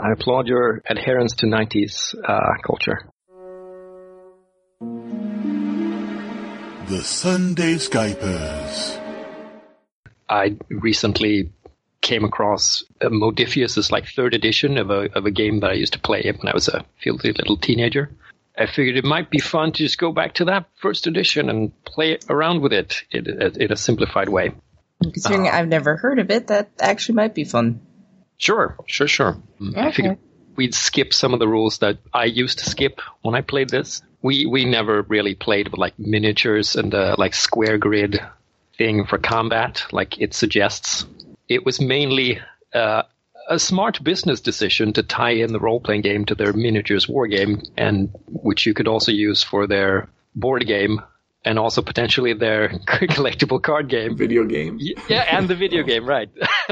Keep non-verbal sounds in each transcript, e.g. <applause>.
I applaud your adherence to 90s uh, culture. The Sunday Skypers. I recently came across uh, Modiphius' like third edition of a of a game that I used to play when I was a filthy little teenager. I figured it might be fun to just go back to that first edition and play around with it in, in a simplified way. Considering uh, I've never heard of it, that actually might be fun. Sure, sure, sure. Okay. I figured we'd skip some of the rules that I used to skip when I played this. We we never really played with like miniatures and the like square grid thing for combat, like it suggests. It was mainly uh, a smart business decision to tie in the role playing game to their miniatures war game, and which you could also use for their board game and also potentially their <laughs> collectible card game. Video game. Yeah, and the video game, right. <laughs>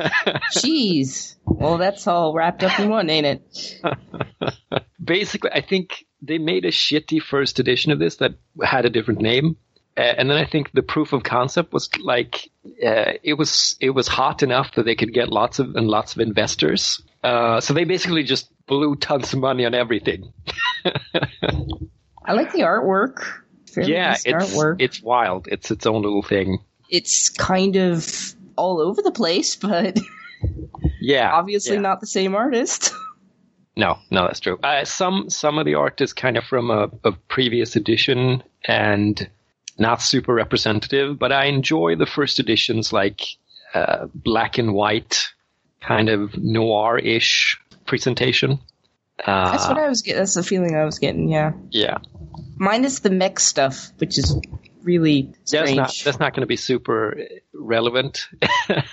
Jeez. Well, that's all wrapped up in one, ain't it? <laughs> Basically, I think they made a shitty first edition of this that had a different name. Uh, and then I think the proof of concept was like uh, it was it was hot enough that they could get lots of and lots of investors. Uh, so they basically just blew tons of money on everything. I like the artwork. Fairly yeah, it's artwork. it's wild. It's its own little thing. It's kind of all over the place, but <laughs> yeah, obviously yeah. not the same artist. <laughs> No, no, that's true. Uh, some some of the art is kind of from a, a previous edition, and not super representative, but I enjoy the first editions like uh, black and white, kind of noir-ish presentation. Uh, that's what I was getting. That's the feeling I was getting. Yeah. Yeah. Minus the mech stuff, which is really strange. That's not, that's not going to be super relevant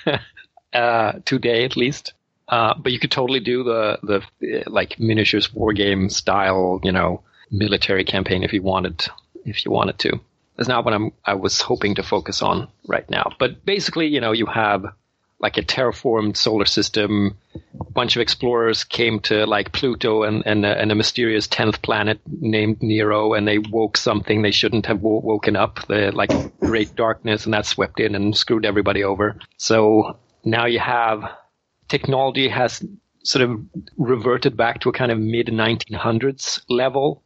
<laughs> uh, today, at least. Uh, but you could totally do the the like miniatures war game style, you know, military campaign if you wanted if you wanted to. That's not what I'm, I was hoping to focus on right now. But basically, you know, you have like a terraformed solar system. A bunch of explorers came to like Pluto and, and, a, and a mysterious 10th planet named Nero, and they woke something they shouldn't have w- woken up, the like great darkness, and that swept in and screwed everybody over. So now you have technology has sort of reverted back to a kind of mid 1900s level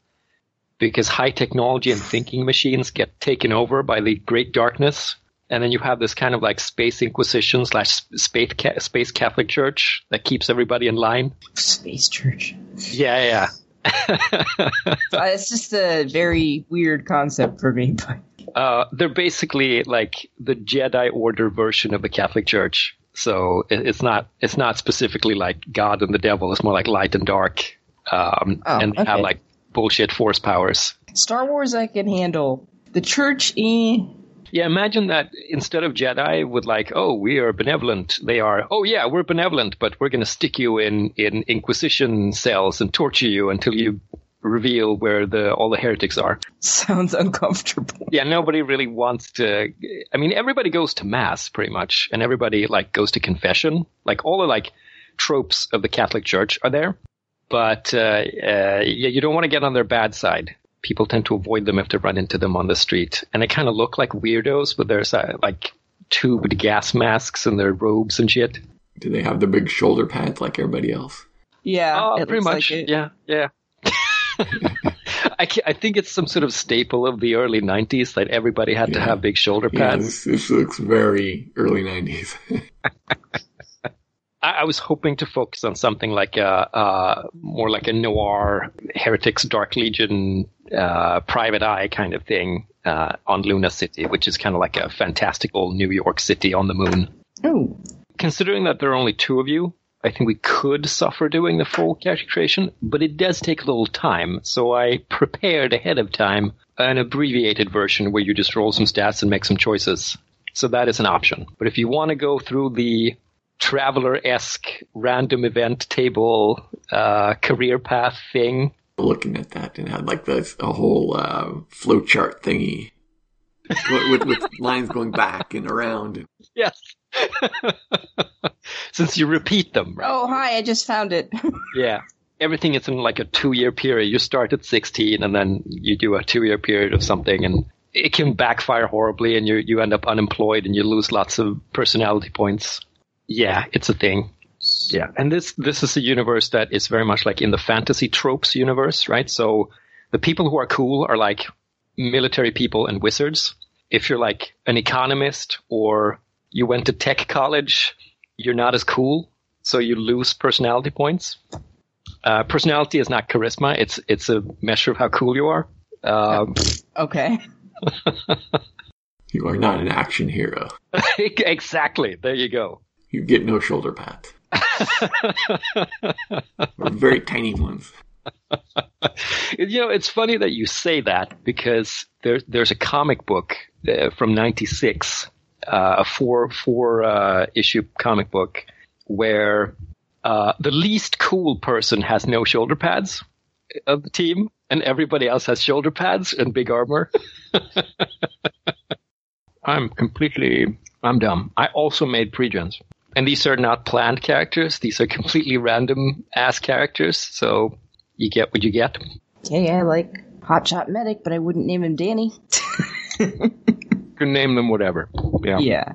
because high technology and thinking machines get taken over by the great darkness. And then you have this kind of like space inquisition slash space, space Catholic church that keeps everybody in line. Space church. Yeah, yeah. <laughs> uh, it's just a very weird concept for me. Uh, they're basically like the Jedi Order version of the Catholic Church. So it's not it's not specifically like God and the devil. It's more like light and dark. Um, oh, and they okay. have like bullshit force powers. Star Wars I can handle. The church, eh. Yeah, imagine that instead of Jedi with like, oh, we are benevolent. They are, oh yeah, we're benevolent, but we're going to stick you in in Inquisition cells and torture you until you reveal where the all the heretics are. Sounds uncomfortable. Yeah, nobody really wants to. I mean, everybody goes to mass pretty much, and everybody like goes to confession. Like all the like tropes of the Catholic Church are there but uh, uh, yeah, you don't want to get on their bad side. People tend to avoid them if they run into them on the street, and they kind of look like weirdos with their like tubed gas masks and their robes and shit. Do they have the big shoulder pads like everybody else? Yeah, oh, pretty much. Like yeah, yeah. <laughs> I, I, think it's some sort of staple of the early 90s that everybody had yeah. to have big shoulder pads. Yeah, this, this looks very early 90s. <laughs> I, was hoping to focus on something like a, uh, more like a noir heretics dark legion uh, private eye kind of thing uh, on Luna City, which is kind of like a fantastical New York City on the moon. Oh. Considering that there are only two of you, I think we could suffer doing the full character creation, but it does take a little time. So I prepared ahead of time an abbreviated version where you just roll some stats and make some choices. So that is an option. But if you want to go through the traveler-esque random event table uh, career path thing. Looking at that and had like this a whole uh, flowchart thingy with, with, with <laughs> lines going back and around. Yes. <laughs> Since you repeat them. Right? Oh, hi! I just found it. <laughs> yeah. Everything is in like a two-year period. You start at 16 and then you do a two-year period of something and it can backfire horribly and you you end up unemployed and you lose lots of personality points. Yeah, it's a thing. Yeah, and this this is a universe that is very much like in the fantasy tropes universe, right? So the people who are cool are like military people and wizards. If you're like an economist or you went to tech college, you're not as cool, so you lose personality points. Uh, personality is not charisma; it's it's a measure of how cool you are. Um, <laughs> Okay. You are not an action hero. <laughs> exactly. There you go. You get no shoulder pads. Or very tiny ones. <laughs> you know, it's funny that you say that because there's there's a comic book uh, from '96, uh, a four four uh, issue comic book where uh, the least cool person has no shoulder pads of the team, and everybody else has shoulder pads and big armor. <laughs> I'm completely I'm dumb. I also made pregens. And these are not planned characters. These are completely random ass characters. So you get what you get. Yeah, I like Hotshot Medic, but I wouldn't name him Danny. <laughs> You can name them whatever. Yeah. yeah.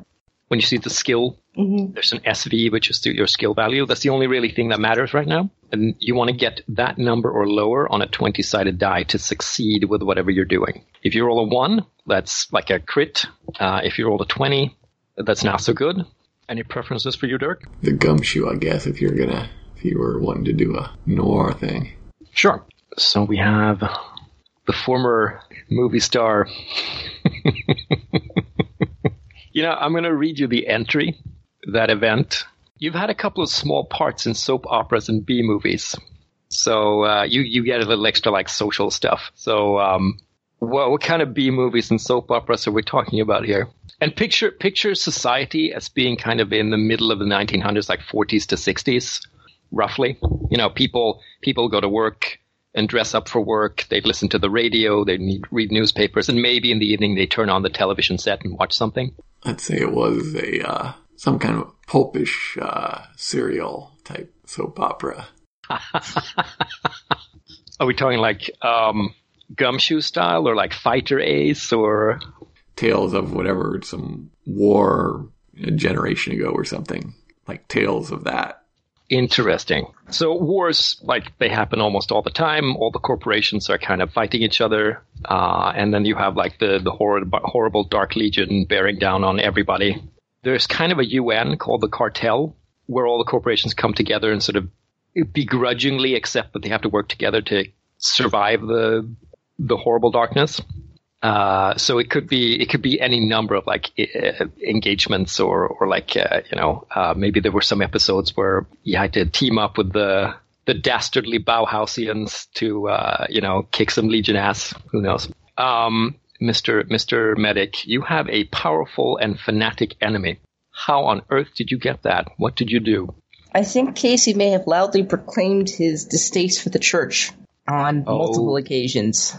When you see the skill, hmm there's an SV, which is your skill value. That's the only really thing that matters right now. And you want to get that number or lower on a 20 sided die to succeed with whatever you're doing. If you roll a 1, that's like a crit. Uh, if you roll a 20, that's not so good. Any preferences for you, Dirk? The gumshoe, I guess, if you're gonna, if you were wanting to do a noir thing. Sure. So we have the former movie star. <laughs> you know, I'm going to read you the entry, that event. You've had a couple of small parts in soap operas and B movies. So uh, you, you get a little extra like social stuff. So um, what, what kind of B movies and soap operas are we talking about here? And picture picture society as being kind of in the middle of the 1900s, like 40s to 60s, roughly. You know, people people go to work and dress up for work. They listen to the radio. They need, read newspapers, and maybe in the evening they turn on the television set and watch something. I'd say it was a uh, some kind of pulpish uh, serial type soap opera. <laughs> Are we talking like um, gumshoe style or like fighter ace or Tales of whatever some war a generation ago or something like tales of that. Interesting. So wars, like they happen almost all the time. All the corporations are kind of fighting each other, uh, and then you have like the the horrible, horrible Dark Legion bearing down on everybody. There's kind of a UN called the Cartel, where all the corporations come together and sort of begrudgingly accept that they have to work together to survive the the horrible darkness. Uh, so it could be it could be any number of like uh, engagements or or like uh, you know uh, maybe there were some episodes where you had to team up with the the dastardly Bauhausians to uh, you know kick some Legion ass. Who knows? Um, Mister Mister Medic, you have a powerful and fanatic enemy. How on earth did you get that? What did you do? I think Casey may have loudly proclaimed his distaste for the church on Oh. multiple occasions.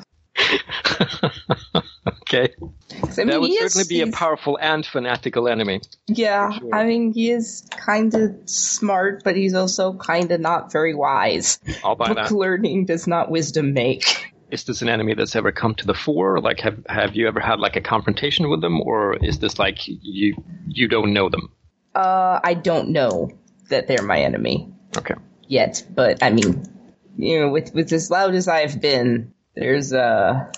<laughs> okay, I mean, that would he is- certainly be a powerful and fanatical enemy. Yeah, Sure. I mean, he is kind of smart, but he's also kind of not very wise. I'll buy Book that. learning does not wisdom make. is this an enemy that's ever come to the fore? Like, have have you ever had like a confrontation with them, or is this like you you don't know them? Uh, I don't know that they're my enemy Okay. yet, but I mean, you know, with with as loud as I've been, there's uh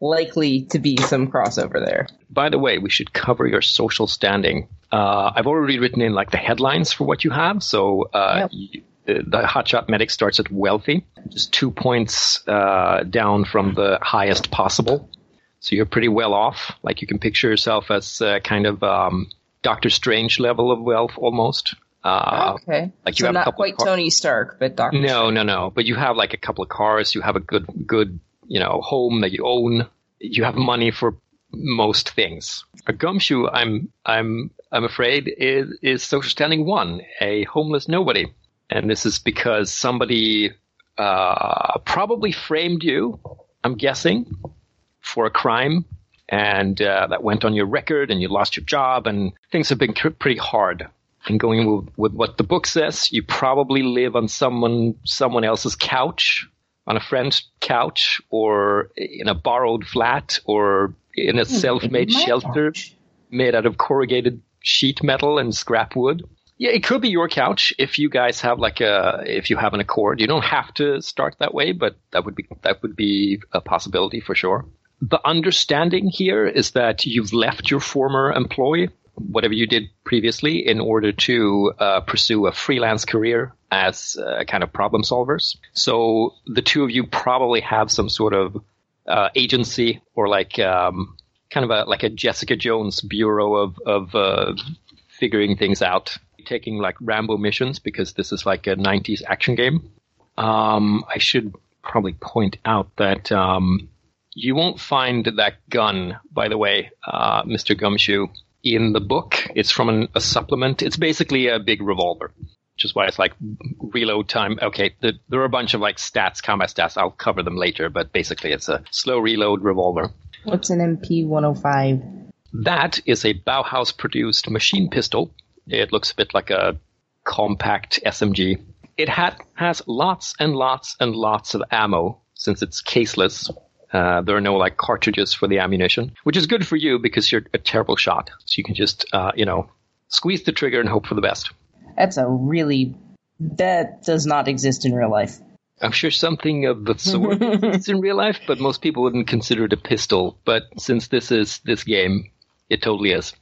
likely to be some crossover there. By the way, we should cover your social standing. Uh, I've already written in like the headlines for what you have. So uh, Yep. you, the, the hotshot medic starts at wealthy, just two points uh, down from the highest possible. So you're pretty well off. Like you can picture yourself as uh, kind of um, Doctor Strange level of wealth almost. Uh, okay, like you so have a not couple quite car- Tony Stark, but Doctor. No, no, no. But you have like a couple of cars. You have a good, good, you know, home that you own. You have money for most things. A gumshoe, I'm, I'm, I'm afraid, is is social standing one, a homeless nobody, and this is because somebody uh, probably framed you. I'm guessing for a crime. And uh, that went on your record, and you lost your job, and things have been pretty hard and going with, with what the book says, you probably live on someone someone else's couch, on a friend's couch, or in a borrowed flat, or in a self-made shelter couch. made out of corrugated sheet metal and scrap wood. Yeah, it could be your couch if you guys have like a if you have an accord. You don't have to start that way, but that would be that would be a possibility for sure. The understanding here is that you've left your former employee, whatever you did previously, in order to uh, pursue a freelance career as uh, kind of problem solvers. So the two of you probably have some sort of uh, agency or like um, kind of a like a Jessica Jones bureau of of uh, figuring things out, taking like Rambo missions because this is like a '90s action game. Um, I should probably point out that um, you won't find that gun, by the way, uh, Mr. Gumshoe, in the book. It's from an, a supplement. It's basically a big revolver, which is why it's like reload time. Okay, the, there are a bunch of like stats, combat stats. I'll cover them later, but basically it's a slow reload revolver. What's an MP 105? That is a Bauhaus produced machine pistol. It looks a bit like a compact SMG. It ha- has lots and lots and lots of ammo since it's caseless. Uh, there are no like cartridges for the ammunition, which is good for you because you're a terrible shot. So you can just, uh, you know, squeeze the trigger and hope for the best. That's a really that does not exist in real life. I'm sure something of the sort <laughs> exists in real life, but most people wouldn't consider it a pistol. But since this is this game, it totally is.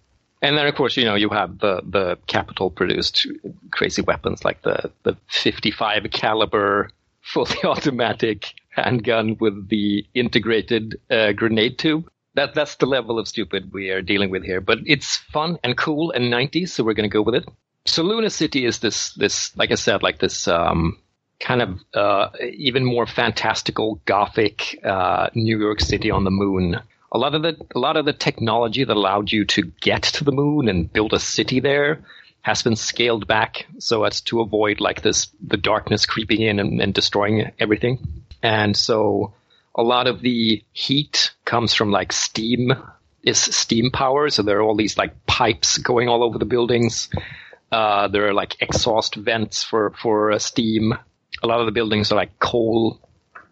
And then, of course, you know, you have the, the Capitol produced crazy weapons like the, the 55 caliber fully <laughs> automatic handgun with the integrated uh, grenade tube. That, that's the level of stupid we are dealing with here. But it's fun and cool and 90s, so we're going to go with it. So Luna City is this, this, like I said, like this, um, kind of, uh, even more fantastical gothic, uh, New York City on the moon a lot of the a lot of the technology that allowed you to get to the moon and build a city there has been scaled back so as to avoid like this the darkness creeping in and, and destroying everything. And so a lot of the heat comes from like steam is steam power. So there are all these like pipes going all over the buildings. Uh, there are like exhaust vents for for uh, steam. A lot of the buildings are like coal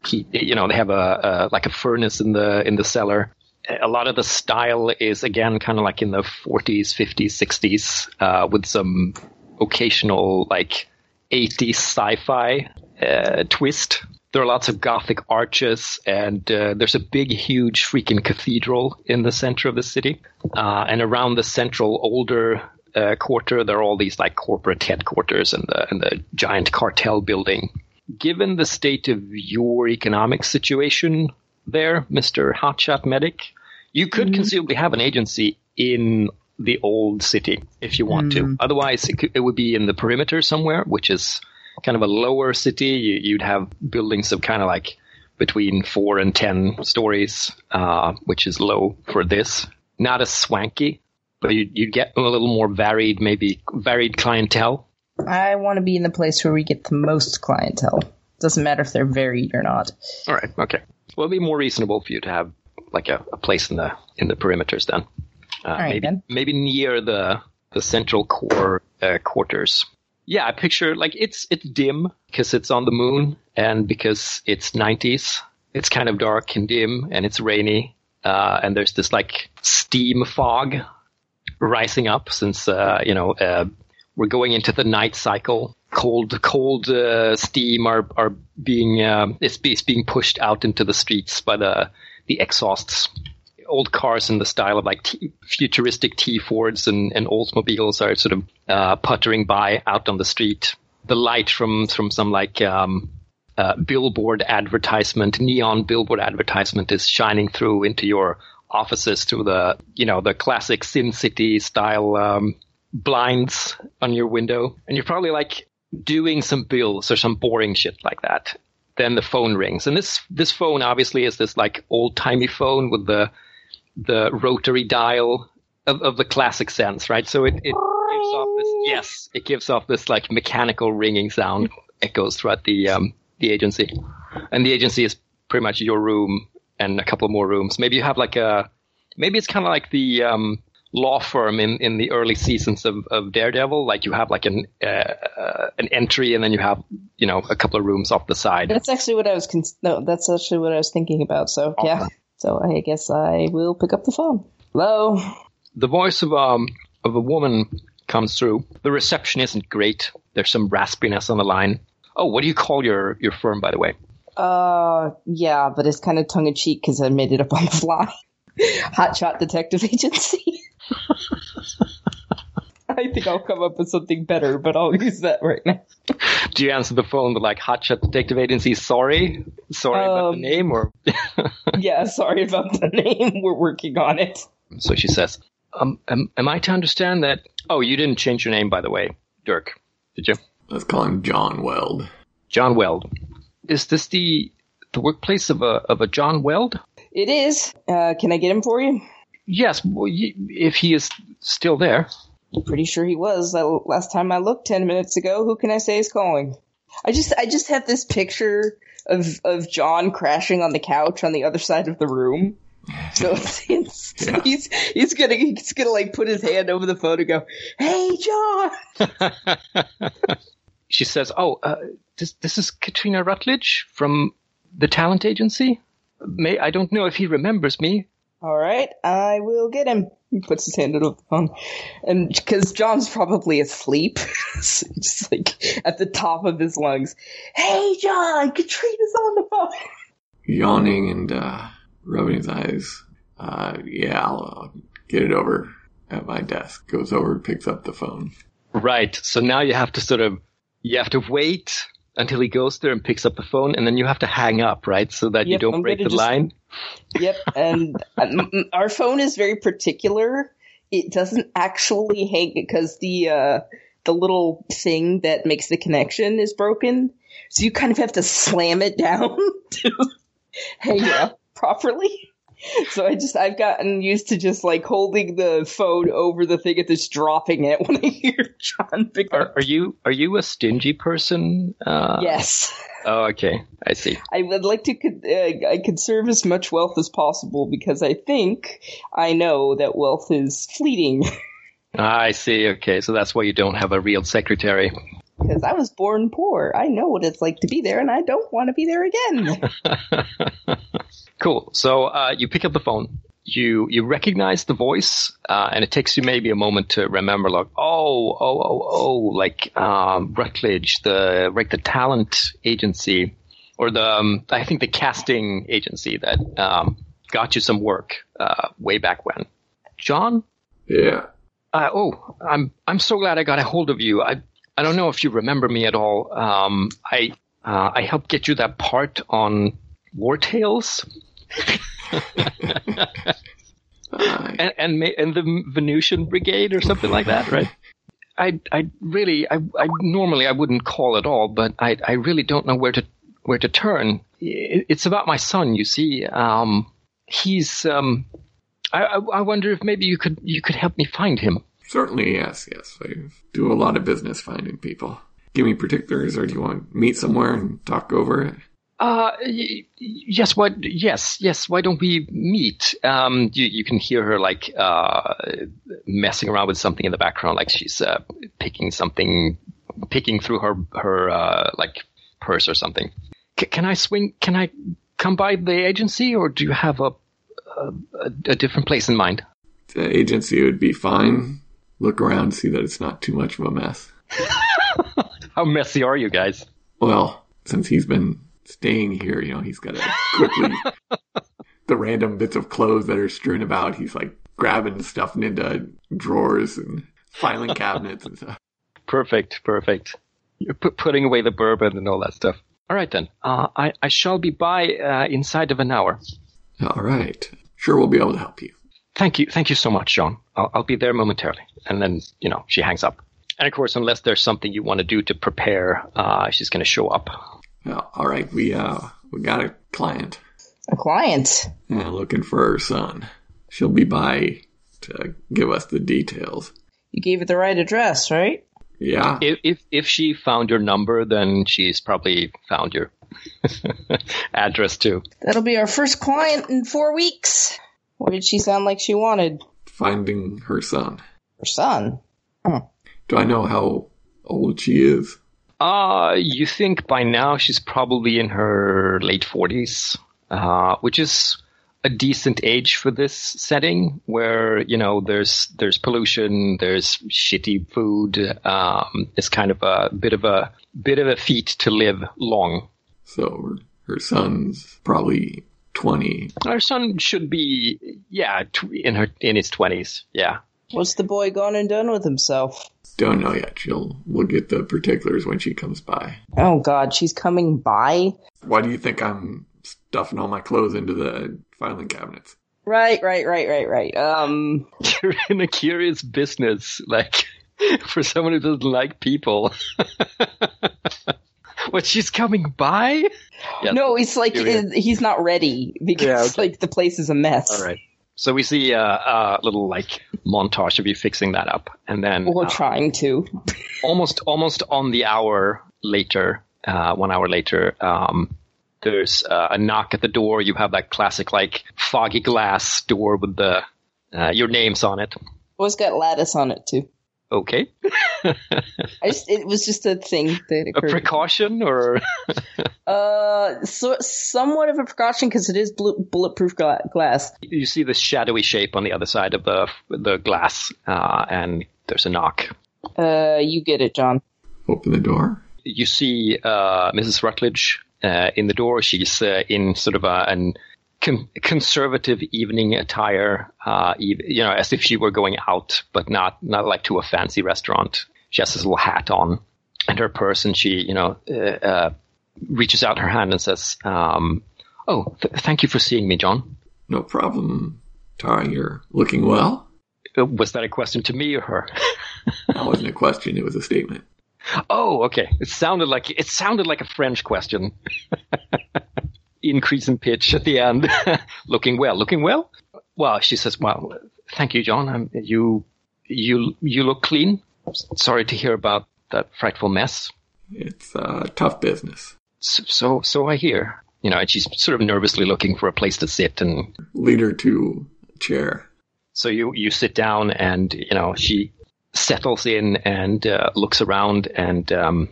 heat. You know, they have a, a like a furnace in the in the cellar a lot of the style is again kind of like in the 40s, 50s, 60s, uh, with some occasional like 80s sci-fi uh, twist. There are lots of Gothic arches, and uh, there's a big, huge freaking cathedral in the center of the city. Uh, and around the central older uh, quarter, there are all these like corporate headquarters and the and the giant cartel building. Given the state of your economic situation, there, Mr. Hotshot Medic, you could mm-hmm. conceivably have an agency in the old city if you want mm. to. Otherwise, it, could, it, would be in the perimeter somewhere, which is kind of a lower city. You, would have buildings of kind of like between four and ten stories, uh, which is low for this. Not as swanky, but you, you'd get a little more varied, maybe varied clientele. I want to be in the place where we get the most clientele. Doesn't matter if they're varied or not. All right. Okay. Well, it'd be more reasonable for you to have like a, a place in the in the perimeters then. Uh, maybe then. maybe near the the central core uh, quarters. Yeah, I picture like it's it's dim because it's on the moon and because it's 90s. It's kind of dark and dim and it's rainy uh, and there's this like steam fog rising up since uh, you know uh, we're going into the night cycle. Cold cold uh, steam are are being it's, it's being pushed out into the streets by the the exhausts. Old cars in the style of like T- futuristic T Fords and, and Oldsmobiles are sort of uh, puttering by out on the street. The light from from some like um, uh, billboard advertisement, neon billboard advertisement, is shining through into your offices to the you know the classic Sin City style um, blinds on your window, and you're probably like doing some bills or some boring shit like that then the phone rings. And this this phone obviously is this like old timey phone with the the rotary dial of, of the classic sense, right? So it, it gives off this yes, it gives off this like mechanical ringing sound echoes throughout the um, the agency, and the agency is pretty much your room and a couple more rooms. Maybe you have like a maybe it's kind of like the um, law firm in, in the early seasons of, of Daredevil. Like you have like an uh, uh, an entry, and then you have you know a couple of rooms off the side. That's actually what I was con- no. That's actually what I was thinking about. So awesome. yeah. So I guess I will pick up the phone. Hello. The voice of um of a woman comes through. The reception isn't great. There's some raspiness on the line. Oh, what do you call your, your firm, by the way? Uh, yeah, but it's kind of tongue in cheek because I made it up <laughs> on the fly. Hotshot Detective Agency. <laughs> I think I'll come up with something better, but I'll use that right now. Do you answer the phone with like Hotshot Detective Agency? Sorry, sorry about the Um, name, or <laughs> Yeah, sorry about the name. We're working on it. so she says. Um, am, am I to understand that? Oh, you didn't change your name, by the way, Dirk. Did you? Let's call him John Weld. John Weld. Is this the the workplace of a of a John Weld? It is. Uh, can I get him for you? Yes, well, if he is still there. Pretty sure he was. Last time I looked ten minutes ago. Who can I say is calling? I just, I just have this picture of of John crashing on the couch on the other side of the room. So <laughs> it's, it's, Yeah. he's he's gonna he's gonna like put his hand over the phone and go, "Hey, John." <laughs> She says, "Oh, uh, this this is Katrina Rutledge from the talent agency. May I don't know if he remembers me. All right, I will get him. He puts his hand over the phone, and because John's probably asleep, <laughs> so just like at the top of his lungs. Hey, John, Katrina's on the phone. Yawning and uh, rubbing his eyes. Uh, yeah, I'll, I'll get it over at my desk. Goes over, picks up the phone. Right. So now you have to sort of you have to wait until he goes there and picks up the phone, and then you have to hang up, right, so that you don't I'm break the just- line. <laughs> Yep, and our phone is very particular. It doesn't actually hang because the uh, the little thing that makes the connection is broken, so you kind of have to slam it down <laughs> to hang up properly. <laughs> So I just I've gotten used to just like holding the phone over the thing and just dropping it when I hear John pick Are, up. are you are you a stingy person? Uh, Yes. Oh, okay. I see. I would like to uh, I conserve as much wealth as possible because I think I know that wealth is fleeting. <laughs> I see. Okay, so that's why you don't have a real secretary. Because I was born poor. I know what it's like to be there, and I don't want to be there again. <laughs> Cool. So uh, you pick up the phone. You you recognize the voice, uh, and it takes you maybe a moment to remember, like, oh, oh, oh, oh, like um, Rutledge, the like the talent agency, or the um, I think the casting agency that um, got you some work uh, way back when. John, Yeah. uh, oh, I'm I'm so glad I got a hold of you. I I don't know if you remember me at all. Um, I uh, I helped get you that part on War Tales. And and, ma- and the Venusian Brigade or something like that, right? I I really I, I normally I wouldn't call at all, but I I really don't know where to where to turn. It's about my son, you see. Um, he's um, I I I wonder if maybe you could you could help me find him. certainly, yes, yes. I do a lot of business finding people. Give me particulars, or do you want to meet somewhere and talk over it? Uh, y- yes. What? Yes, yes. Why don't we meet? Um, you you can hear her like uh messing around with something in the background, like she's uh picking something, picking through her her uh like purse or something. C- can I swing? Can I come by the agency, or do you have a a, a different place in mind? The agency would be fine. Look around, see that it's not too much of a mess. <laughs> How messy are you guys? Well, since he's been staying here, you know, he's got to quickly <laughs> the random bits of clothes that are strewn about. He's like grabbing stuff into drawers and filing <laughs> cabinets and stuff. Perfect, perfect. You're pu- putting away the bourbon and all that stuff. All right then. Uh, I I shall be by uh, inside of an hour. All right, sure, we'll be able to help you. Thank you. Thank you so much, John. I'll, I'll be there momentarily. And then, you know, she hangs up. And of course, unless there's something you want to do to prepare, uh, she's going to show up. Well, all right, we uh we got a client A client. yeah, looking for her son. She'll be by to give us the details. You gave it the right address, right? Yeah, If, if, if she found your number, then she's probably found your <laughs> address too. That'll be our first client in four weeks. What did she sound like she wanted? finding her son. Her son. Do I know how old she is? Uh, you think by now she's probably in her late 40s, uh, which is a decent age for this setting, where you know there's there's pollution, there's shitty food. Um, it's kind of a bit of a bit of a feat to live long. So her son's probably twenty. Her son should be, yeah, in her in his twenties. Yeah. What's the boy gone and done with himself? Don't know yet. She'll we'll get the particulars when she comes by. Oh God, she's coming by. Why do you think I'm stuffing all my clothes into the filing cabinets? Right, right, right, right, right. Um, <laughs> You're in a curious business, like <laughs> for someone who doesn't like people. <laughs> what she's coming by? Yeah. no, it's like Here we uh, he's not ready because Yeah, okay. like the place is a mess. All right. So we see a, a little like montage of you fixing that up, and then Or uh, trying to. almost almost on the hour later, uh, one hour later, um, there's uh, a knock at the door. You have that classic like foggy glass door with the uh, your names on it. Oh, it's got lattice on it too. Okay, <laughs> I just, it was just a thing that a precaution or <laughs> uh, so somewhat of a precaution because it is bulletproof glass. you see this shadowy shape on the other side of the the glass, uh, and there's a knock. Uh, you get it, John. Open the door. you see uh, Mrs. Rutledge uh, in the door. She's uh, in sort of a, an con- conservative evening attire, uh, you know, as if she were going out, but not not like to a fancy restaurant. She has this little hat on and her purse, and she, you know, uh, uh, reaches out her hand and says, um, "Oh, th- thank you for seeing me, John." No problem. Tara, you're looking well. Uh, Was that a question to me or her? <laughs> That wasn't a question. It was a statement. Oh, okay. It sounded like it sounded like a French question. <laughs> Increase in pitch at the end. <laughs> looking well. Looking well. Well, she says, "Well, thank you, John. Um, you, you, you look clean. Sorry to hear about that frightful mess. It's a tough business. So, so, so I hear. You know, and she's sort of nervously looking for a place to sit, and Lead her to a chair. so you you sit down, and you know she settles in and uh, looks around, and um,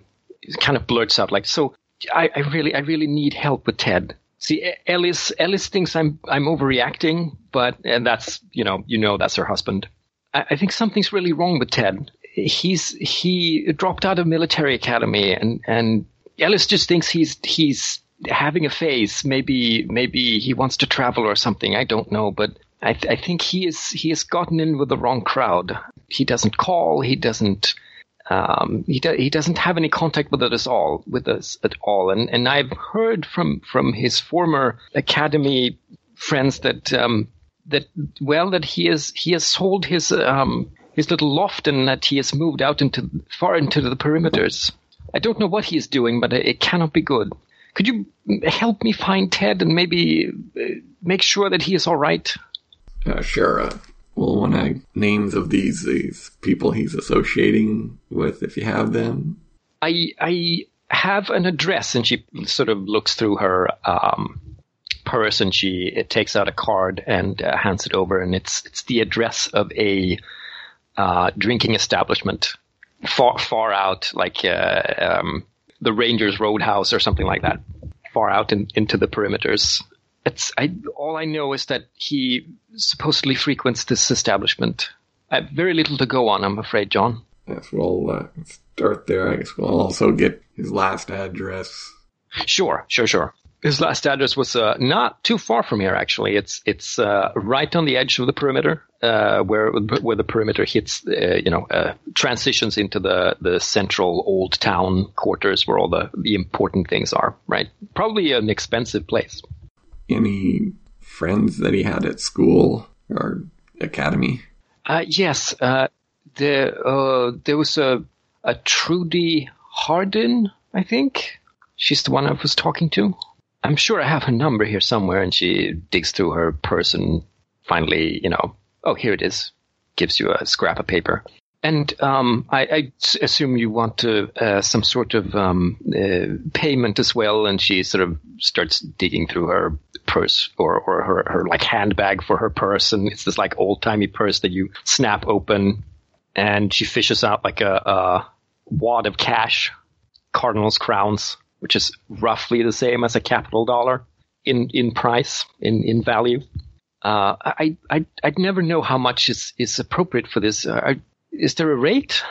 kind of blurts out like, "So, I, I really, I really need help with Ted." See, Ellis, Ellis thinks I'm I'm overreacting, but and that's you know you know that's her husband. I, I think something's really wrong with Ted. He's he dropped out of military academy, and and Ellis just thinks he's he's having a phase. Maybe maybe he wants to travel or something. I don't know, but I, th- I think he is he has gotten in with the wrong crowd. He doesn't call. He doesn't. Um, he do- he doesn't have any contact with us all with us at all. And and I've heard from from his former academy friends that um, that well that he is he has sold his um, his little loft and that he has moved out into far into the perimeters. I don't know what he is doing, but it, cannot be good. Could you help me find Ted and maybe uh, make sure that he is all right? Uh, sure. Uh, well, when I names of these these people he's associating with, if you have them, I I have an address, and she sort of looks through her um, purse, and she it takes out a card and uh, hands it over, and it's it's the address of a uh, drinking establishment far far out, like uh, um, the Rangers Roadhouse or something like that, far out in, into the perimeters. It's I all I know is that he supposedly frequents this establishment. I have very little to go on, I'm afraid, John. yes, we'll uh, start there. I guess we'll also get his last address. Sure, sure, sure. His last address was uh, not too far from here. Actually, it's it's uh, right on the edge of the perimeter, uh, where where the perimeter hits, uh, you know, uh, transitions into the the central old town quarters where all the the important things are. Right, probably an expensive place. Any friends that he had at school or academy? Uh, yes, uh, the uh, there was a a Trudy Hardin, I think. She's the one I was talking to. I'm sure I have her number here somewhere, and she digs through her purse and finally, you know, oh, here it is. Gives you a scrap of paper. And um, I, I assume you want to, uh, some sort of um, uh, payment as well. And she sort of starts digging through her purse or, or her, her like handbag for her purse. And it's this like old timey purse that you snap open. And she fishes out like a, a wad of cash, Cardinals crowns, which is roughly the same as a Capitol dollar in, in price, in, in value. uh, I, I, I'd never know how much is, is appropriate for this. Uh, is there a rate?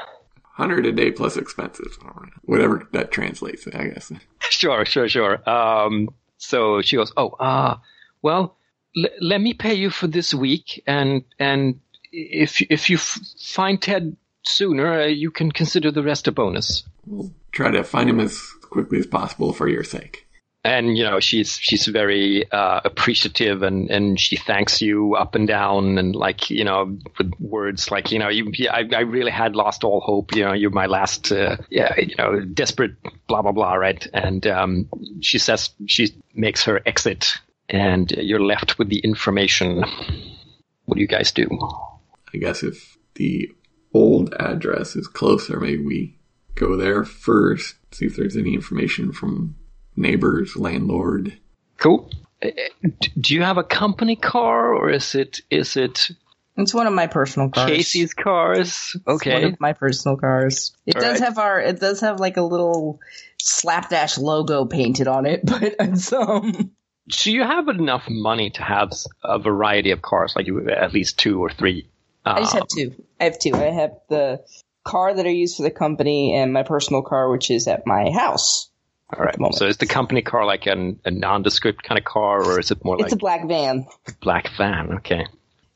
100 a day plus expenses. Whatever that translates, I guess. <laughs> Sure, sure, sure. Um, so she goes, oh, uh, well, l- let me pay you for this week. And, and if, if you f- find Ted sooner, uh, you can consider the rest a bonus. We'll try to find him as quickly as possible for your sake and you know she's she's very uh, appreciative and and she thanks you up and down and like you know with words like you know you I, I really had lost all hope you know you're my last uh, yeah you know desperate blah blah blah right? And um, she says she makes her exit and you're left with the information. What do you guys do? I guess if the old address is closer maybe we go there first see if there's any information from neighbors, landlord. Cool. Uh, do you have a company car, or is it is it? It's one of my personal cars. Casey's cars. Okay. It's one of my personal cars. It All does right. have our. It does have like a little slapdash logo painted on it, <laughs> but it's um. So you have enough money to have a variety of cars, like you at least two or three. Um, I just have um, two. I have two. I have the car that I use for the company and my personal car, which is at my house. All right. So is the company car like an, a nondescript kind of car, or is it more like it's a black van? Black van. Okay.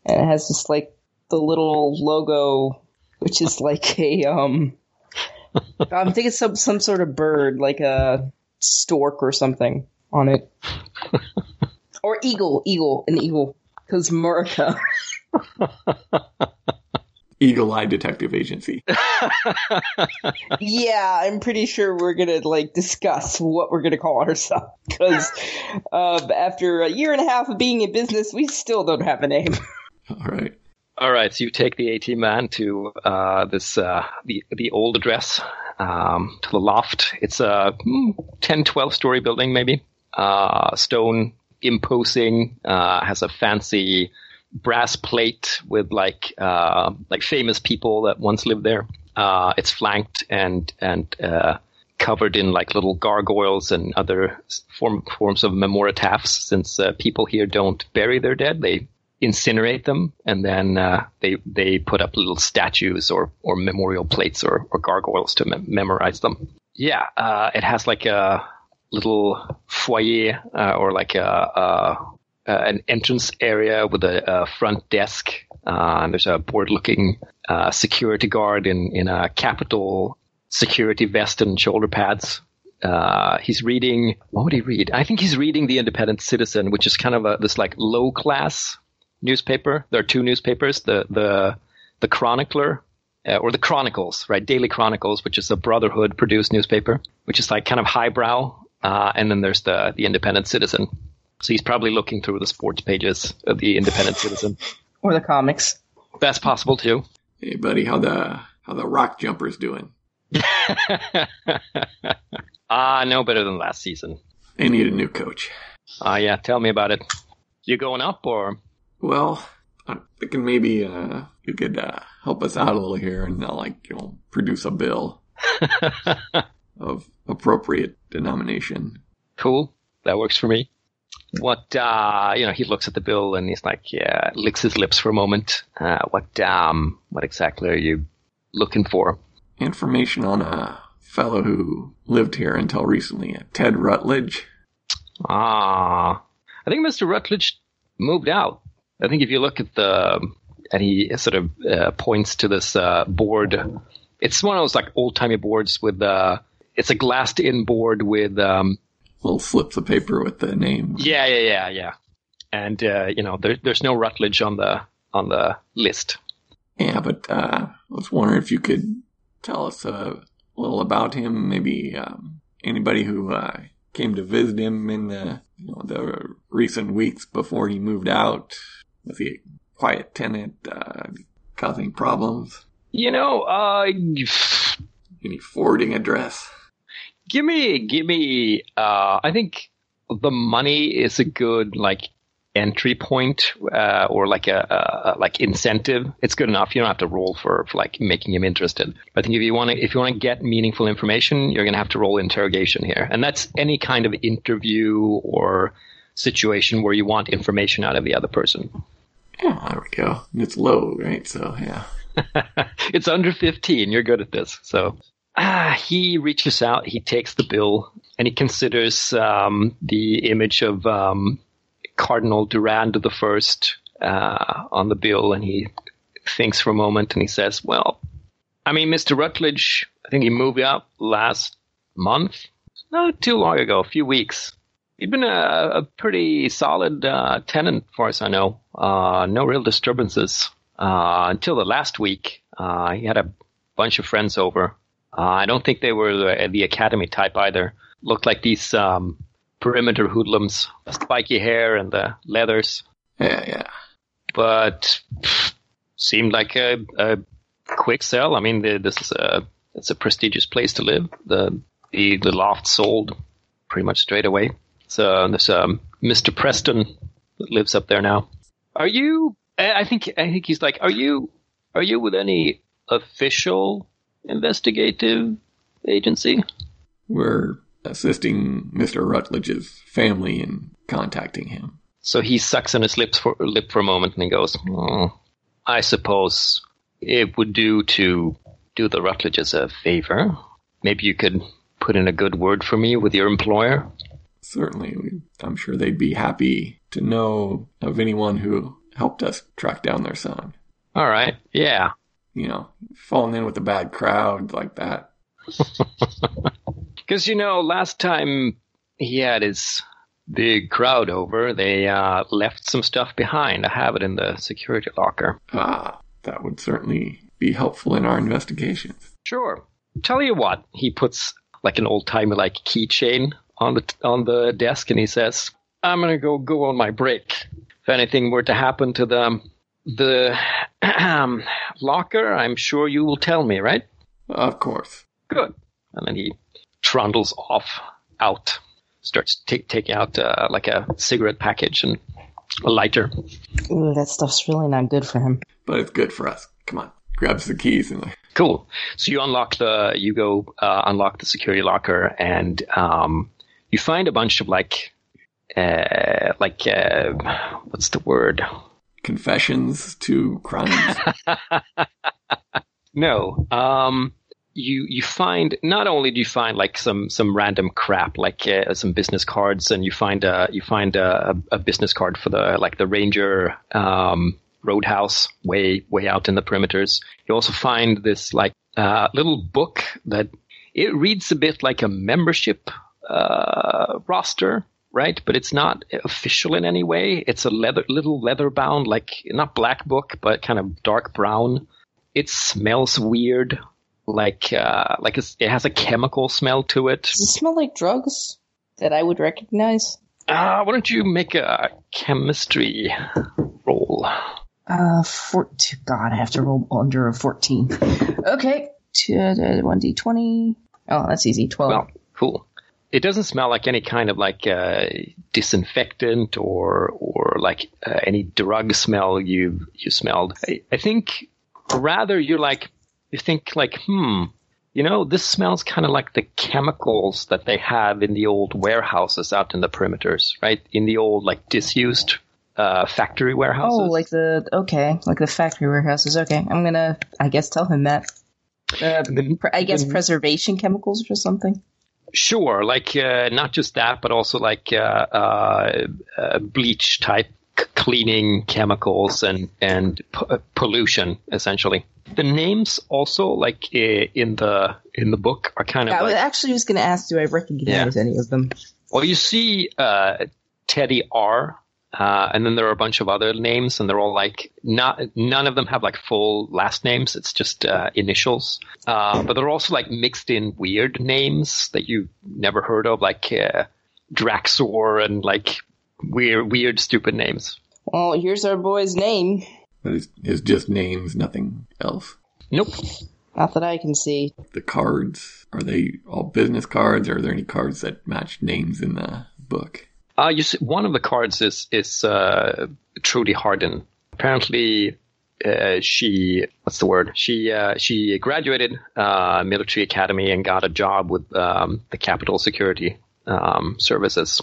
And it has just like the little logo, which is like a um. <laughs> I'm thinking some some sort of bird, like a stork or something, on it, <laughs> or eagle, eagle, an eagle, because Murica. <laughs> Eagle Eye Detective Agency. <laughs> yeah, I'm pretty sure we're gonna like discuss what we're gonna call ourselves because uh, after a year and a half of being in business, we still don't have a name. <laughs> All right. All right. So you take the AT man to uh, this uh, the the old address um, to the loft. It's a hmm, 10, 12 story building, maybe. Uh, stone, imposing, uh, has a fancy brass plate with like uh, like famous people that once lived there. Uh, it's flanked and and uh, covered in like little gargoyles and other form, forms of memoritaphs. Since uh, people here don't bury their dead, they incinerate them and then uh, they they put up little statues or or memorial plates or, or gargoyles to me- memorize them. Yeah, uh, it has like a little foyer or like a, a uh, an entrance area with a, a front desk. Uh, there's a bored-looking uh, security guard in in a Capitol security vest and shoulder pads. Uh, he's reading. What would he read? I think he's reading the Independent Citizen, which is kind of a this like low class newspaper. There are two newspapers: the the the Chronicler uh, or the Chronicles, right? Daily Chronicles, which is a Brotherhood produced newspaper, which is like kind of highbrow. Uh, and then there's the the Independent Citizen, so he's probably looking through the sports pages of the Independent Citizen <laughs> or the comics. That's possible too. Hey, buddy, how the how the rock jumpers doing? <laughs> Ah, uh, no better than last season. They need a new coach. Ah, uh, yeah. Tell me about it. You going up or? Well, I'm thinking maybe uh, you could uh, help us out a little here and uh, like you know produce a bill <laughs> of appropriate denomination. Cool. That works for me what uh, you know he looks at the bill and he's like yeah licks his lips for a moment. Uh, what um what exactly are you looking for? Information on a fellow who lived here until recently ted rutledge. Ah i think mr rutledge moved out. I think if you look at the and he sort of uh, points to this uh, board it's one of those like old timey boards with uh it's a glassed in board with um little slips of paper with the name. Yeah, yeah, yeah, yeah. And uh, you know, there, there's no Rutledge on the on the list. Yeah, but uh, I was wondering if you could tell us a little about him. Maybe um, anybody who uh, came to visit him in the you know the recent weeks before he moved out. Was he a quiet tenant, uh, causing problems? You know, uh, any forwarding address? Give me, give me. Uh, I think the money is a good like entry point uh, or like a, a, like incentive. It's good enough. You don't have to roll for, for like making him interested. I think if you want to if you want to get meaningful information, you're going to have to roll interrogation here, and that's any kind of interview or situation where you want information out of the other person. Yeah, there we go. And it's low, right? So yeah. <laughs> it's under 15. You're good at this. So ah, he reaches out, he takes the bill, and he considers um, the image of um, Cardinal Durand the First uh, on the bill, and he thinks for a moment and he says, "Well, I mean, Mr. Rutledge, I think he moved out last month, not too long ago, a few weeks. He'd been a, a pretty solid uh, tenant, far as I know. Uh, no real disturbances uh, until the last week. Uh, he had a bunch of friends over. Uh, I don't think they were the, the academy type either. Looked like these um, perimeter hoodlums, the spiky hair and the leathers. Yeah, yeah. But pff, seemed like a, a quick sell. I mean, the, this is a it's a prestigious place to live. The the, the loft sold pretty much straight away. So there's um, Mr. Preston that lives up there now. Are you? I think I think he's like. Are you? Are you with any official investigative agency? We're assisting Mr. Rutledge's family in contacting him. So he sucks on his lips for lip for a moment and he goes, "Oh, I suppose it would do to do the Rutledges a favor. Maybe you could put in a good word for me with your employer." Certainly, I'm sure they'd be happy to know of anyone who helped us track down their son. All right. Yeah. You know, falling in with a bad crowd like that. <laughs> Because, you know, last time he had his big crowd over, they uh, left some stuff behind. I have it in the security locker. Ah, that would certainly be helpful in our investigations. Sure. Tell you what, he puts like an old timey like keychain on the on the desk, and he says, "I'm gonna go go on my break. If anything were to happen to the the <clears throat> locker, I'm sure you will tell me, right? Of course. Good." And then he trundles off out, starts ta- taking out uh, like a cigarette package and a lighter. Ooh, that stuff's really not good for him. But it's good for us. Come on. Grabs the keys and like, Cool. So you unlock the, you go uh, unlock the security locker, and um, you find a bunch of like, uh, like uh, what's the word? Confessions to crimes. <laughs> No. Um, you you find not only do you find like some some random crap like uh, some business cards, and you find a you find a, a business card for the like the Ranger um, Roadhouse way way out in the perimeters. You also find this like uh, little book that it reads a bit like a membership uh, roster, right? But it's not official in any way. It's a leather little leather bound, like not black book, but kind of dark brown. It smells weird, like uh, like it's, it has a chemical smell to it. Does it smell like drugs that I would recognize? Uh, why don't you make a chemistry roll? Uh, four, God, I have to roll under a 14. Okay. Two, uh, 1d20. Oh, that's easy. 12. Well, cool. It doesn't smell like any kind of like uh, disinfectant or or like uh, any drug smell you you smelled. I, I think rather you're like you think like hmm, you know this smells kind of like the chemicals that they have in the old warehouses out in the perimeters, right? In the old like disused uh, factory warehouses. oh, like the, okay, like the factory warehouses. Okay. I'm gonna, I guess, tell him that. Uh, then- I guess then- preservation chemicals or something. Sure, like uh, not just that, but also like uh, uh, uh, bleach type c- cleaning chemicals and and p- uh, pollution essentially. The names also like uh, in the in the book are kind of I was like actually was gonna ask, do I recognize any of them? well, you see uh, Teddy R. Uh, and then there are a bunch of other names, and they're all like not none of them have like full last names. It's just uh, initials. Uh, but they're also like mixed in weird names that you never heard of, like uh, Draxor and like weird, weird, stupid names. Well, here's our boy's name. But it's, it's just names, nothing else. Nope. Not that I can see. The cards, are they all business cards or are there any cards that match names in the book? Uh, you see, one of the cards is is uh, Trudy Harden. Apparently, uh, she what's the word? She uh, she graduated uh, military academy and got a job with um, the Capitol Security um, Services.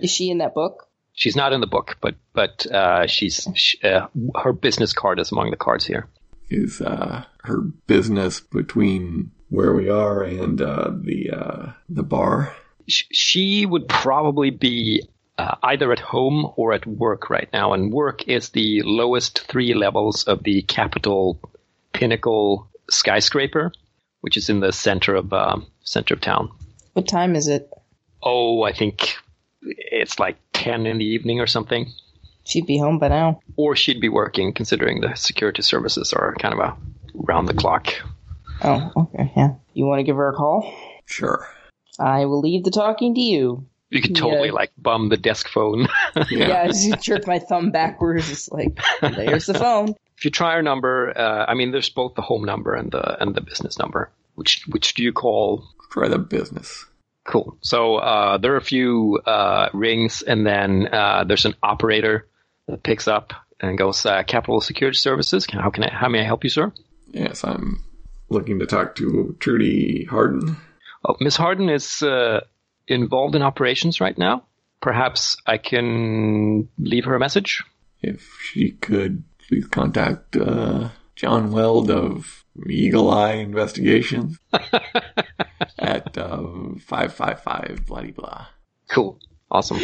Is she in that book? She's not in the book, but but uh, she's she, uh, her business card is among the cards here. Is uh, her business between where we are and uh, the uh, the bar? Sh- She would probably be uh, either at home or at work right now, and work is the lowest three levels of the Capitol Pinnacle skyscraper, which is in the center of um, center of town. What time is it? Oh, I think it's like ten in the evening or something. She'd be home by now. Or she'd be working, considering the security services are kind of a round the clock. Oh, okay, yeah. You want to give her a call? Sure. I will leave the talking to you. You could totally Yeah. like bum the desk phone. <laughs> Yeah, I just jerk my thumb backwards. It's like, there's the phone. if you try our number, uh, I mean, there's both the home number and the and the business number. Which which do you call? Try the business. Cool. So uh, there are a few uh, rings, and then uh, there's an operator that picks up and goes, uh, "Capitol Security Services. How can I? How may I help you, sir?" Yes, I'm looking to talk to Trudy Harden. Oh, Miss Harden is uh, involved in operations right now. Perhaps I can leave her a message. If she could please contact uh, John Weld of Eagle Eye Investigations <laughs> at um, 555 bloody blah. Cool. Awesome.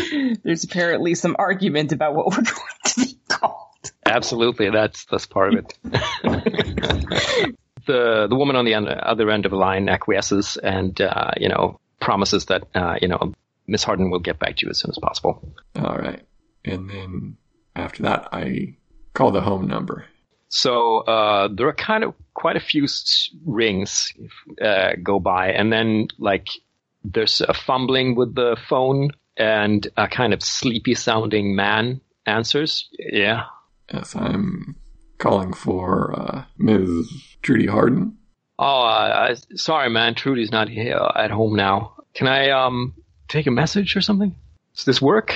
There's apparently some argument about what we're <laughs> going to be called. Absolutely, that's that's part of it. <laughs> the the woman on the other end of the line acquiesces and uh, you know promises that uh, you know Miss Harden will get back to you as soon as possible. All right. And then after that, I call the home number. So uh, there are kind of quite a few rings uh, go by, and then like there's a fumbling with the phone, and a kind of sleepy sounding man answers. Yeah. Yes, I'm calling for uh, Ms. Trudy Harden. Oh, uh, I- sorry, man. Trudy's not here at home now. Can I um take a message or something? Does this work?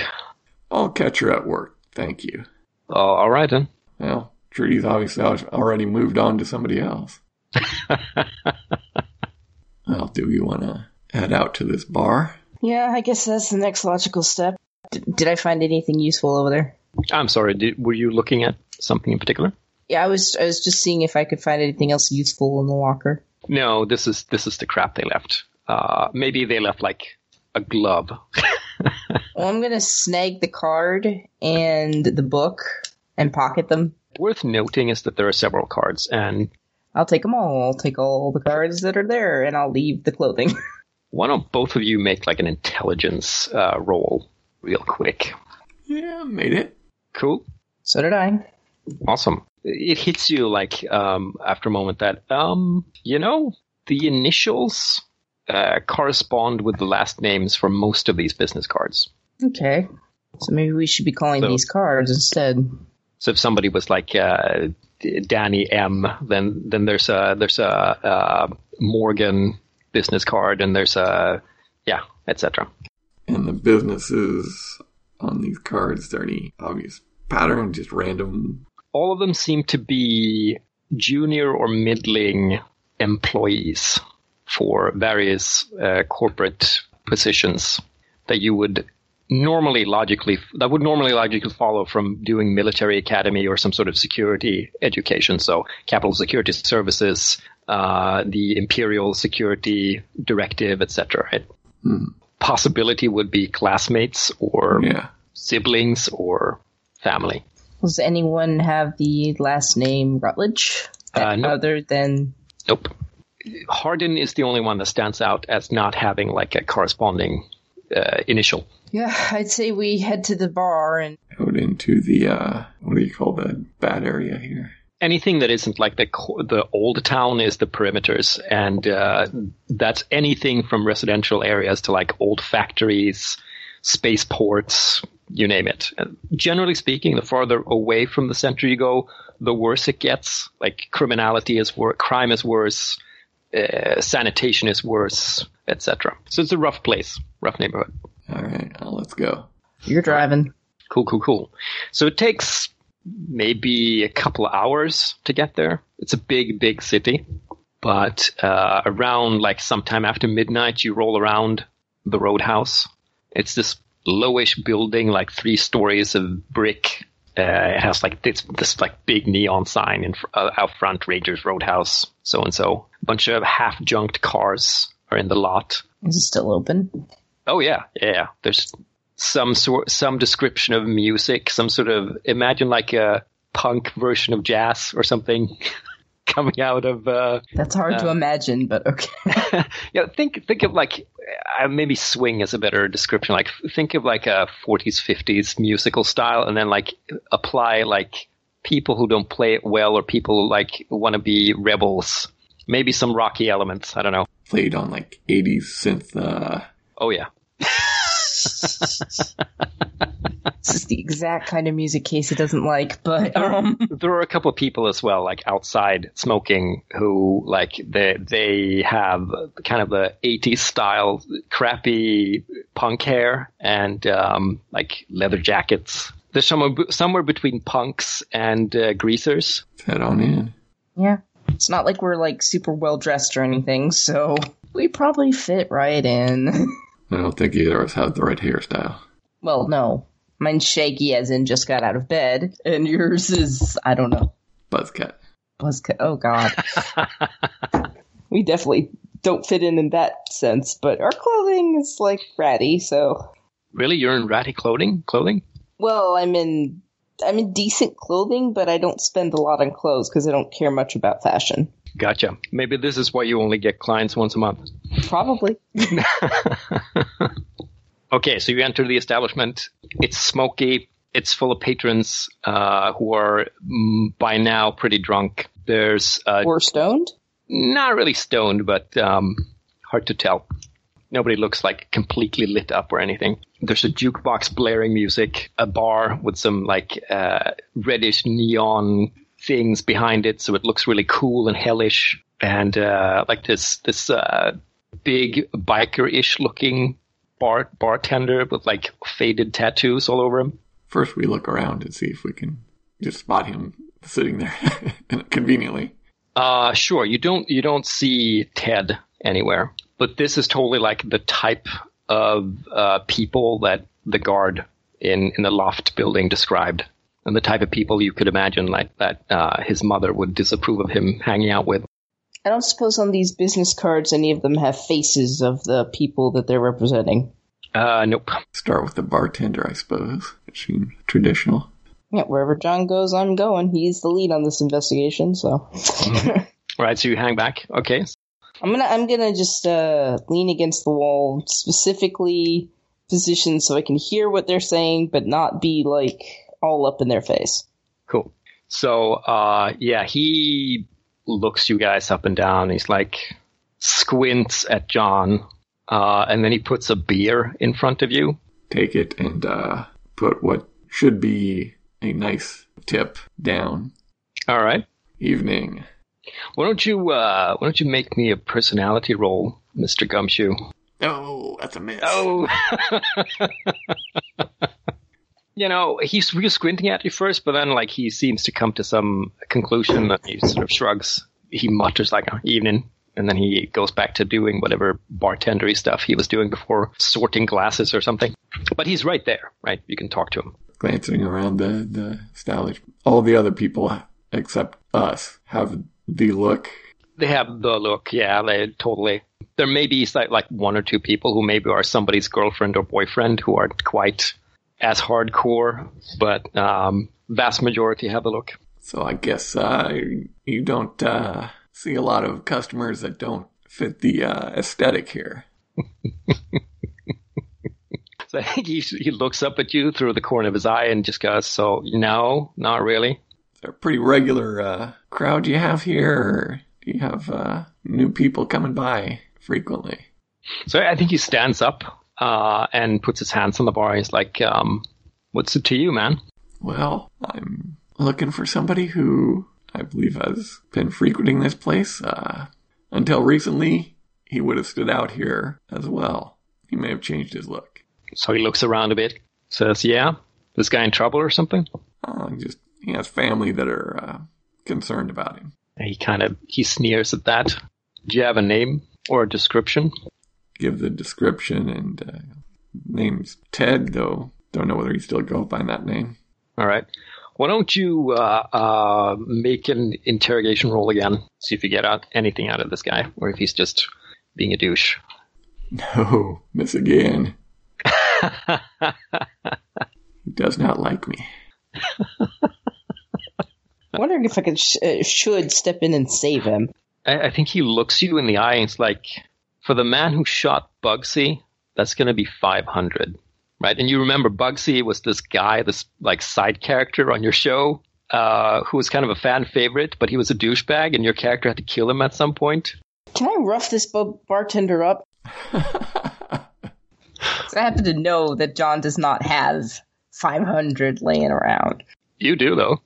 I'll catch her at work. Thank you. Oh, all right then. Well, Trudy's obviously already moved on to somebody else. <laughs> well, do we want to head out to this bar? Yeah, I guess that's the next logical step. D- did I find anything useful over there? I'm sorry. Did, were you looking at something in particular? Yeah, I was. I was just seeing if I could find anything else useful in the locker. No, this is this is the crap they left. Uh, maybe they left like a glove. <laughs> Well, I'm gonna snag the card and the book and pocket them. Worth noting is that there are several cards, and I'll take them all. I'll take all the cards that are there, and I'll leave the clothing. <laughs> why don't both of you make like an intelligence uh, roll real quick? Yeah, made it. Cool. so did I. Awesome. It hits you like um, after a moment that um, you know the initials uh, correspond with the last names for most of these business cards. Okay. So maybe we should be calling So- these cards instead. So if somebody was like uh, Danny M, then then there's a there's a, uh Morgan business card, and there's a yeah, etc. And the businesses on these cards, is there any obvious pattern? Just random? All of them seem to be junior or middling employees for various uh, corporate positions that you would normally logically that would normally logically follow from doing military academy or some sort of security education. So Capitol Security Services, uh, the Imperial Security Directive, etc. Right? Possibility would be classmates or Yeah. siblings or family. Does anyone have the last name Rutledge? Uh, no. Other than Nope. Harden is the only one that stands out as not having like a corresponding uh, initial. yeah, I'd say we head to the bar and Out into the, uh, what do you call the bad area here? Anything that isn't like the the old town is the perimeters, and uh, that's anything from residential areas to like old factories, spaceports, you name it. And generally speaking, the farther away from the center you go, the worse it gets. Like criminality is worse, crime is worse, uh, sanitation is worse, etc. So it's a rough place, rough neighborhood. All right, well, let's go. you're driving. Cool, cool, cool. So it takes maybe a couple of hours to get there. It's a big, big city. But uh, around like sometime after midnight, you roll around the roadhouse. It's this lowish building, like three stories of brick. Uh, it has like this, this like big neon sign in fr- uh, out front, Rangers Roadhouse, so and so. A bunch of half junked cars are in the lot. Is it still open? Oh yeah, yeah. There's some sort, some description of music, some sort of imagine like a punk version of jazz or something <laughs> <laughs> coming out of. Uh, That's hard to imagine, but okay. <laughs> yeah, think think of like uh, maybe swing is a better description. Like think of like a 40s 50s musical style, and then like apply like people who don't play it well or people who, like want to be rebels. Maybe some rocky elements. I don't know. Played on like 80s synth. Uh, Oh yeah. <laughs> this is the exact kind of music Casey doesn't like, but um, there are a couple of people as well, like outside smoking, who like they they have kind of the '80s style, crappy punk hair and um, like leather jackets. They're somewhere somewhere between punks and uh, greasers. head on in. yeah, it's not like we're like super well dressed or anything, so we probably fit right in. <laughs> I don't think either of us have the right hairstyle. well, no, mine's shaky, as in just got out of bed, and yours is I don't know. Buzz cut. Buzz cut. Oh God. <laughs> we definitely don't fit in in that sense, but our clothing is like ratty, so. Really, you're in ratty clothing? Clothing? Well, I'm in I'm in decent clothing, but I don't spend a lot on clothes because I don't care much about fashion. Gotcha. Maybe this is why you only get clients once a month. Probably. <laughs> Okay, so you enter the establishment. It's smoky. It's full of patrons uh, who are mm, by now pretty drunk. There's uh, Or stoned? not really stoned, but um, hard to tell. Nobody looks like completely lit up or anything. There's a jukebox blaring music, a bar with some like uh, reddish neon things behind it, so it looks really cool and hellish, and uh, like this this uh, big biker-ish looking bar bartender with like faded tattoos all over him. First, we look around and see if we can just spot him sitting there <laughs> conveniently. Uh, sure. You don't you don't see Ted anywhere, but this is totally like the type of uh, people that the guard in in the loft building described, and the type of people you could imagine like that uh, his mother would disapprove of him hanging out with. I don't suppose on these business cards any of them have faces of the people that they're representing. Uh, nope. Start with the bartender, I suppose. It seems traditional. Yeah, wherever John goes, I'm going. He's the lead on this investigation, so <laughs> Right. So you hang back. Okay. I'm gonna I'm gonna just uh, lean against the wall, specifically positioned so I can hear what they're saying, but not be like all up in their face. Cool. So, uh, yeah, he looks you guys up and down. He's like squints at John, uh, and then he puts a beer in front of you. Take it and uh, put what should be a nice tip down. All right. Evening. Why don't you, uh, why don't you make me a personality roll, Mr. Gumshoe? Oh, that's a miss. Oh. <laughs> you know, he's real squinting at you first, but then like he seems to come to some conclusion and he sort of shrugs. He mutters like oh, evening. And then he goes back to doing whatever bartendery stuff he was doing before, sorting glasses or something. But he's right there, right? You can talk to him. Glancing around the, the establishment. All the other people except us have the look. They have the look, yeah, they totally. There may be like, like one or two people who maybe are somebody's girlfriend or boyfriend who aren't quite as hardcore, but um, vast majority have the look. So I guess uh, you don't uh, see a lot of customers that don't fit the uh, aesthetic here. <laughs> So I think he, he looks up at you through the corner of his eye and just goes, "So no, not really." Is there a pretty regular uh, crowd you have here, or do you have uh, new people coming by frequently? So I think he stands up uh, and puts his hands on the bar. He's like, um, "What's it to you, man?" Well, I'm looking for somebody who I believe has been frequenting this place. Uh, until recently, he would have stood out here as well. He may have changed his look. So he looks around a bit, says, "Yeah, this guy in trouble or something?" Uh, just he has family that are uh, concerned about him. And he kind of he sneers at that. Do you have a name or a description? Give the description, and uh, Name's Ted, though. Don't know whether he still go by that name. All right. Why don't you uh, uh, make an interrogation roll again? See if you get out anything out of this guy, or if he's just being a douche. <laughs> No, miss again. <laughs> he does not like me. <laughs> Wondering if I could sh- uh, should step in and save him. I, I think he looks you in the eye and it's like, for the man who shot Bugsy, that's going to be 500. Right? And you remember Bugsy was this guy, this like side character on your show, uh, who was kind of a fan favorite, but he was a douchebag and your character had to kill him at some point. Can I rough this bu- bartender up? <laughs> 'Cause I happen to know that John does not have 500 laying around. You do though.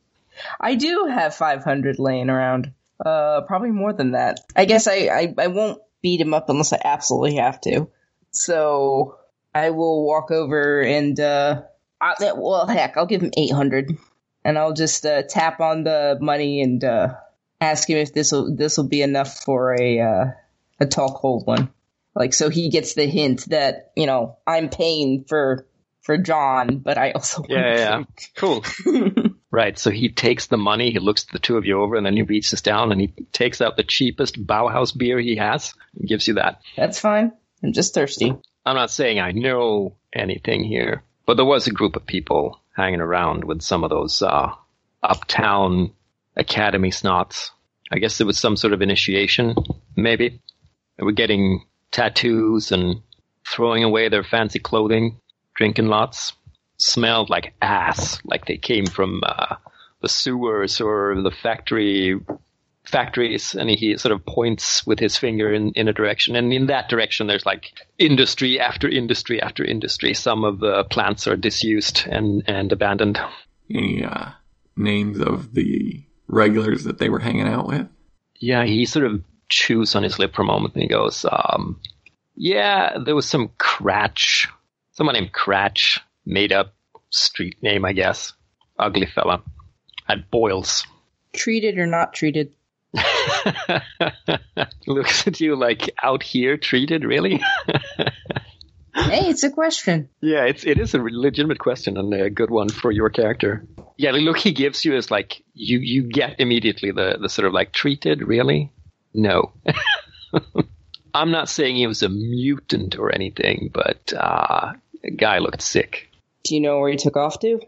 I do have 500 laying around. Uh, probably more than that. I guess I, I, I won't beat him up unless I absolutely have to. So I will walk over and, uh, I, well, heck, I'll give him 800 and I'll just, uh, tap on the money and, uh, ask him if this will, this will be enough for a, uh, a tall, cold one. Like, so he gets the hint that, you know, I'm paying for, for John, but I also want Yeah, a yeah, yeah. Cool. <laughs> Right. So he takes the money, he looks the two of you over, and then he reaches down and he takes out the cheapest Bauhaus beer he has and gives you that. That's fine. I'm just thirsty. I'm not saying I know anything here, but there was a group of people hanging around with some of those uh, uptown academy snots. I guess it was some sort of initiation, maybe. They were getting tattoos and throwing away their fancy clothing, drinking lots. Smelled like ass, like they came from uh, the sewers or the factory factories and he sort of points with his finger in, in a direction. And in that direction there's like industry after industry after industry. Some of the plants are disused and and abandoned. Any uh, names of the regulars that they were hanging out with? yeah he sort of chews on his lip for a moment and he goes um yeah there was some cratch someone named cratch made up street name i guess ugly fella had boils Treated or not treated? <laughs> looks at you like out here treated really <laughs> Hey, it's a question. Yeah, it's it is a legitimate question and a good one for your character. Yeah, the look he gives you is like you you get immediately the the sort of like treated really. No, <laughs> I'm not saying he was a mutant or anything, but uh, the guy looked sick. Do you know where he took off to?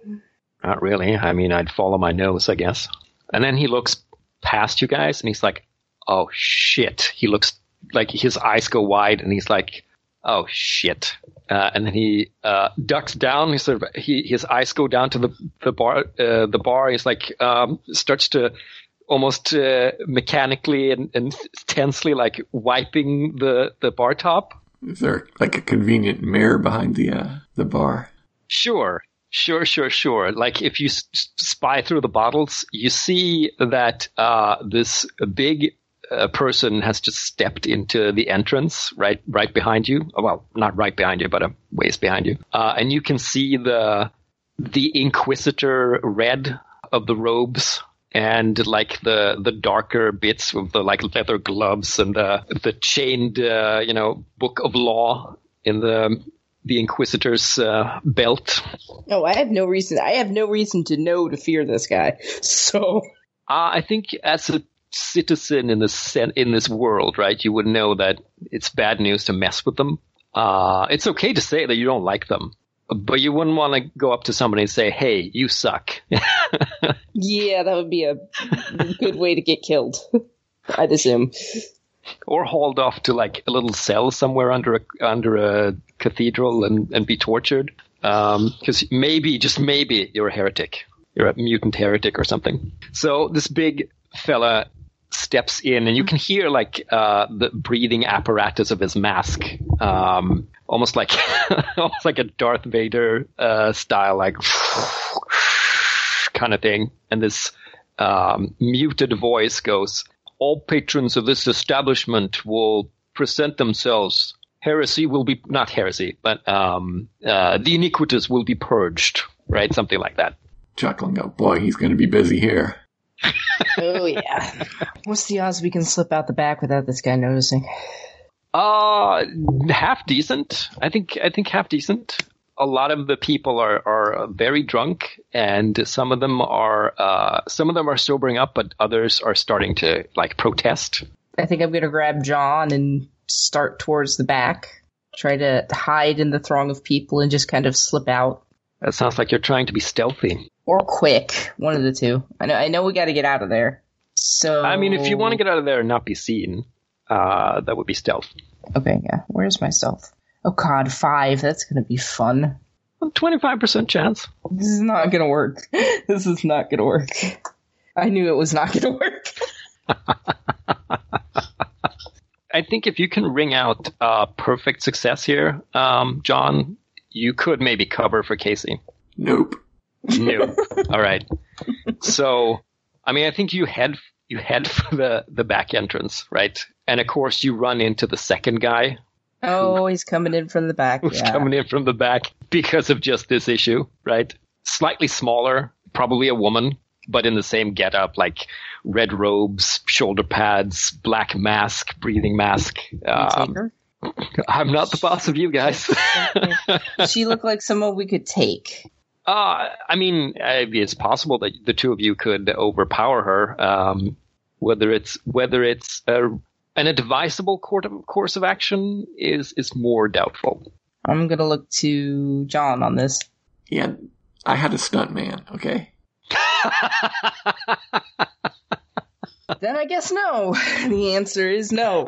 Not really. I mean, I'd follow my nose, I guess. And then he looks past you guys and he's like, "Oh shit!" He looks like his eyes go wide and he's like, "Oh shit!" Uh, and then he uh, ducks down. He sort of he his eyes go down to the the bar. Uh, the bar. He's like um, starts to almost uh, mechanically and, and tensely like wiping the the bar top. Is there like a convenient mirror behind the uh, the bar? Sure, sure, sure, sure. Like if you s- spy through the bottles, you see that uh, this big uh, person has just stepped into the entrance right, right behind you. Well, not right behind you, but a ways behind you, uh, and you can see the the Inquisitor red of the robes. And like the the darker bits with the like leather gloves and the the chained uh, you know book of law in the the Inquisitor's uh, belt. No, I have no reason. I have no reason to know to fear this guy. <laughs> So Uh, I think as a citizen in this in this world, right, you would know that it's bad news to mess with them. Uh, it's okay to say that you don't like them, but you wouldn't want to go up to somebody and say, "Hey, you suck." <laughs> yeah, that would be a good way to get killed. <laughs> I'd assume. Or hauled off to like a little cell somewhere under a under a cathedral and, and be tortured. Because maybe, just maybe, you're a heretic. You're a mutant heretic or something. So this big fella steps in, and you can hear like uh, the breathing apparatus of his mask, um, almost like <laughs> almost like a Darth Vader uh, style, like <laughs> kind of thing. And this um, muted voice goes, all patrons of this establishment will present themselves. Heresy will be not heresy, but um, uh, the iniquitous will be purged, right? Something like that. Chuckling, oh boy, he's going to be busy here. Oh yeah. <laughs> What's the odds we can slip out the back without this guy noticing? Uh, half decent. I think. I think half decent. A lot of the people are are very drunk, and some of them are uh, some of them are sobering up, but others are starting to like protest. I think I'm gonna grab John and start towards the back. Try to hide in the throng of people and just kind of slip out. That sounds like you're trying to be stealthy. Or quick. One of the two. I know I know we gotta get out of there. So I mean, if you want to get out of there and not be seen, uh, that would be stealth. Okay, yeah. Where's my stealth? Oh god, five. That's gonna be fun. Twenty five percent chance. This is not gonna work. <laughs> This is not gonna work. I knew it was not gonna <laughs> work. I think if you can ring out uh, perfect success here, um, John, you could maybe cover for Casey. Nope. Nope. <laughs> All right. So, I mean, I think you head you head for the the back entrance, right? And of course, you run into the second guy Oh, he's coming in from the back. who's yeah. coming in from the back because of just this issue, right? Slightly smaller, probably a woman, but in the same getup, like red robes, shoulder pads, black mask, breathing mask. Um. <laughs> I'm not the boss of you guys. She looked like someone we could take? Uh, I mean, it's possible that the two of you could overpower her. Um, whether it's whether it's a, an advisable court of, course of action is is more doubtful. I'm gonna look to John on this. Yeah, I had a stunt man. Okay. <laughs> Then I guess no. <laughs> The answer is no.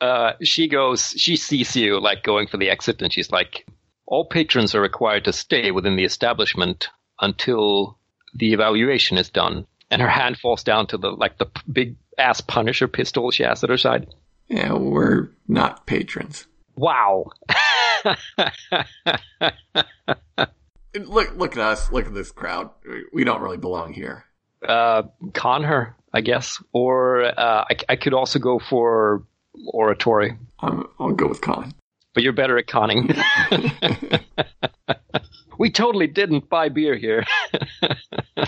uh, she goes, she sees you like going for the exit, and she's like, "All patrons are required to stay within the establishment until the evaluation is done." And her hand falls down to the like the big ass Punisher pistol she has at her side. Yeah, we're not patrons. Wow. Look, look at us. Look at this crowd. We don't really belong here. uh, con her, I guess, or uh, I, I could also go for oratory, I'm, I'll go with Con. but you're better at conning. <laughs> <laughs> we totally didn't buy beer here. <laughs>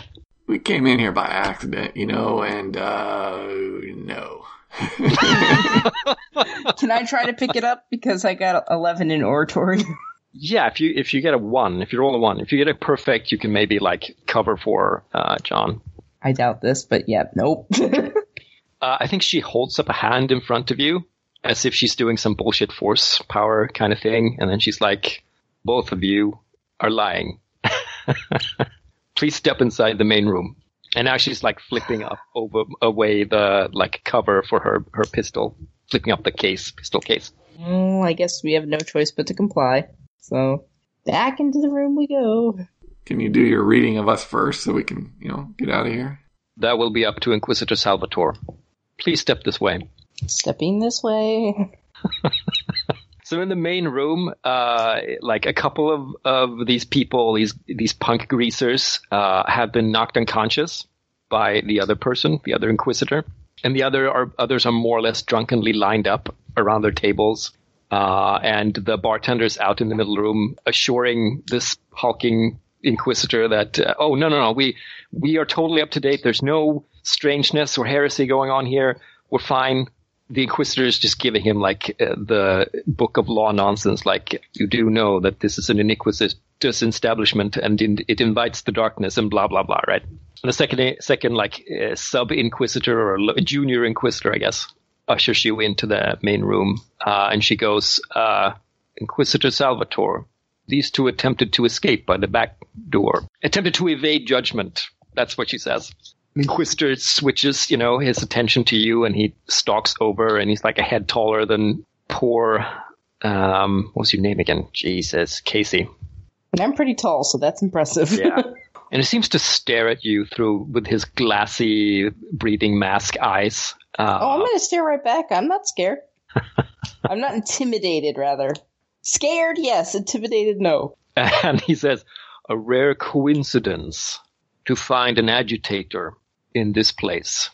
We came in here by accident, you know, and uh no. <laughs> Can I try to pick it up because I got 11 in oratory? yeah, if you if you get a one, if you roll a one, if you get a perfect, you can maybe like cover for uh, John. I doubt this, but yeah, nope. <laughs> Uh, I think she holds up a hand in front of you as if she's doing some bullshit force power kind of thing, and then she's like, "Both of you are lying. <laughs> Please step inside the main room." And now she's like flipping up over away the like cover for her her pistol, flipping up the case, pistol case. well, I guess we have no choice but to comply. So back into the room we go. Can you do your reading of us first so we can, you know, get out of here? That will be up to Inquisitor Salvatore. Please step this way. Stepping this way. <laughs> So in the main room, uh, like a couple of, of these people, these these punk greasers, uh, have been knocked unconscious by the other person, the other inquisitor, and the other are others are more or less drunkenly lined up around their tables. Uh, and the bartender's out in the middle room, assuring this hulking inquisitor that, uh, oh no no no, we we are totally up to date. There's no strangeness or heresy going on here. We're fine the inquisitor is just giving him like uh, the book of law nonsense like you do know that this is an iniquitous establishment and in, it invites the darkness and blah blah blah right? And the second second like uh, sub inquisitor or junior inquisitor i guess ushers you into the main room uh, and she goes uh, inquisitor salvatore these two attempted to escape by the back door. Attempted to evade judgment. That's what she says Inquisitor switches, you know, his attention to you, and he stalks over, and he's like a head taller than poor. Um, what's your name again? Jesus, Casey. And I'm pretty tall, so that's impressive. Yeah. <laughs> And he seems to stare at you through with his glassy, breathing mask eyes. Uh, oh, I'm gonna stare right back. I'm not scared. <laughs> I'm not intimidated, rather. Scared, yes. Intimidated, no. and he says, "A rare coincidence to find an agitator in this place."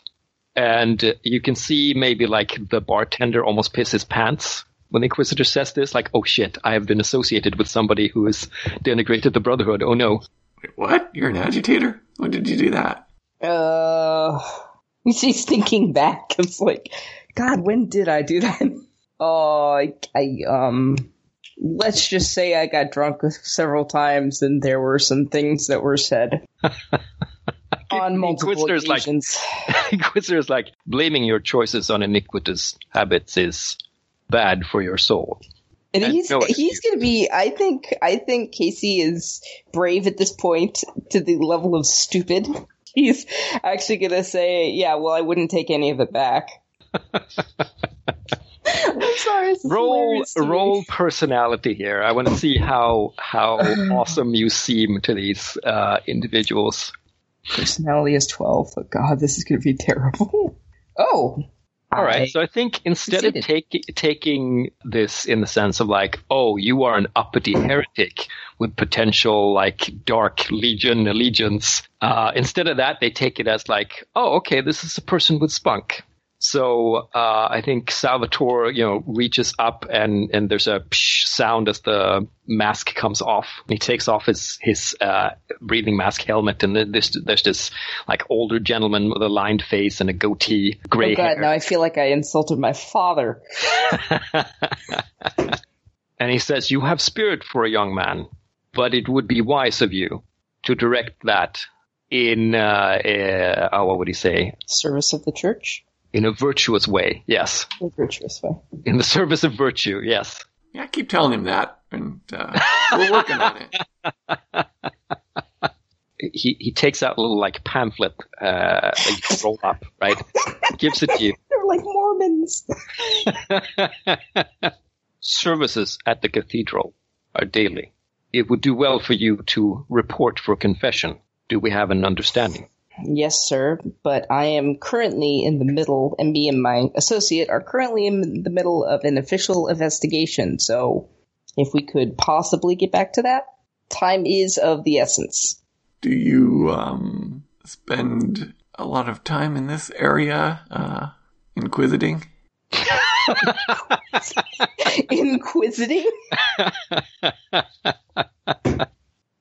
And uh, you can see maybe like the bartender almost piss his pants when the Inquisitor says this, like, "Oh shit, I have been associated with somebody who has denigrated the Brotherhood. Oh no." Wait, what? You're an agitator? When did you do that? Uh, <laughs> she's thinking back. <laughs> It's like, God, when did I do that? <laughs> Oh, I, I um, let's just say I got drunk several times, and there were some things that were said on multiple Inquisitor's like- occasions. <laughs> Inquisitor is like blaming your choices on iniquitous habits is bad for your soul. And And he's no he's gonna be. I think I think Casey is brave at this point to the level of stupid. <laughs> He's actually gonna say, "Yeah, well, I wouldn't take any of it back." <laughs> I'm sorry. This Roll roll personality here. I want to see how how awesome you seem to these uh, individuals. Personality is twelve. Oh God, this is gonna be terrible. <laughs> Oh, All right, I- so I think instead of take, taking this in the sense of like, oh, you are an uppity <laughs> heretic with potential like dark legion allegiance, uh, instead of that, they take it as like, oh, okay, this is a person with spunk. So uh, I think Salvatore, you know, reaches up and and there's a psh sound as the mask comes off. He takes off his his uh, breathing mask helmet, and there's there's this like older gentleman with a lined face and a goatee, gray oh God, hair. now I feel like I insulted my father. <laughs> and he says, You have spirit for a young man, but it would be wise of you to direct that in, uh, uh, oh, what would he say? Service of the church, In a virtuous way, yes. in a virtuous way. In the service of virtue, yes. Yeah, I keep telling him that, and uh, we're working on it. <laughs> He, he takes out a little like pamphlet uh, that you can roll up, right? Gives it to you. <laughs> They're like Mormons. <laughs> Services at the cathedral are daily. It would do well for you to report for confession. Do we have an understanding? Yes, sir, but I am currently in the middle, and me and my associate are currently in the middle of an official investigation, so if we could possibly get back to that, time is of the essence. Do you um, spend a lot of time in this area, uh, inquisiting? <laughs> Inquisiting? <laughs>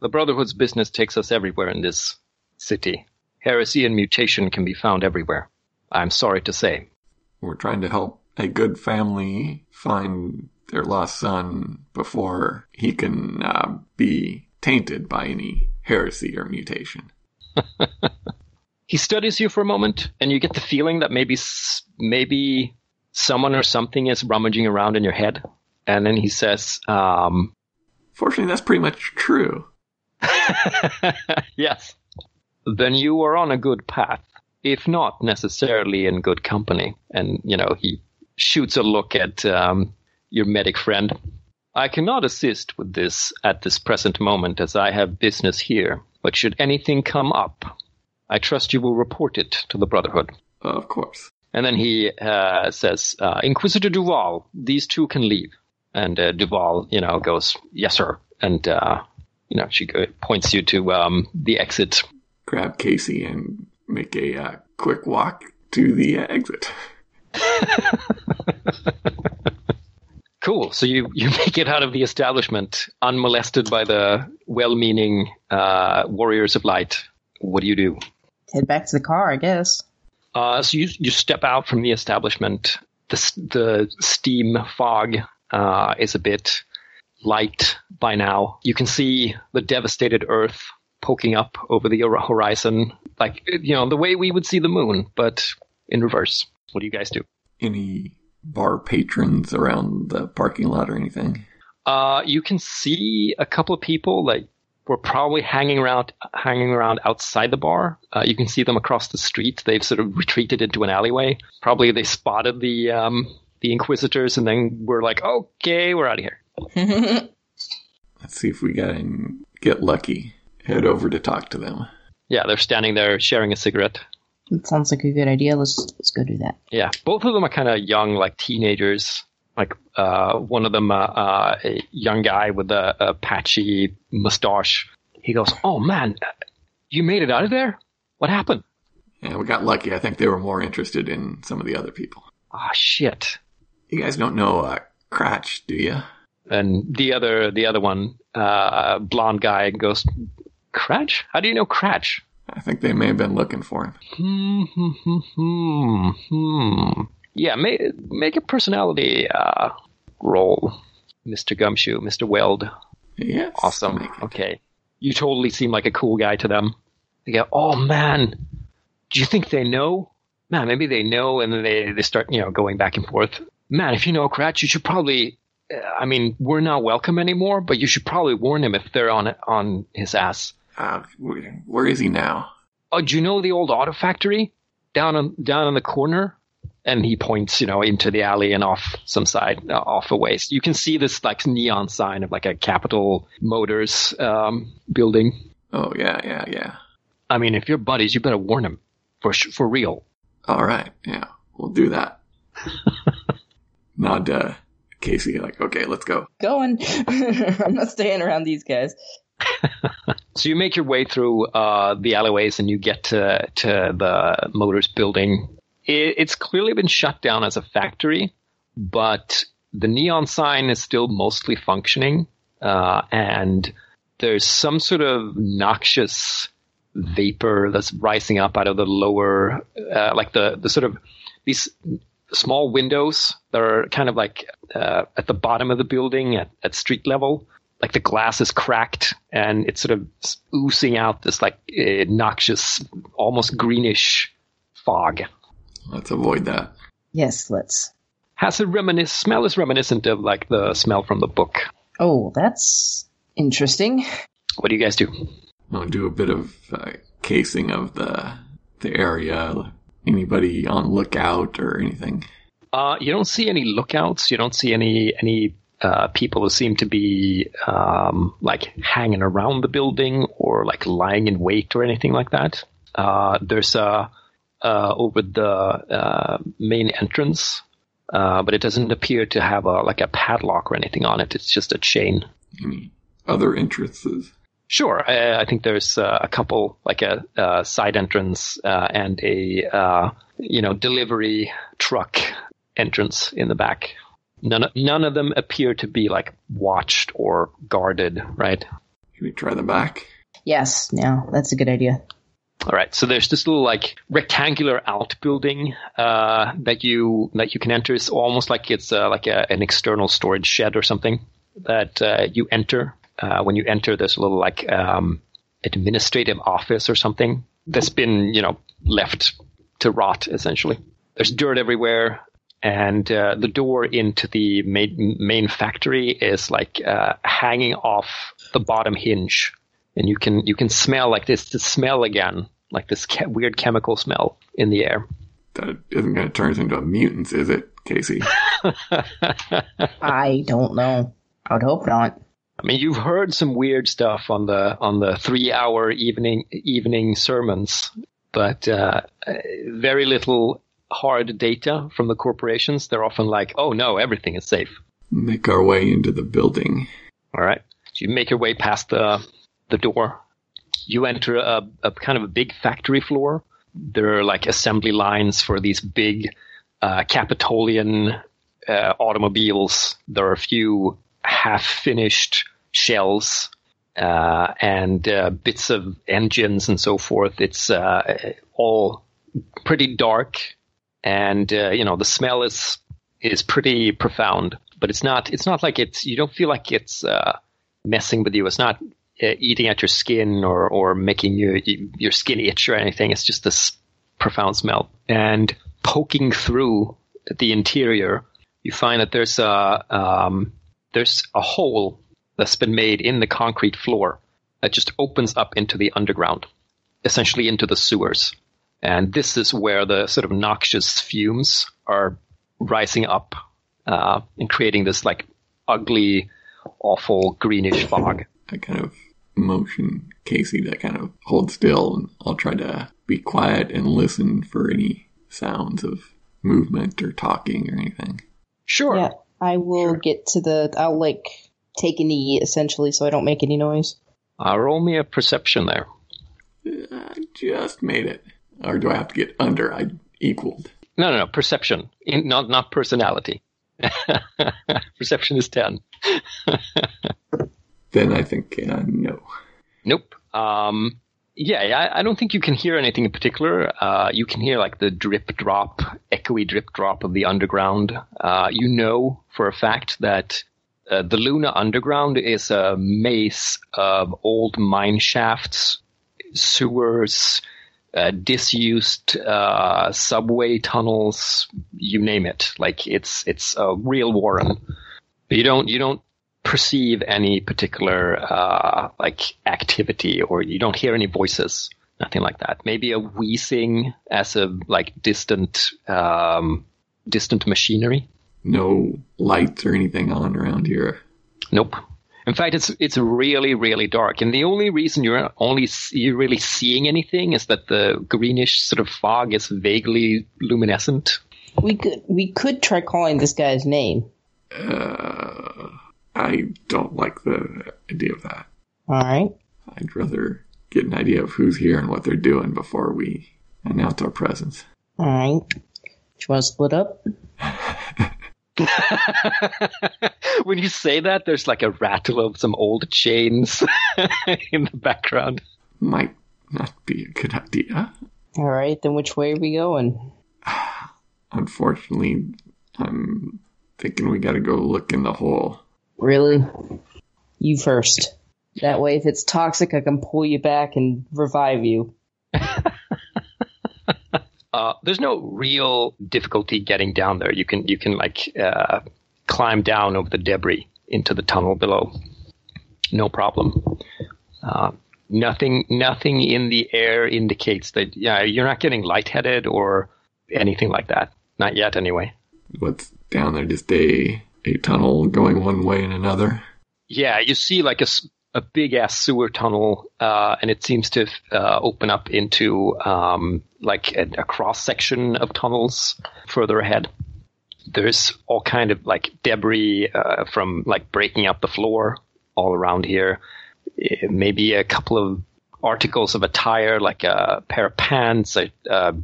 The Brotherhood's business takes us everywhere in this city. Heresy and mutation can be found everywhere. I'm sorry to say. We're trying to help a good family find their lost son before he can uh, be tainted by any heresy or mutation. <laughs> He studies you for a moment, and you get the feeling that maybe maybe someone or something is rummaging around in your head. And then he says, um, Fortunately, that's pretty much true. <laughs> yes. Then you are on a good path, if not necessarily in good company. And, you know, he shoots a look at um, your medic friend. I cannot assist with this at this present moment as I have business here, but should anything come up, I trust you will report it to the Brotherhood. Of course. And then he uh, says, uh, Inquisitor Duval, these two can leave. And uh, Duval, you know, goes, yes, sir. And, uh, you know, she points you to um, the exit. Grab Casey and make a uh, quick walk to the uh, exit. <laughs> Cool. So you, you <laughs> make it out of the establishment unmolested by the well-meaning uh, warriors of light. What do you do? Head back to the car, I guess. Uh, so you you step out from the establishment. The the steam fog uh, is a bit light by now. You can see the devastated Earth poking up over the horizon, like you know the way we would see the moon, but in reverse. What do you guys do? Any bar patrons around the parking lot or anything? Uh, you can see a couple of people like were probably hanging around hanging around outside the bar. Uh, you can see them across the street. They've sort of retreated into an alleyway. Probably they spotted the um, the inquisitors and then were like, "Okay, we're out of here." <laughs> Let's see if we can get lucky. Head over to talk to them. Yeah, they're standing there sharing a cigarette. It sounds like a good idea. Let's let's go do that. Yeah, both of them are kind of young, like teenagers. Like uh, one of them, uh, uh, a young guy with a, a patchy mustache. He goes, "Oh man, you made it out of there? What happened?" Yeah, we got lucky. I think they were more interested in some of the other people. Ah, shit. You guys don't know uh, Cratch, do you? And the other, the other one, uh, blonde guy goes, "Cratch? How do you know Cratch?" I think they may have been looking for him. Hmm, hmm, hmm, hmm, hmm. Yeah, make make a personality uh, roll, Mister Gumshoe, Mister Weld. Yes. Awesome. Okay, you totally seem like a cool guy to them. They go, "Oh man, do you think they know? Man, maybe they know." And then they they start you know going back and forth. Man, if you know Cratch, you should probably. uh, I mean, we're not welcome anymore, but you should probably warn him if they're on on his ass. Uh, where, where is he now? oh, do you know the old auto factory down on down on the corner? And he points, you know, into the alley and off some side, uh, off a ways. You can see this like neon sign of like a Capitol Motors um, building. Oh yeah, yeah, yeah. I mean, if you're buddies, you better warn him for sh- for real. All right, yeah, we'll do that. <laughs> Nod to Casey, like, okay, let's go. Going. <laughs> I'm not staying around these guys. So you make your way through uh, the alleyways and you get to to the Motors building. It, it's clearly been shut down as a factory, but the neon sign is still mostly functioning, uh, and there's some sort of noxious vapor that's rising up out of the lower, uh, like the the sort of these small windows that are kind of like uh, at the bottom of the building at, at street level. Like the glass is cracked and it's sort of oozing out this like uh, noxious, almost greenish fog. Let's avoid that. Yes, let's. Has a reminis- smell is reminiscent of like the smell from the book. Oh, that's interesting. What do you guys do? I'll do a bit of uh, casing of the the area. Anybody on lookout or anything? Uh, you don't see any lookouts. You don't see any any uh, people seem to be um, like hanging around the building or like lying in wait or anything like that. Uh, there's a uh, over the uh, main entrance, uh, but it doesn't appear to have a like a padlock or anything on it. It's just a chain. Any other entrances? Sure, I, I think there's uh, a couple, like a, uh side entrance uh, and a uh, you know delivery truck entrance in the back. None of, none of them appear to be like watched or guarded, right? Can we try the back? Yes, no, that's a good idea. All right, so there's this little like rectangular outbuilding uh, that you that you can enter. It's almost like it's uh, like a, an external storage shed or something that uh, you enter. Uh, when you enter, there's a little like um, administrative office or something that's been you know left to rot essentially. There's dirt everywhere, and uh, the door into the main, main factory is like uh, hanging off the bottom hinge and you can you can smell like this the smell again, like this ke- weird chemical smell in the air. That isn't going to turn us into mutants, is it, Casey? <laughs> I don't know. I would hope not. I mean, you've heard some weird stuff on the on the three hour evening evening sermons, but uh, uh, very little hard data from the corporations. They're often like, "Oh no, everything is safe." Make our way into the building. All right. So you make your way past the the door. You enter a, a kind of a big factory floor. There are like assembly lines for these big uh, Capitolian uh, automobiles. There are a few half finished shells uh, and uh, bits of engines and so forth. It's uh, all pretty dark, and uh, you know the smell is is pretty profound. But it's not it's not like it's you don't feel like it's uh, messing with you. It's not uh, eating at your skin or or making your your skin itch or anything. It's just this profound smell. And poking through the interior, you find that there's a um, there's a hole that's been made in the concrete floor that just opens up into the underground, essentially into the sewers. And this is where the sort of noxious fumes are rising up uh, and creating this like ugly, awful greenish fog. I kind of motion Casey to kind of hold still, and I'll try to be quiet and listen for any sounds of movement or talking or anything. Sure. Yeah, I will get to the. I'll like take a knee essentially, so I don't make any noise. Uh, roll me a perception there. I just made it. Or do I have to get under? I equaled. No, no, no. Perception, in, not not personality. <laughs> perception is ten. <laughs> Then I think uh, no. Nope. Um, Yeah, I, I don't think you can hear anything in particular. Uh, you can hear like the drip drop, echoey drip drop of the underground. Uh, you know for a fact that uh, the Luna Underground is a maze of old mine shafts, sewers, uh, disused uh, subway tunnels, you name it. Like it's it's a real warren. But you don't you don't perceive any particular uh, like activity, or you don't hear any voices, nothing like that. Maybe a wheezing as of like distant um, distant machinery. No lights or anything on around here. Nope. In fact, it's it's really really dark, and the only reason you're only you're really seeing anything is that the greenish sort of fog is vaguely luminescent. We could we could try calling this guy's name. Uh, I don't like the idea of that. All right. I'd rather get an idea of who's here and what they're doing before we announce our presence. All right. Do you want to split up? <laughs> <laughs> when you say that, there's like a rattle of some old chains <laughs> in the background. Might not be a good idea. All right. Then which way are we going? <sighs> Unfortunately, I'm thinking we gotta go look in the hole. Really? You first. That way, if it's toxic, I can pull you back and revive you. <laughs> Uh, there's no real difficulty getting down there. You can you can like uh, climb down over the debris into the tunnel below. No problem. Uh, nothing nothing in the air indicates that yeah you're not getting lightheaded or anything like that. Not yet, anyway. What's down there? Just a a tunnel going one way and another. Yeah, you see like a, a big ass sewer tunnel, uh, and it seems to uh, open up into um, like a, a cross section of tunnels further ahead. There's all kind of like debris uh, from like breaking up the floor all around here. Eh, Maybe a couple of articles of attire, like a pair of pants, a, a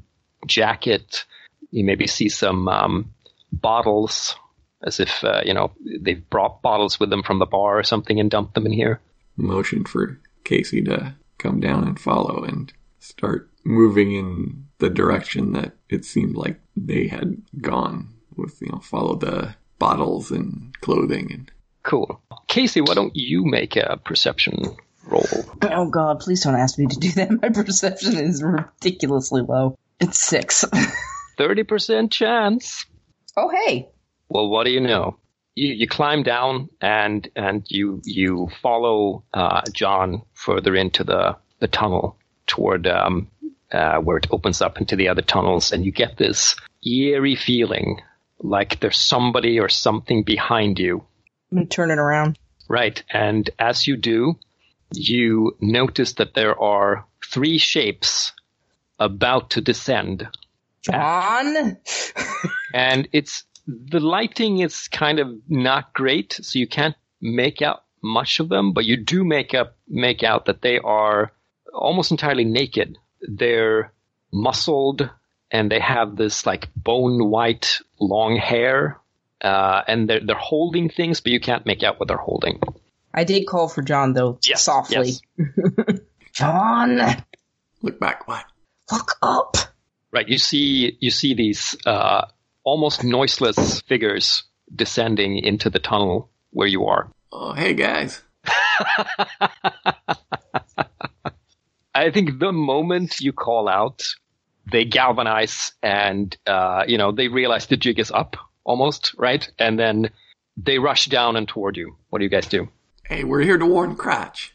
jacket. You maybe see some um, bottles, as if uh, you know they've brought bottles with them from the bar or something and dumped them in here. Motion for Casey to come down and follow and start moving in the direction that it seemed like they had gone with, you know, follow the bottles and clothing and Cool. Casey, why don't you make a perception roll? Oh God! Please don't ask me to do that. <laughs> My perception is ridiculously low. It's six. <laughs> 30% chance. oh hey! Well, what do you know? You, you climb down and and you you follow uh, John further into the the tunnel toward um, uh, where it opens up into the other tunnels, and you get this eerie feeling like there's somebody or something behind you. I'm gonna turn it around. Right, and as you do, you notice that there are three shapes about to descend John. and it's the lighting is kind of not great, so you can't make out much of them, but you do make up make out that they are almost entirely naked. They're muscled and they have this like bone white long hair. Uh, and they're they're holding things, but you can't make out what they're holding. I did call for John though, Yes, softly. yes. <laughs> John, look back. What? look up. Right, you see you see these uh, almost noiseless figures descending into the tunnel where you are. Oh, hey guys. <laughs> I think the moment you call out, they galvanize and, uh, you know, they realize the jig is up almost, right? And then they rush down and toward you. What do you guys do? Hey, we're here to warn Cratch.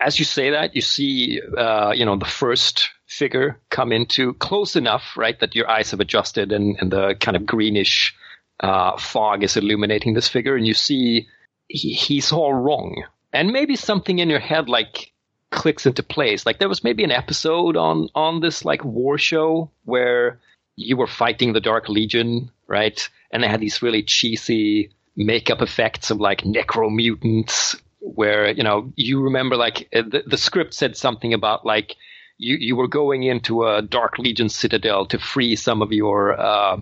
As you say that, you see, uh, you know, the first figure come into close enough, right, that your eyes have adjusted and, and the kind of greenish uh, fog is illuminating this figure, and you see he, he's all wrong. And maybe something in your head, like, clicks into place. Like there was maybe an episode on on this like war show where you were fighting the Dark Legion, right? And they had these really cheesy makeup effects of like necro mutants where you know you remember like the, the script said something about like you you were going into a Dark Legion citadel to free some of your uh,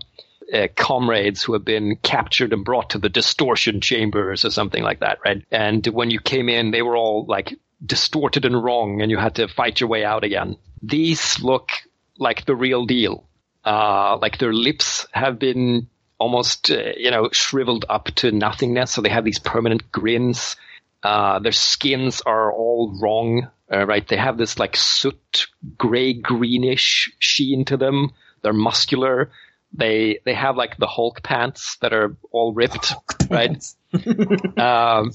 uh, comrades who have been captured and brought to the distortion chambers or something like that, right? And when you came in, they were all like distorted and wrong, and you had to fight your way out again. These look like the real deal. Uh, like their lips have been almost, uh, you know, shriveled up to nothingness, so they have these permanent grins. Uh, their skins are all wrong, uh, right? They have this like soot, gray, greenish sheen to them. They're muscular. They they have like the Hulk pants that are all ripped, <laughs> right? <laughs> um,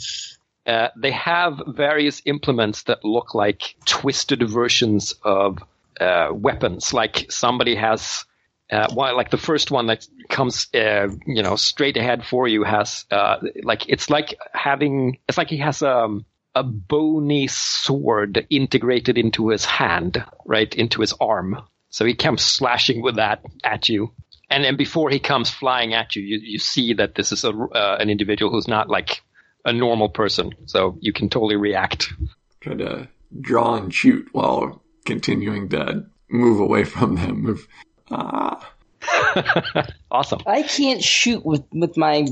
uh, they have various implements that look like twisted versions of uh, weapons. Like somebody has, uh, well, like the first one that comes, uh, you know, straight ahead for you has, uh, like it's like having, it's like he has um, a bony sword integrated into his hand, right, into his arm. So he comes slashing with that at you and then before he comes flying at you, you, you see that this is a, uh, an individual who's not like a normal person. So you can totally react. Try to draw and shoot while continuing to move away from them. Move. Ah. <laughs> awesome. I can't shoot with, with my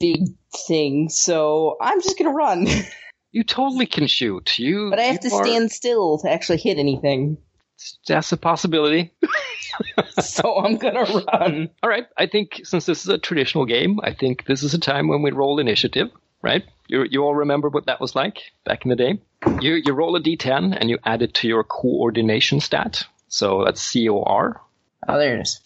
big thing, so I'm just gonna run. <laughs> You totally can shoot. You, but I have to are- stand still to actually hit anything. That's a possibility. <laughs> so I'm gonna run. All right. I think since this is a traditional game, I think this is a time when we roll initiative, right? You, you all remember what that was like back in the day? You, you roll a d10 and you add it to your coordination stat. So that's COR. Oh, there it is.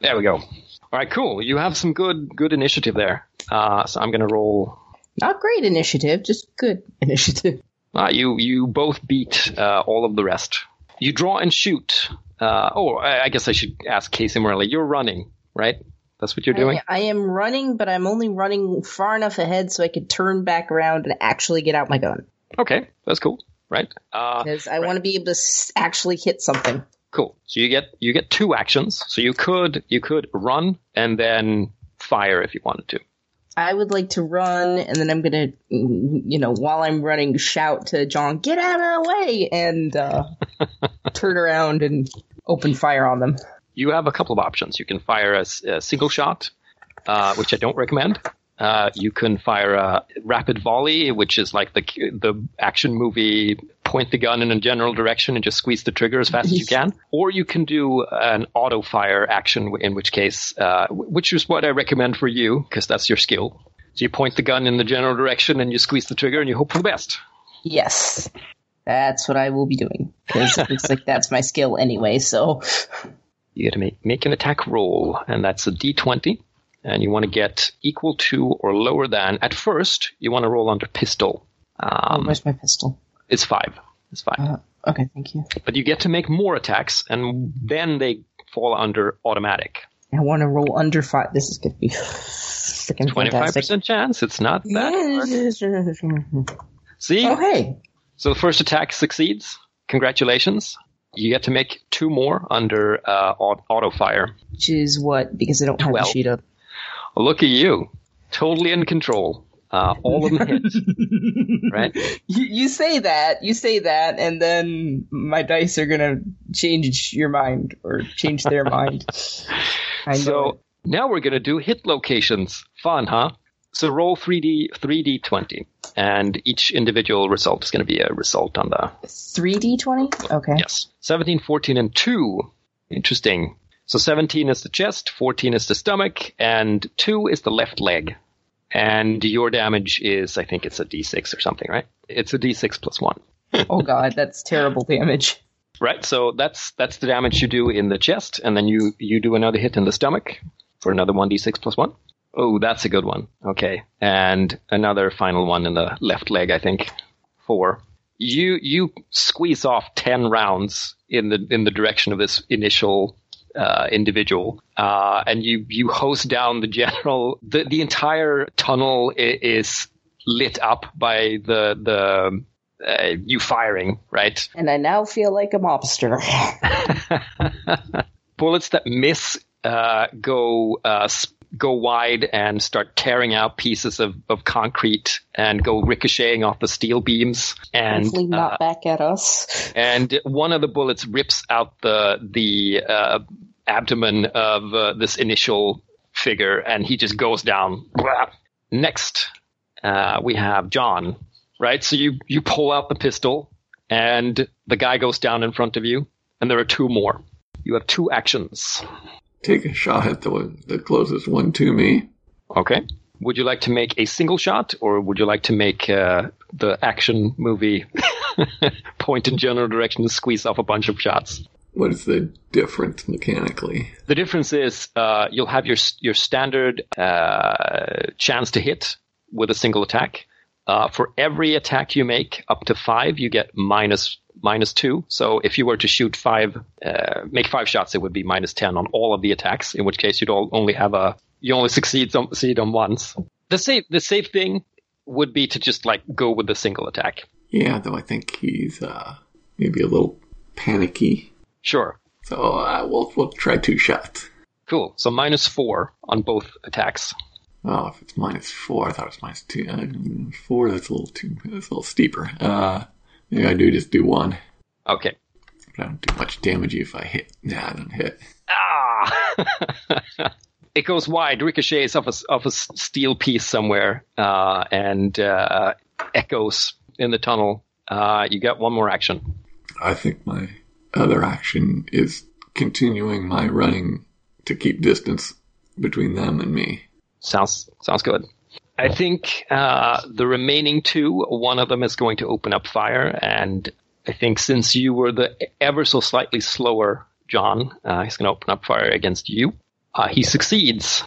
There we go. All right, cool. You have some good good initiative there. Uh, so I'm going to roll. Not great initiative, just good <laughs> initiative. Uh, you you both beat uh, all of the rest. You draw and shoot. Uh, oh, I, I guess I should ask Casey Morelli. You're running, right? That's what you're doing. I, I am running, but I'm only running far enough ahead so I could turn back around and actually get out my gun. Okay, that's cool. Right. Uh, Because I want to be able to actually hit something. Cool. So you get you get two actions. So you could you could run and then fire if you wanted to. I would like to run, and then I'm gonna, you know, while I'm running, shout to John, "Get out of the way!" and uh, <laughs> turn around and open fire on them. You have a couple of options. You can fire a single shot, uh, which I don't recommend. Uh, you can fire a rapid volley, which is like the the action movie point the gun in a general direction and just squeeze the trigger as fast as you can. Or you can do an auto fire action, in which case, uh, which is what I recommend for you because that's your skill. So you point the gun in the general direction and you squeeze the trigger and you hope for the best. Yes, that's what I will be doing because it looks like that's my skill anyway. So <laughs> You got to make make an attack roll, and that's a d20, and you want to get equal to or lower than. At first, you want to roll under pistol. oh, Um, where's my pistol? it's five. It's five. Uh, okay, thank you. but you get to make more attacks, and then they fall under automatic. I want to roll under five. This is gonna be freaking Twenty-five fantastic. percent chance. It's not that. hard. See, Oh hey, so the first attack succeeds. Congratulations. You get to make two more under uh, auto fire. which is what? Because I don't have the Twelve. sheet up. Look at you, totally in control. Uh, all of them hit, <laughs> right? You, you say that, you say that, and then my dice are gonna change your mind or change their mind. <laughs> I know. So it. now we're going to do hit locations. Fun, huh? So roll 3D, 3D20, and each individual result is going to be a result on the, 3d20? Okay. yes, 17, 14, and 2. Interesting. So 17 is the chest, 14 is the stomach, and 2 is the left leg. And your damage is, I think it's a d6 or something, right? It's a d6 plus 1. Oh god, that's terrible damage. Right, so that's that's the damage you do in the chest, and then you you do another hit in the stomach for another one d six plus one. Oh, that's a good one. Okay, and another final one in the left leg, I think. Four. You you squeeze off ten rounds in the in the direction of this initial uh, individual, uh, and you you hose down the general. The the entire tunnel is lit up by the the uh, you firing, right? And I now feel like a mobster. <laughs> bullets that miss uh, go uh, s- go wide and start tearing out pieces of, of concrete and go ricocheting off the steel beams and Hopefully not uh, back at us. and one of the bullets rips out the the uh, abdomen of uh, this initial figure and he just goes down. Next, uh, we have John. right? So you you pull out the pistol, and the guy goes down in front of you, and there are two more. You have two actions. Take a shot at the one, the closest one to me. Okay. Would you like to make a single shot, or would you like to make uh, the action movie <laughs> point in general direction and squeeze off a bunch of shots? What is the difference mechanically? The difference is uh, you'll have your your standard uh, chance to hit with a single attack. Uh, for every attack you make up to five, you get minus minus two. So if you were to shoot five, uh, make five shots, it would be minus ten on all of the attacks. In which case, you'd all, only have a you only succeed on, succeed on once. The safe the safe thing would be to just like go with the single attack. Yeah, though I think he's uh, maybe a little panicky. Sure. So uh, we'll we'll try two shots. Cool. So minus four on both attacks. Oh, if it's minus four, I thought it was minus two. Uh, four, that's a little too, that's a little steeper. Uh, maybe I do just do one. Okay. But I don't do much damage if I hit. Nah, I don't hit. Ah! <laughs> it goes wide, ricochets off a, off a steel piece somewhere, uh, and uh, echoes in the tunnel. Uh, you get one more action. I think my other action is continuing my running to keep distance between them and me. Sounds sounds good. I think uh, the remaining two, one of them is going to open up fire, and I think since you were the ever so slightly slower John, uh, he's going to open up fire against you. Uh, he succeeds.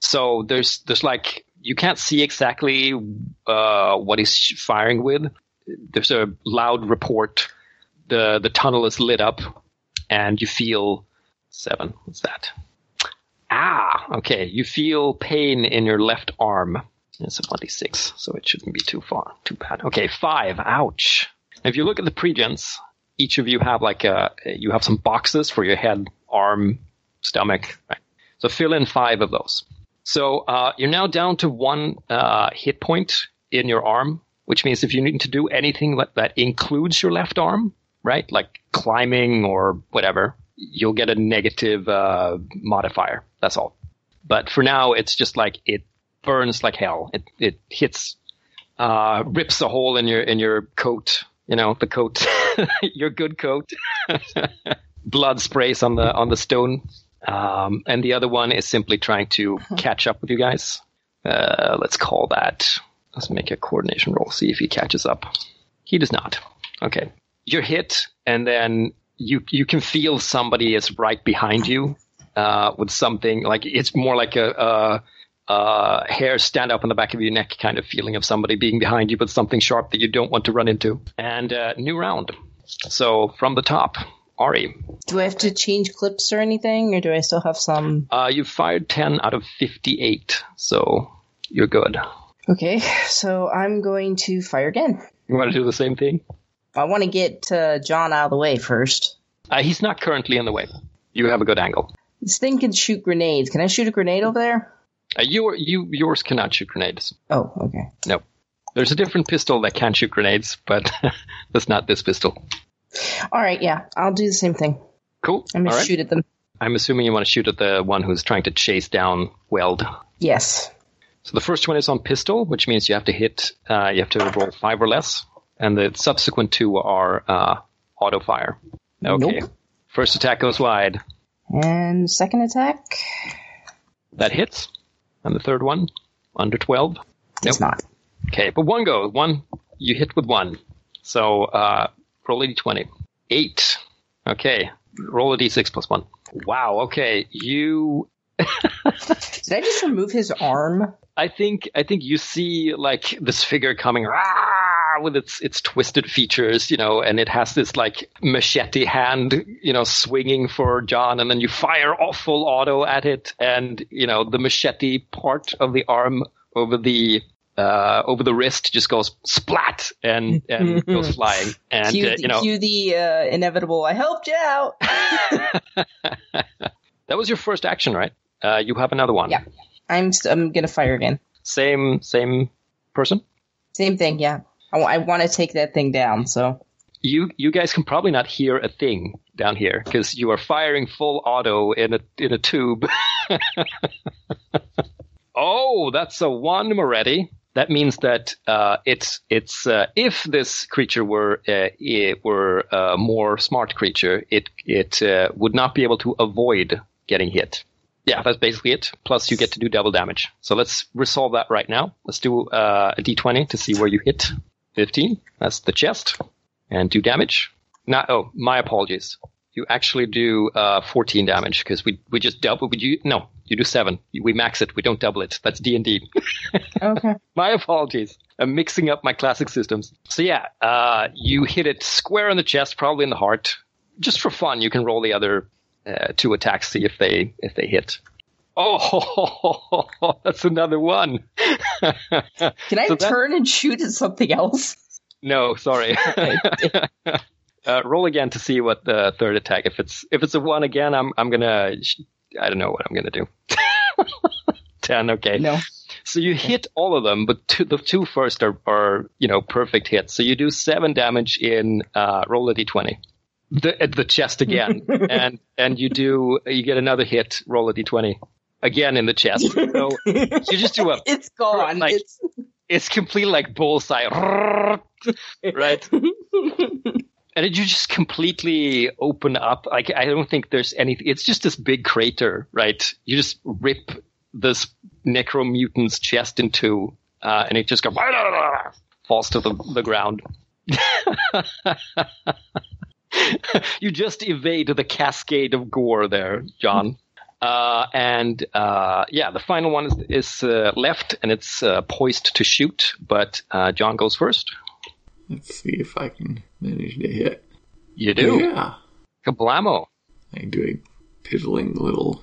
So there's there's like you can't see exactly uh, what he's firing with. There's a loud report. the The tunnel is lit up, and you feel seven. What's that? Ah, okay. You feel pain in your left arm. It's a bloody six, so it shouldn't be too far, too bad. Okay, five. Ouch. If you look at the pregens, each of you have like a you have some boxes for your head, arm, stomach. Right? So fill in five of those. So uh, you're now down to one uh, hit point in your arm, which means if you need to do anything that, that includes your left arm, right, like climbing or whatever, you'll get a negative uh, modifier. That's all. But for now, it's just like it burns like hell. It it hits, uh, rips a hole in your in your coat. You know the coat, <laughs> your good coat. <laughs> Blood sprays on the on the stone, um, and the other one is simply trying to <laughs> catch up with you guys. Uh, let's call that. Let's make a coordination roll. See if he catches up. He does not. Okay, you're hit, and then you you can feel somebody is right behind you uh, with something like it's more like a, a hair stand up on the back of your neck kind of feeling of somebody being behind you with something sharp that you don't want to run into. And uh, new round. So from the top, Ari, Do I have to change clips or anything, or do I still have some? uh, you fired ten out of fifty-eight, so you're good. Okay, so I'm going to fire again. You want to do the same thing? I want to get uh, John out of the way first. Uh, he's not currently in the way. You have a good angle. This thing can shoot grenades. Can I shoot a grenade over there? Uh, you, you, yours cannot shoot grenades. Oh, okay. No. There's a different pistol that can shoot grenades, but <laughs> that's not this pistol. All right, yeah, I'll do the same thing. Cool. I'm gonna All right. shoot at them. I'm assuming you want to shoot at the one who's trying to chase down Weld. Yes. So the first one is on pistol, which means you have to hit, uh, you have to roll five or less, and the subsequent two are uh, auto fire. Okay. Nope. First attack goes wide. And second attack? That hits. And the third one, under 12. It's Nope. not. Okay, but one goes. One, you hit with one. So uh, roll a d20. Eight. Okay, roll a d6 plus one. Wow, okay. You <laughs> Did I just remove his arm? I think I think you see like this figure coming "Rah!" With its its twisted features, you know, and it has this like machete hand, you know, swinging for John, and then you fire off full auto at it, and you know the machete part of the arm over the uh, over the wrist just goes splat and and <laughs> goes flying, and cue, uh, you know cue the uh, inevitable. I helped you out. <laughs> <laughs> that was your first action, right? Uh, you have another one. Yeah. I'm I'm gonna fire again. Same same person. Same thing. Yeah. I, want to take that thing down. So you you guys can probably not hear a thing down here because you are firing full auto in a in a tube. <laughs> oh, that's a one, Moretti. That means that uh, it's it's uh, if this creature were uh, it were a more smart creature, it it uh, would not be able to avoid getting hit. Yeah, that's basically it. Plus, you get to do double damage. So let's resolve that right now. Let's do uh, a d20 to see where you hit. 15. That's the chest. And do damage. Not. Oh, my apologies. You actually do uh, 14 damage because we we just double. Would you? No, you do seven. We max it. We don't double it. That's D and D. <laughs> Okay. My apologies. I'm mixing up my classic systems. So yeah, uh, you hit it square in the chest, probably in the heart. Just for fun, you can roll the other uh, two attacks, see if they if they hit. Oh, <laughs> that's another one. <laughs> Can I So that- turn and shoot at something else? no, sorry. <laughs> uh, roll again to see what the third attack. If it's if it's a one again, I'm I'm gonna I don't know what I'm gonna do. Ten, okay. No. So you hit all of them, but two, the two first are, are you know perfect hits. So you do seven damage in uh, roll a d20, the the chest again, and and you do you get another hit, roll a d20 again in the chest. <laughs> So you just do a <laughs> It's gone. Like- it's it's completely like bullseye, <laughs> right? And it, you just completely open up. Like I don't think there's anything. It's just this big crater, right? You just rip this necromutant's chest in two, uh, and it just goes falls to the, the ground. you just evade the cascade of gore there, John. Uh, and uh, yeah, the final one is, is uh, left, and it's uh, poised to shoot. But uh, John goes first. Let's see if I can manage to hit. You do. Yeah. Kablamo. I do a piddling little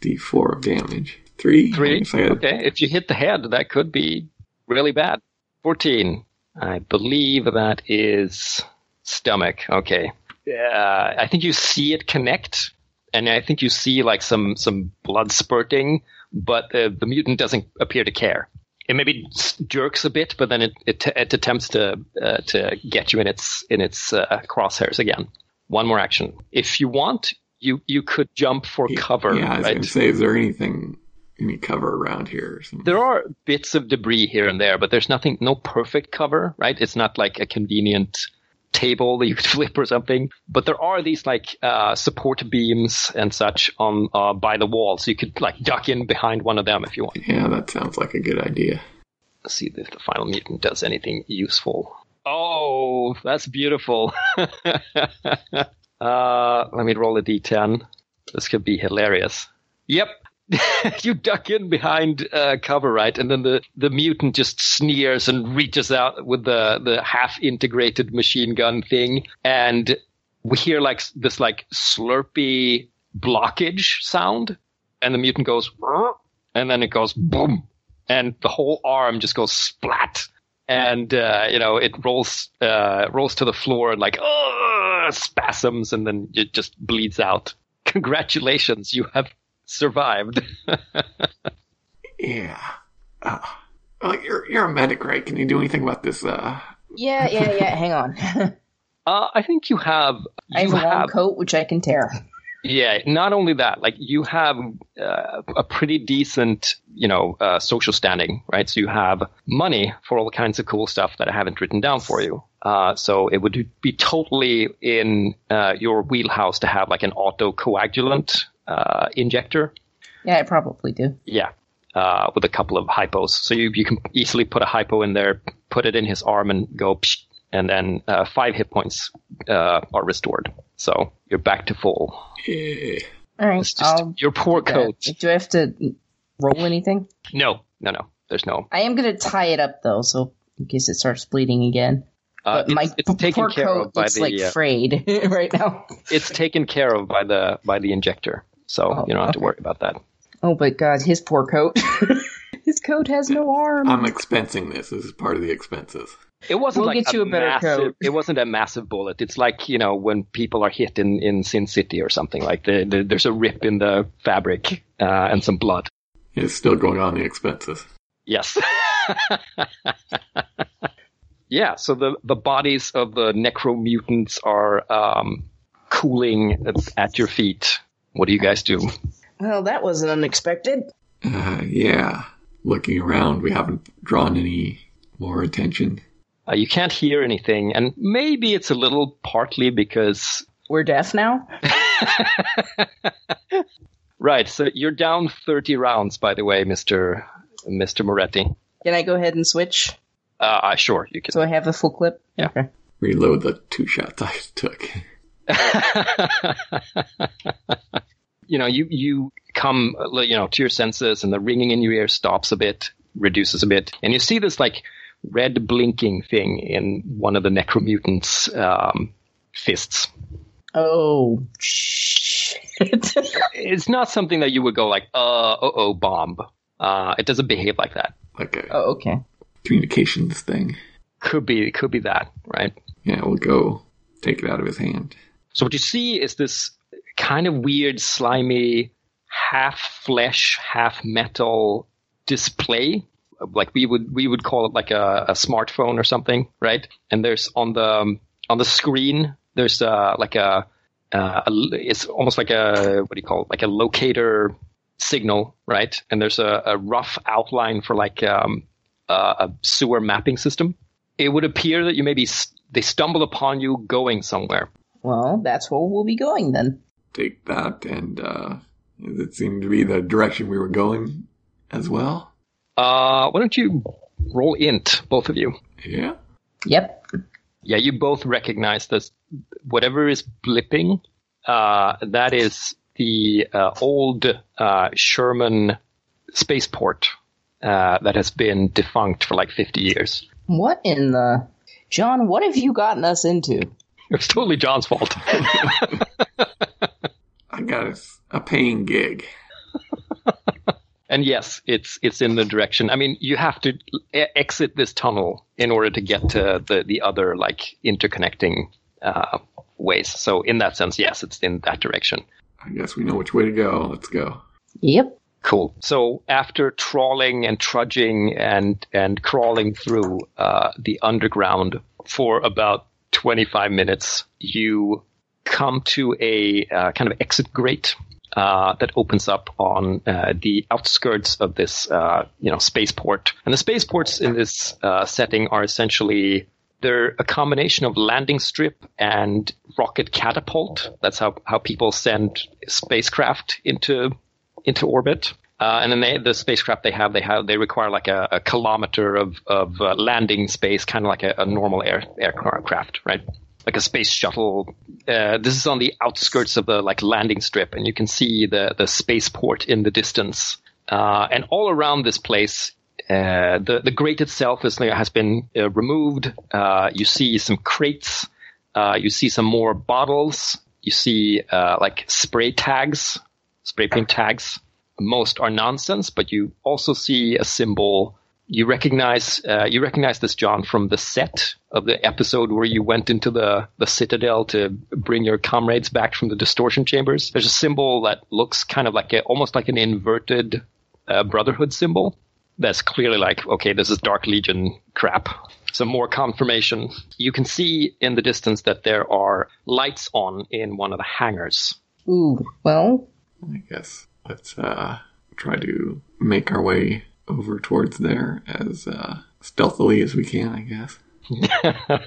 d4 of damage. Three. Three. If Okay. If you hit the head, that could be really bad. 14. I believe that is stomach. Okay. Uh, I think you see it connect, and I think you see like some, some blood spurting, but uh, the mutant doesn't appear to care. It maybe jerks a bit, but then it, it, it attempts to uh, to get you in its in its uh, crosshairs again. One more action. If you want, you you could jump for cover. Yeah, I was right? going to say, is there anything, any cover around here? There are bits of debris here and there, but there's nothing, no perfect cover, right? It's not like a convenient table that you could <laughs> flip or something. But there are these like uh, support beams and such on uh, by the wall, so you could like duck in behind one of them if you want. Yeah, that sounds like a good idea. Let's see if the final mutant does anything useful. Oh, that's beautiful. <laughs> uh, let me roll a d10. This could be hilarious. Yep. <laughs> you duck in behind uh, cover, right? And then the, the mutant just sneers and reaches out with the, the half integrated machine gun thing. And we hear like this like slurpy blockage sound. And the mutant goes, and then it goes boom and the whole arm just goes splat and uh, you know it rolls uh, rolls to the floor and like spasms and then it just bleeds out <laughs> congratulations you have survived <laughs> Yeah. Uh, well, you're you're a medic, right? Can you do anything about this? Uh, yeah, yeah, yeah. <laughs> Hang on. <laughs> uh, i think you have I have you a long coat which I can tear. yeah not only that like you have uh, a pretty decent you know uh, social standing right so you have money for all kinds of cool stuff that i haven't written down for you uh, so it would be totally in uh, your wheelhouse to have like an autocoagulant uh, injector Yeah, I probably do. yeah uh, with a couple of hypos so you, you can easily put a hypo in there put it in his arm and go psh, and then uh, five hit points uh, are restored so you're back to full eh, All right. just your poor coat. Do I have to roll anything? No, no, no. There's no. I am going to tie it up though, so in case it starts bleeding again. Uh, But my it's, it's p- taken poor care coat of by looks the. like uh, frayed <laughs> right now. it's taken care of by the by the injector, so Oh, you don't have to worry about that. Oh, but God, his poor coat. <laughs> his coat has no arm. I'm expensing this. This is part of the expenses. It wasn't We'll like get you a better massive. coat. It wasn't a massive bullet. It's like you know when people are hit in in Sin City or something like the, the there's a rip in the fabric uh, and some blood. It's still going on the expenses. Yes. <laughs> yeah. So the the bodies of the necromutants are um, cooling at, at your feet. What do you guys do? well, that wasn't unexpected. Uh, yeah. looking around. We haven't drawn any more attention. Uh, you can't hear anything, and maybe it's a little partly because We're deaf now? <laughs> right. So you're down thirty rounds, by the way, Mister Mister Moretti. Can I go ahead and switch? Uh, uh, sure, you can. So I have the full clip? Yeah. Okay. Reload the two shots I took. <laughs> you know, you you come, you know, to your senses, and the ringing in your ear stops a bit, reduces a bit, and you see this like red blinking thing in one of the necromutants' um, fists. Oh, shit. <laughs> It's not something that you would go like, uh, uh oh, bomb. Uh, it doesn't behave like that. Like a oh, okay. communications thing. Could be, could be that, right? Yeah, we'll go take it out of his hand. So what you see is this kind of weird, slimy, half flesh, half metal display. Like we would we would call it like a, a smartphone or something, right? And there's on the um, on the screen there's uh, like a, uh, a it's almost like a what do you call it? Like a locator signal, right? And there's a, a rough outline for like um, uh, a sewer mapping system. It would appear that you maybe s- they stumble upon you going somewhere. Well, that's where we'll be going then. Take that, and uh, it seemed to be the direction we were going as well. Uh, why don't you roll int, both of you? Yeah. Yep. Yeah, you both recognize this. Whatever is blipping, uh, that is the uh, old uh, Sherman spaceport uh, that has been defunct for like 50 years. What in the. John, what have you gotten us into? <laughs> It's totally John's fault. <laughs> I got a, a paying gig. <laughs> and yes, it's it's in the direction. I mean, you have to e- exit this tunnel in order to get to the the other like interconnecting uh, ways. So in that sense, yes, it's in that direction. I guess we know which way to go. Let's go. Yep. Cool. So after trawling and trudging and and crawling through uh, the underground for about 25 minutes, you come to a uh, kind of exit grate uh, that opens up on uh, the outskirts of this uh, you know spaceport. And the spaceports in this uh, setting are essentially they're a combination of landing strip and rocket catapult. That's how, how people send spacecraft into into orbit. Uh, and then they, the spacecraft they have, they have, they require like a, a kilometer of, of uh, landing space, kind of like a, a normal air, aircraft, right? Like a space shuttle. Uh, this is on the outskirts of the like landing strip, and you can see the the spaceport in the distance. Uh, and all around this place, uh, the the grate itself is, has been uh, removed. You see some crates. You see some more bottles. You see like spray tags, spray paint tags. Most are nonsense, but you also see a symbol. You recognize uh, you recognize this, John, from the set of the episode where you went into the the citadel to bring your comrades back from the distortion chambers. There's a symbol that looks kind of like a, almost like an inverted uh, brotherhood symbol that's clearly like, okay, this is Dark Legion crap. Some more confirmation. You can see in the distance that there are lights on in one of the hangars. Ooh, well, I guess let's uh, try to make our way over towards there as uh, stealthily as we can. I guess. <laughs>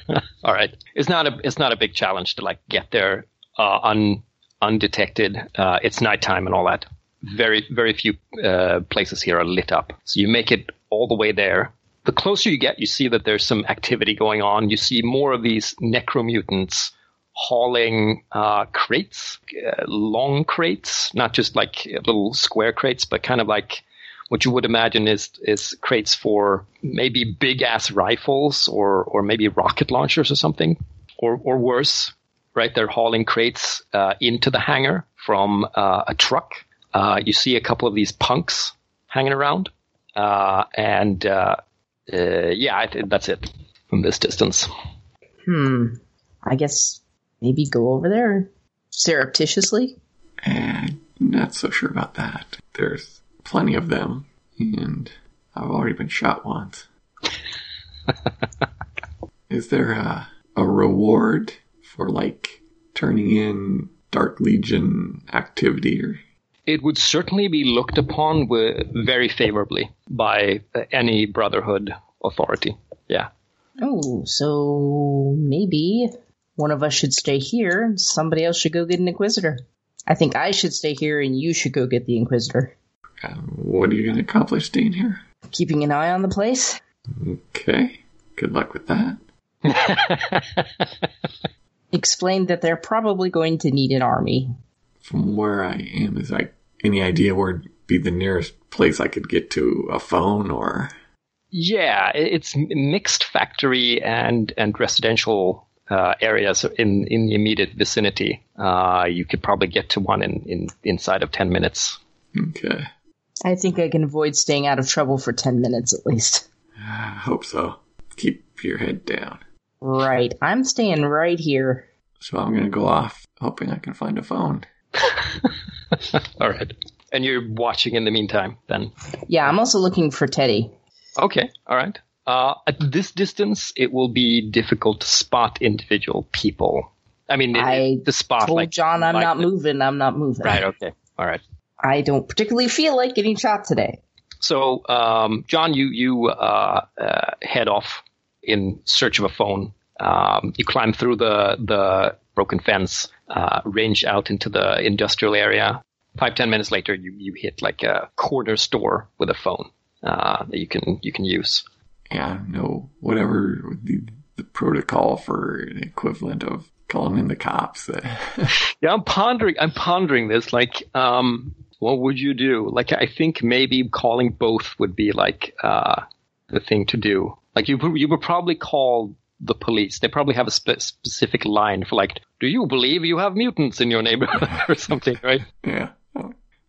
All right, it's not a it's not a big challenge to like get there uh, un undetected. Uh, it's nighttime and all that. Very very few uh, places here are lit up, so you make it all the way there. The closer you get, you see that there's some activity going on. You see more of these necromutants hauling uh, crates, uh, long crates, not just like little square crates, but kind of like what you would imagine is is crates for maybe big ass rifles or or maybe rocket launchers or something, or or worse, right? They're hauling crates uh, into the hangar from uh, a truck. Uh, you see a couple of these punks hanging around, and yeah, I think that's it from this distance. hmm. I guess maybe go over there surreptitiously. And not so sure about that. There's plenty of them, and I've already been shot once. <laughs> Is there a, a reward for like turning in Dark Legion activity or it would certainly be looked upon with, very favorably by uh, any Brotherhood authority. Yeah. Oh, so maybe one of us should stay here and somebody else should go get an Inquisitor. I think I should stay here and you should go get the Inquisitor. Um, what are you going to accomplish staying here? Keeping an eye on the place? Okay. Good luck with that. <laughs> Explained that they're probably going to need an army. From where I am, is like any idea where'd be the nearest place I could get to a phone or? Yeah, it's mixed factory and and residential uh, areas in in the immediate vicinity. Uh, you could probably get to one in, in inside of ten minutes. Okay. I think I can avoid staying out of trouble for 10 minutes at least. I hope so. Keep your head down. Right. I'm staying right here. So I'm going to go off hoping I can find a phone. <laughs> all right. And you're watching in the meantime, then? Yeah, I'm also looking for Teddy. Okay, all right. Uh, at this distance, it will be difficult to spot individual people. I mean, it, I the spot Told like John I'm like not the- moving. I'm not moving. Right. Okay. All right. I don't particularly feel like getting shot today. So, um, John, you you uh, uh, head off in search of a phone. Um, you climb through the the broken fence, uh, range out into the industrial area. Five ten minutes later, you you hit like a corner store with a phone uh, that you can you can use. Yeah, no, whatever the, the protocol for an equivalent of calling in the cops. <laughs> Yeah, I'm pondering. I'm pondering this. Like, um, what would you do? Like, I think maybe calling both would be like uh, the thing to do. Like, you you would probably call the police. They probably have a spe- specific line for like, "Do you believe you have mutants in your neighborhood?" <laughs> or something, right? yeah,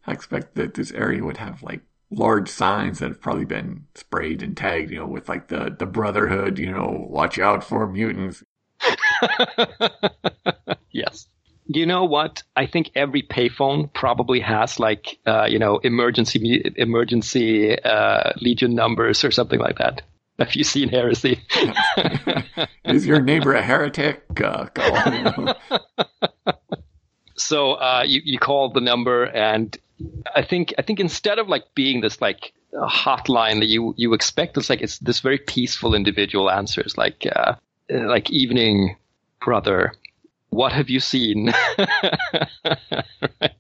I expect that this area would have like large signs that have probably been sprayed and tagged, you know, with like the the Brotherhood, you know, watch out for mutants. <laughs> yes. You know what? I think every payphone probably has like, uh, you know, emergency emergency uh, legion numbers or something like that. Have you seen Heresy? <laughs> Is your neighbor a heretic? Uh, call, <laughs> so uh, you you call the number, and I think I think instead of like being this like hotline that you you expect, it's like it's this very peaceful individual answers like uh, uh, like evening, brother. What have you seen? <laughs> Right.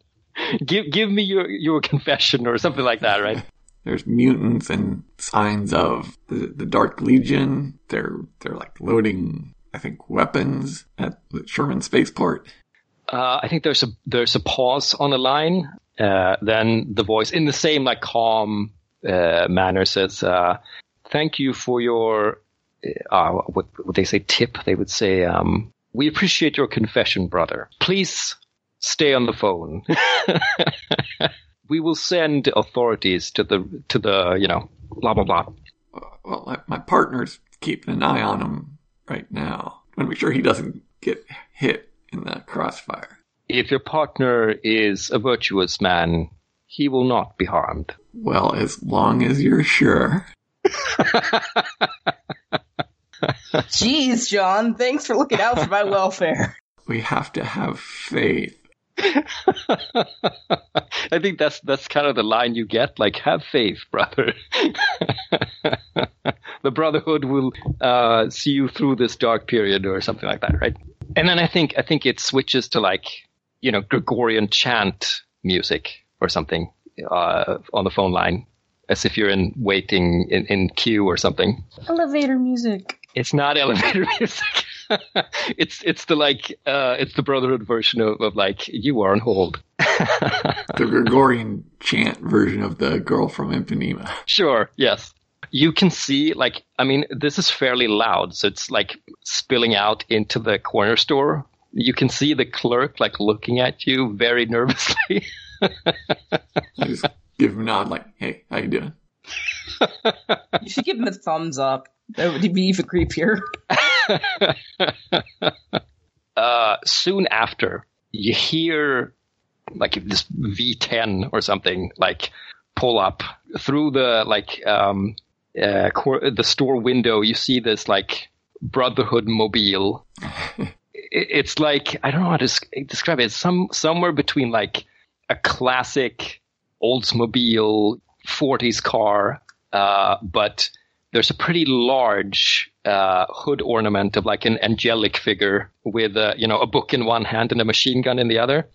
Give give me your your confession or something like that, right? There's mutants and signs of the, the Dark Legion. They're they're like loading, I think, weapons at the Sherman spaceport. Uh, I think there's a there's a pause on the line. Uh, then the voice, in the same like calm uh, manner, says, uh, "Thank you for your uh, what would they say? Tip? They would say, um, we appreciate your confession, brother. Please stay on the phone. <laughs> we will send authorities to the to the you know blah blah blah." Well, my partner's keeping an eye on him right now. I want to make sure he doesn't get hit in the crossfire. If your partner is a virtuous man, he will not be harmed. Well, as long as you're sure. <laughs> Jeez, John, thanks for looking out for my welfare. We have to have faith. <laughs> I think that's that's kind of the line you get. Like, have faith, brother. <laughs> the brotherhood will uh, see you through this dark period, or something like that, right? And then I think I think it switches to like you know Gregorian chant music or something uh, on the phone line, as if you're in waiting in, in queue or something. Elevator music. It's not <laughs> elevator music. <laughs> it's it's the like uh, it's the brotherhood version of, of like you are on hold. <laughs> The Gregorian chant version of the girl from Ipanema. Sure, yes. You can see, like, I mean, this is fairly loud, so it's like spilling out into the corner store. You can see the clerk, like, looking at you very nervously. <laughs> I just give him a nod like, hey, how you doing? You should give him a thumbs up. That would be even creepier. <laughs> uh, soon after, you hear, like, this V10 or something, like, pull up through the, like, um, uh, cor- the store window. You see this, like, Brotherhood mobile. <laughs> I- it's like I don't know how to describe it. It's some somewhere between like a classic Oldsmobile 40s car, uh, but there's a pretty large uh, hood ornament of like an angelic figure with uh, you know a book in one hand and a machine gun in the other.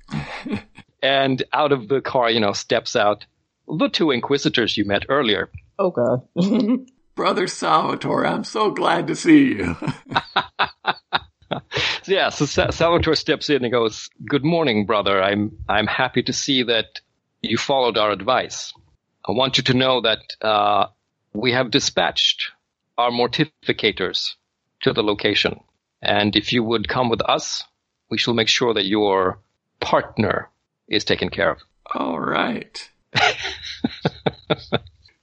<laughs> and out of the car, you know, steps out the two inquisitors you met earlier. Oh god. <laughs> Brother Salvatore, I'm so glad to see you. <laughs> So, <laughs> yeah, so Sa- Salvatore steps in and goes, "Good morning, brother. I'm I'm happy to see that you followed our advice. I want you to know that uh, we have dispatched our mortificators to the location, and if you would come with us, we shall make sure that your partner is taken care of." All right. <laughs>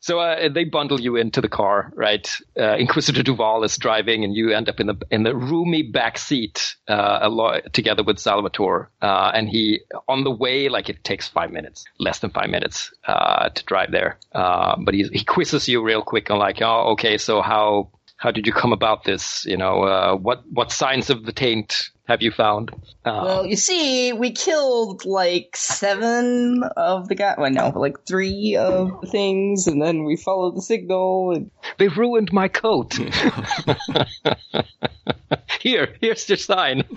So uh, they bundle you into the car, right? Uh, Inquisitor Duval is driving, and you end up in the in the roomy back seat uh, alo- together with Salvatore. Uh, and he on the way, like it takes five minutes, less than five minutes uh, to drive there. Uh, but he he quizzes you real quick on like, oh, okay, so how how did you come about this? You know, uh, what what signs of the taint have you found? Uh, Well, you see, we killed like seven of the guy. Well, no, like three of the things, and then we followed the signal. And they ruined my coat. <laughs> Here, here's your sign. <laughs>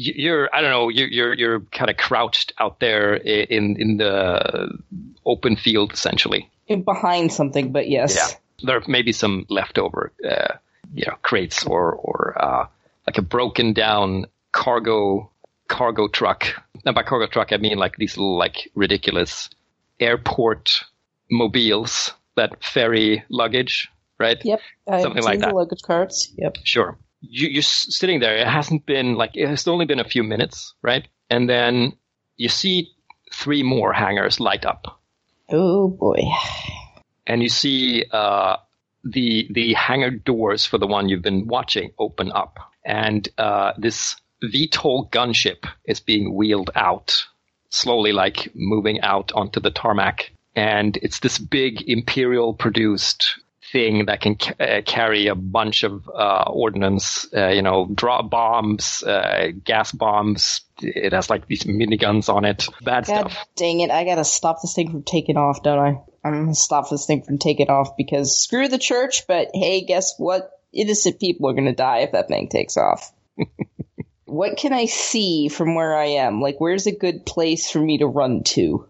You- you're, I don't know, you're you're, you're kind of crouched out there in in the open field, essentially. behind something, but yes. Yeah, there may be some leftover, uh, you know, crates or or uh, like a broken down cargo cargo truck. And by cargo truck, I mean like these little like ridiculous airport mobiles that ferry luggage, right? Yep. I've Something like that. The luggage carts. Yep. Sure. You, you're sitting there. It hasn't been like it has only been a few minutes, right? And then you see three more hangars light up, Oh boy. and you see uh, the the hangar doors for the one you've been watching open up, and uh, this VTOL gunship is being wheeled out slowly, like moving out onto the tarmac, and it's this big Imperial produced thing that can ca- uh, carry a bunch of uh, ordnance, uh, you know, drop bombs, uh, gas bombs. It has like these miniguns on it. Bad God stuff. dang it! I gotta stop this thing from taking off, don't I? I'm gonna stop this thing from taking off because screw the church. But hey, guess what? Innocent people are gonna die if that thing takes off. <laughs> what can I see from where I am? Like, where's a good place for me to run to,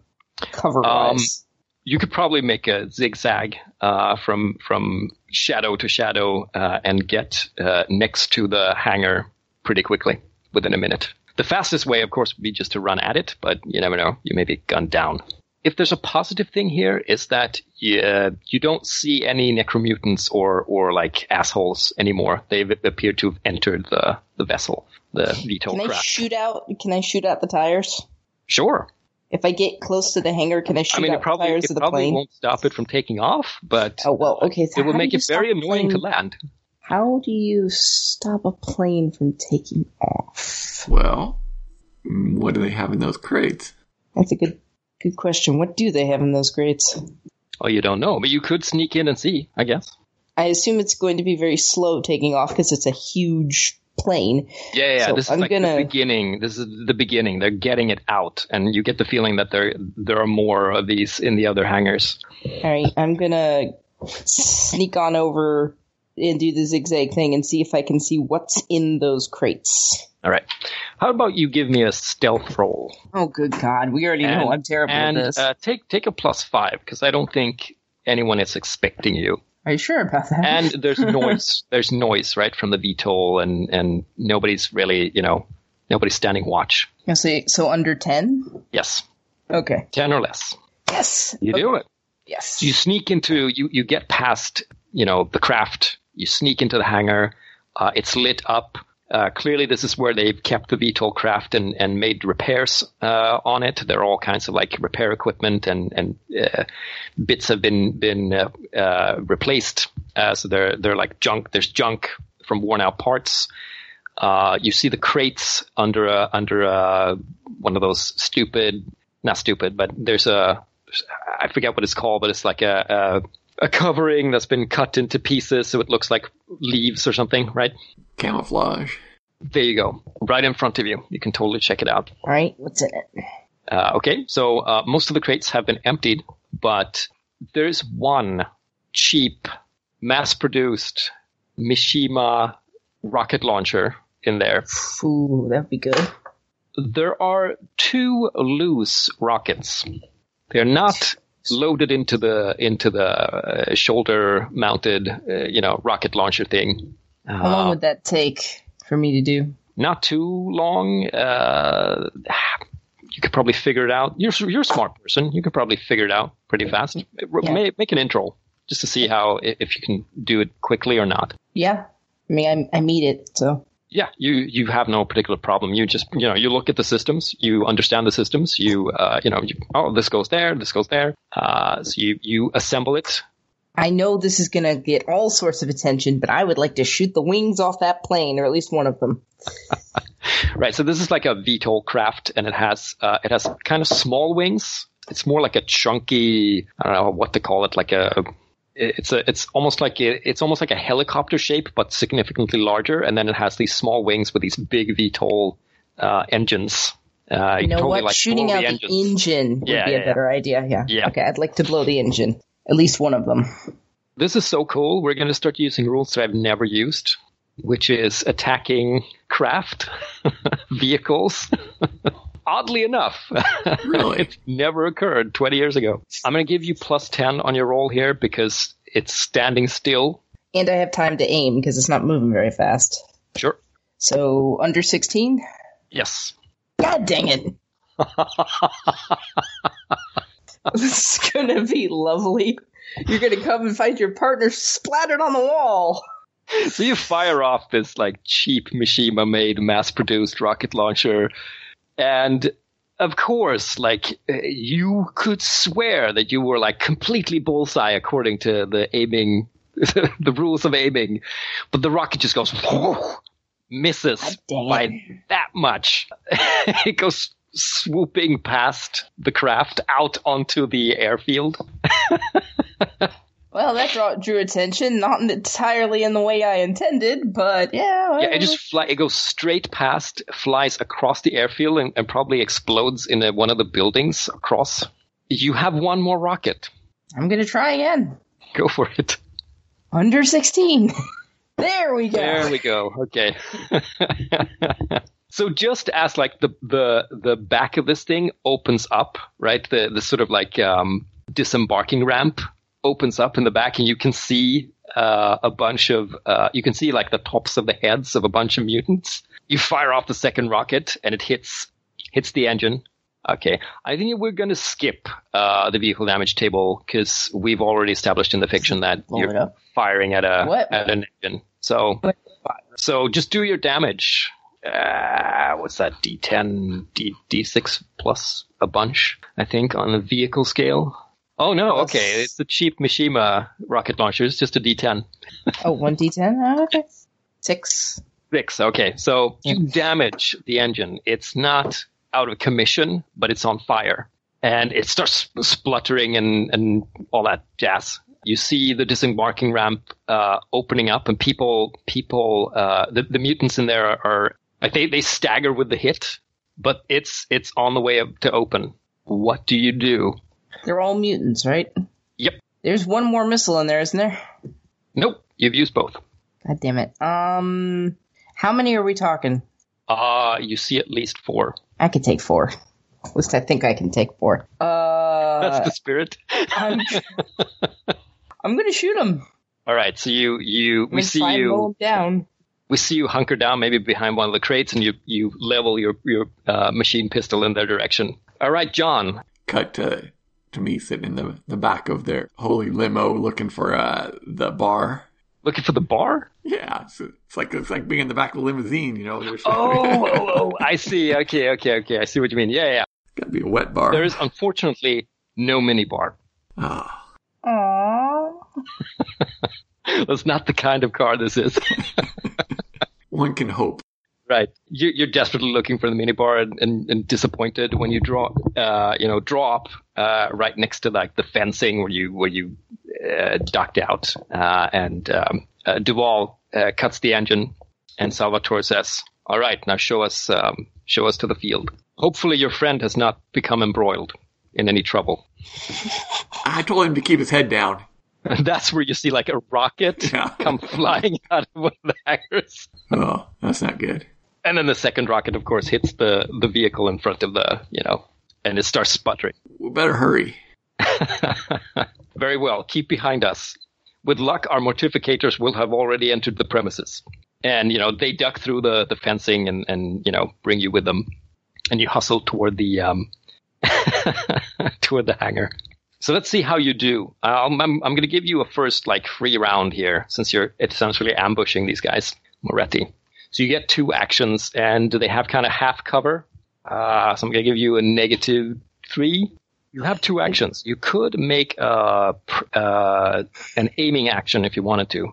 cover wise? You could probably make a zigzag uh, from from shadow to shadow uh, and get uh, next to the hangar pretty quickly within a minute. The fastest way, of course, would be just to run at it, but you never know. You may be gunned down. If there's a positive thing here, is that uh, you don't see any necromutants or or like assholes anymore. They appear to have entered the the vessel, the VTOL can I craft. shoot out? Can I shoot out the tires? sure. If I get close to the hangar, can I shoot I mean, out it probably the tires it of the probably plane? won't stop it from taking off, but Oh well, okay. So it will make it very stop a annoying to land. How do you stop a plane from taking off? Well, what do they have in those crates? That's a good good question. What do they have in those crates? Oh, you don't know, but you could sneak in and see, I guess. I assume it's going to be very slow taking off because it's a huge plane. Yeah, yeah. So this is I'm like gonna- the beginning. This is the beginning. They're getting it out, and you get the feeling that there there are more of these in the other hangars. All right, I'm gonna sneak on over and do the zigzag thing and see if I can see what's in those crates. All right. How about you give me a stealth roll Oh, good God! We already And- know I'm terrible and at this. uh, take take a plus five because I don't think anyone is expecting you. Are you sure about that? And <laughs> there's noise. there's noise right from the VTOL, and and nobody's really you know nobody's standing watch. Yeah, so, so under ten. Yes, Okay. ten or less. Yes. You do it. Yes. So you sneak into you you get past you know the craft. You sneak into the hangar. Uh, it's lit up. Uh, clearly, this is where they've kept the VTOL craft and, and made repairs uh, on it. There are all kinds of like repair equipment and and uh, bits have been been uh, uh, replaced. Uh, so they're they're like junk. There's junk from worn out parts. You see the crates under a under a one of those stupid, not stupid, but there's a I forget what it's called, but it's like a, a a covering that's been cut into pieces, so it looks like leaves or something, right? Camouflage. There you go, right in front of you. You can totally check it out. All right, what's in it? Uh, okay, so uh, most of the crates have been emptied, but there's one cheap, mass-produced Mishima rocket launcher in there. Ooh, that'd be good. There are two loose rockets. They're not loaded into the into the uh, shoulder-mounted, uh, you know, rocket launcher thing. How long would that take for me to do? Not too long. Uh, you could probably figure it out. You're you're a smart person. You could probably figure it out pretty fast. Yeah. Make, make an intro just to see how if you can do it quickly or not. Yeah, I mean, I, I meet it, so Yeah, you you have no particular problem. You just you know you look at the systems, you understand the systems. You uh, you know you, oh this goes there, this goes there. Uh, so you you assemble it. I know this is gonna get all sorts of attention, but I would like to shoot the wings off that plane, or at least one of them. <laughs> Right. So this is like a VTOL craft, and it has uh, it has kind of small wings. It's more like a chunky. I don't know what to call it. Like a. It's a. It's almost like a, it's almost like a helicopter shape, but significantly larger. And then it has these small wings with these big VTOL uh, engines. Uh, You know totally, what? like, Shooting out the the engine would Yeah, be yeah, a better idea. Yeah. Yeah. Okay, I'd like to blow the engine. At least one of them. This is so cool. We're going to start using rules that I've never used, which is attacking craft <laughs> vehicles. <laughs> Oddly enough, <laughs> Really? it never occurred 20 years ago. I'm going to give you plus 10 on your roll here because it's standing still. And I have time to aim because it's not moving very fast. Sure. So under 16? Yes. God dang it. <laughs> this is gonna be lovely. You're gonna come and find your partner splattered on the wall. So you fire off this like cheap Mishima made mass produced rocket launcher. And of course, like you could swear that you were like completely bullseye according to the aiming, <laughs> the rules of aiming. But the rocket just goes, whoa, misses by that much. <laughs> it goes swooping past the craft out onto the airfield. <laughs> Well, that draw, drew attention, not entirely in the way I intended, but yeah. well, Yeah, it just fly. It goes straight past, flies across the airfield, and, and probably explodes in a, one of the buildings across. You have one more rocket. I'm gonna try again. Go for it. Under 16. <laughs> there we go. There we go. Okay. <laughs> so just as like the the the back of this thing opens up, right? The the sort of like um, disembarking ramp opens up in the back, and you can see uh, a bunch of uh, you can see like the tops of the heads of a bunch of mutants. You fire off the second rocket, and it hits hits the engine. Okay, I think we're going to skip uh, the vehicle damage table because we've already established in the fiction that you're firing at a What? at an engine. So so just do your damage. Uh, what's that? D10, D D6 plus a bunch, I think, on the vehicle scale. Oh no, Plus- okay, it's the cheap Mishima rocket launcher. It's just a D10. <laughs> Oh, 1d10? Oh, okay. Six. Six. Okay, so you damage the engine. It's not out of commission, but it's on fire, and it starts spluttering and and all that jazz. You see the disembarking ramp uh, opening up, and people people uh, the the mutants in there are, are like they they stagger with the hit, but it's it's on the way up to open. What do you do? They're all mutants, right? Yep. There's one more missile in there, isn't there? Nope. You've used both. God damn it. Um, how many are we talking? Uh, you see at least four. I could take four. At least I think I can take four. Uh, That's the spirit. I'm, <laughs> <laughs> I'm gonna shoot him. All right. So you you we see you down. we see you hunker down maybe behind one of the crates and you you level your your uh, machine pistol in their direction. All right, John. Cut to to me sitting in the the back of their holy limo looking for uh the bar. Looking for the bar? Yeah, it's, it's like it's like being in the back of a limousine, you know. There's Oh, oh, oh, I see. Okay, okay, okay. I see what you mean. Yeah, yeah. gotta be a wet bar. There is unfortunately no mini bar. Oh, Aww. <laughs> That's not the kind of car this is. <laughs> one can hope. Right. You, you're desperately looking for the mini bar and, and, and disappointed when you draw, uh, you know, draw up uh, right next to like the fencing where you where you uh, ducked out, uh, and um, uh, Duval uh, cuts the engine, and Salvatore says, All right, now show us um, show us to the field. Hopefully, your friend has not become embroiled in any trouble. <laughs> I told him to keep his head down. And <laughs> that's where you see like a rocket Yeah. come flying <laughs> out of one of the hangars. Oh, that's not good. And then the second rocket, of course, hits the, the vehicle in front of the, you know, and it starts sputtering. We better hurry. <laughs> Very well. Keep behind us. With luck, our mortificators will have already entered the premises. And, you know, they duck through the, the fencing and, and, you know, bring you with them. And you hustle toward the, um, <laughs> toward the hangar. So let's see how you do. Um, I'm, I'm going to give you a first, like, free round here, since you're essentially ambushing these guys, Moretti. So you get two actions, and do they have kind of half cover. Uh, so I'm going to give you a negative three. You have two actions. You could make uh, pr- uh, an aiming action if you wanted to.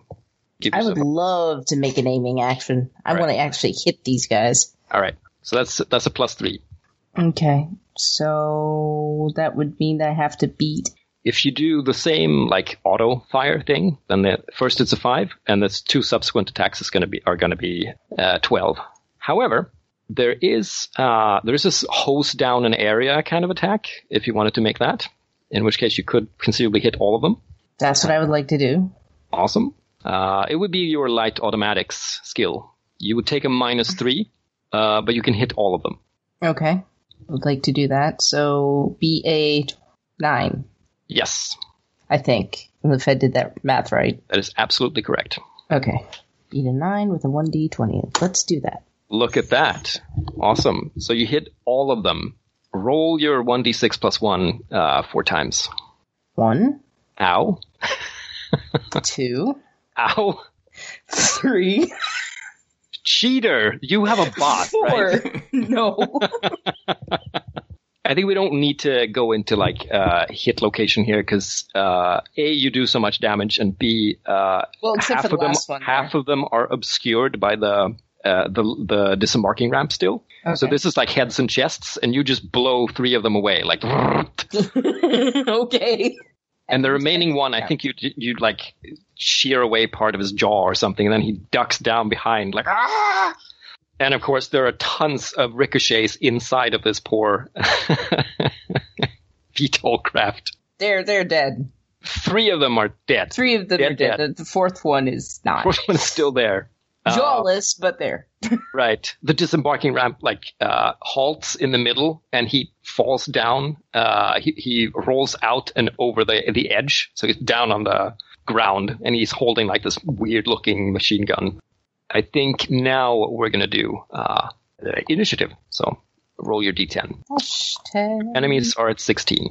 Give I would love to make an aiming action. I Right. want to actually hit these guys. All right. So that's that's a plus three. Okay. So that would mean that I have to beat. If you do the same like auto fire thing, then the first it's a five, and the two subsequent attacks is going to be are going to be uh, twelve. However, there is uh, there is this hose down an area kind of attack. If you wanted to make that, in which case you could conceivably hit all of them. That's what I would like to do. Awesome. Uh, it would be your light automatics skill. You would take a minus three, uh, but you can hit all of them. Okay. I would like to do that. So be a nine, Yes, I think. If I did that math right. that is absolutely correct. Okay. Beat a nine with a 1d20. Let's do that. Look at that. Awesome. So you hit all of them. Roll your 1d6 plus 1 uh, four times. One, Ow. <laughs> two, Ow. three, Cheater. You have a bot, four. right? no. <laughs> I think we don't need to go into like uh, hit location here because uh, A, you do so much damage, and B, uh, Well, except half of them half there. of them are obscured by the uh, the the disembarking ramp still. So this is like heads and chests, and you just blow three of them away, like. <laughs> okay. And the remaining one, I think you you like shear away part of his jaw or something, and then he ducks down behind, like ah. And of course, there are tons of ricochets inside of this poor <laughs> VTOL craft. They're they're dead. Three of them are dead. Three of them Dead, are dead. dead. The fourth one is not. Fourth one is still there. <laughs> Uh, Jawless, but there. <laughs> Right. The disembarking ramp like uh, halts in the middle, and he falls down. Uh, he, he rolls out and over the the edge, so he's down on the ground, and he's holding like this weird looking machine gun. I think now we're gonna do uh, the initiative. So roll your d10. Hashtag. Enemies are at 16.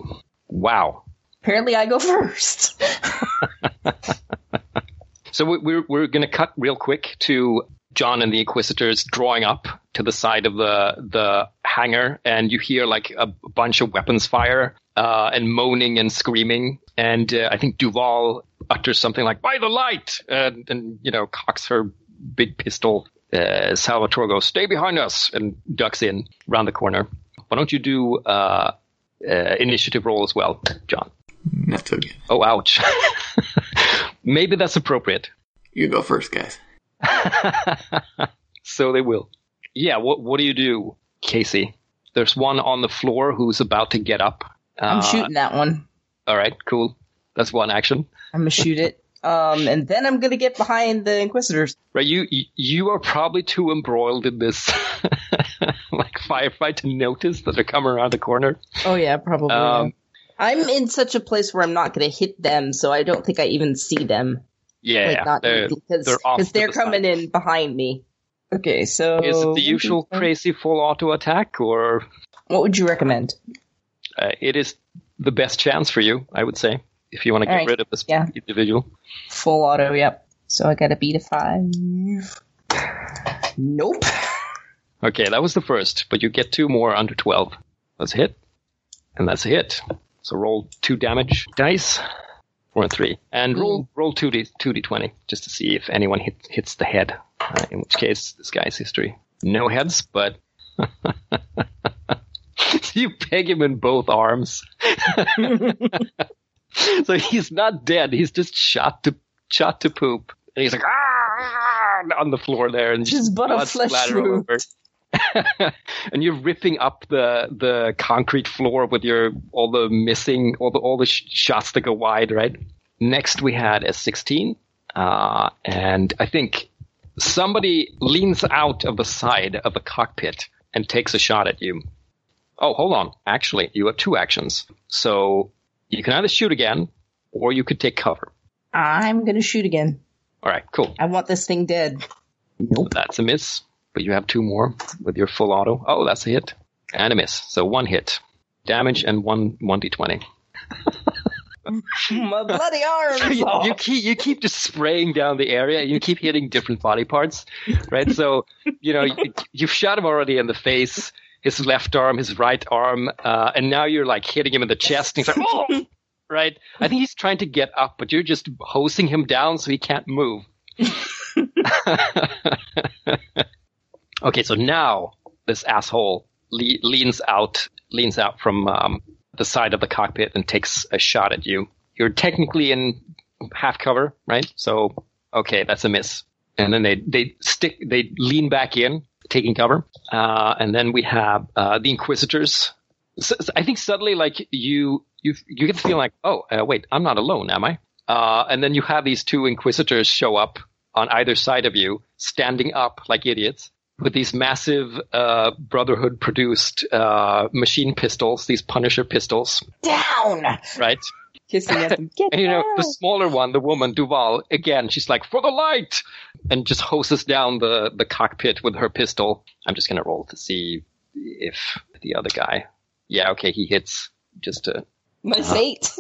Wow. Apparently, I go first. <laughs> So we- we're we're going to cut real quick to John and the Inquisitors drawing up to the side of the the hangar, and you hear like a bunch of weapons fire uh, and moaning and screaming. And uh, I think Duval utters something like "By the light!" and, and you know cocks her big pistol. Uh, Salvatore goes, "Stay behind us!" and ducks in around the corner. Why don't you do uh, uh, initiative roll as well, John? Not so good. Oh, ouch. <laughs> Maybe that's appropriate. You go first, guys. <laughs> so they will. Yeah, what what do you do, Casey? There's one on the floor who's about to get up. I'm Uh, shooting that one. All right, cool. That's one action. I'm gonna shoot it. Um, and then I'm gonna get behind the Inquisitors. Right, you you- are probably too embroiled in this <laughs> like firefight to notice that they're coming around the corner. Oh yeah, probably. Um, I'm in such a place where I'm not gonna hit them, so I don't think I even see them. Yeah, like they're, because they're to they're the coming side. in behind me. Okay, so Is it the usual crazy full auto attack, or What would you recommend? uh, it is the best chance for you? I would say if you want to get right, rid of this yeah. individual. Full auto, yep. So I gotta beat a five. Nope. <laughs> Okay, that was the first, but you get two more under 12. That's a hit. And that's a hit. So roll two damage dice. Four and three. And roll roll 2d, 2d20 just to see if anyone hit, hits the head. Uh, in which case, this guy's history. No heads, but. <laughs> you peg him in both arms. <laughs> <laughs> so he's not dead. He's just shot to shot to poop. And he's like, ah, on the floor there and Just but a flesh splatter all wound. over. <laughs> and you're ripping up the the concrete floor with your all the missing all the all the sh- shots that go wide. Right. Next we had a 16, uh, and I think somebody leans out of the side of the cockpit and takes a shot at you. Oh, hold on. Actually, you have two actions. So you can either shoot again, or you could take cover. I'm gonna shoot again. All right, cool. I want this thing dead. Nope. That's a miss, but you have two more with your full auto. Oh, that's a hit and a miss. So one hit, damage, and one one d20. <laughs> My bloody arms <laughs> you, you keep you keep just spraying down the area. You keep hitting different body parts, right? So you know you, you've shot him already in the face, his left arm, his right arm, uh, and now you're like hitting him in the chest. And he's like, oh, <laughs> right? I think he's trying to get up, but you're just hosing him down so he can't move. <laughs> <laughs> okay, so now this asshole le- leans out, leans out from um, the side of the cockpit and takes a shot at you. You're technically in half cover, right? So okay, that's a miss. And then they they stick, they lean back in, taking cover. Uh, and then we have uh, the Inquisitors. So, so I think suddenly, like you you you get the feeling like, oh uh, wait, I'm not alone, am I? Uh, and then you have these two Inquisitors show up on either side of you, standing up like idiots with these massive uh, Brotherhood produced uh, machine pistols, these Punisher pistols, Down. right? At them. Get And you know, down. the smaller one, the woman, Duval, again, she's like, for the light! And just hoses down the, the cockpit with her pistol. I'm just gonna roll to see if the other guy. Yeah, okay, he hits just a Nice uh-huh. eight.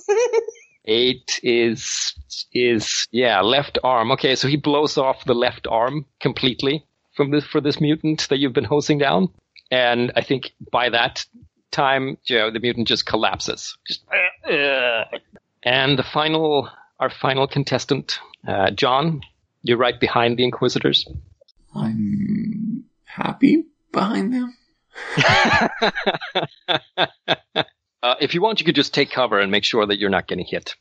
<laughs> eight is, is, yeah, left arm. Okay, so he blows off the left arm completely from this, for this mutant that you've been hosing down. And I think by that time, you know, the mutant just collapses. Just, and the final, our final contestant, uh, John, you're right behind the Inquisitors. I'm happy behind them. <laughs> Uh, if you want, you could just take cover and make sure that you're not getting hit.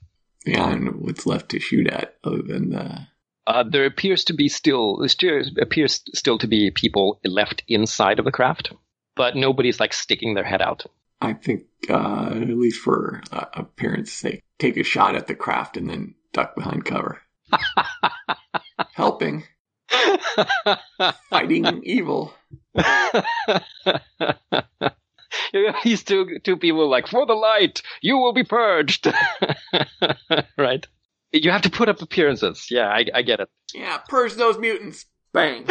Yeah, I don't know what's left to shoot at other than the. Uh, there appears to be still there still appears still to be people left inside of the craft, but nobody's like sticking their head out. I think, uh, at least for uh, appearance sake, take a shot at the craft and then duck behind cover. <laughs> Helping. Fighting evil. <laughs> These two two people like for the light, you will be purged. <laughs> right? You have to put up appearances. Yeah, I, I get it. Yeah, purge those mutants. Bang.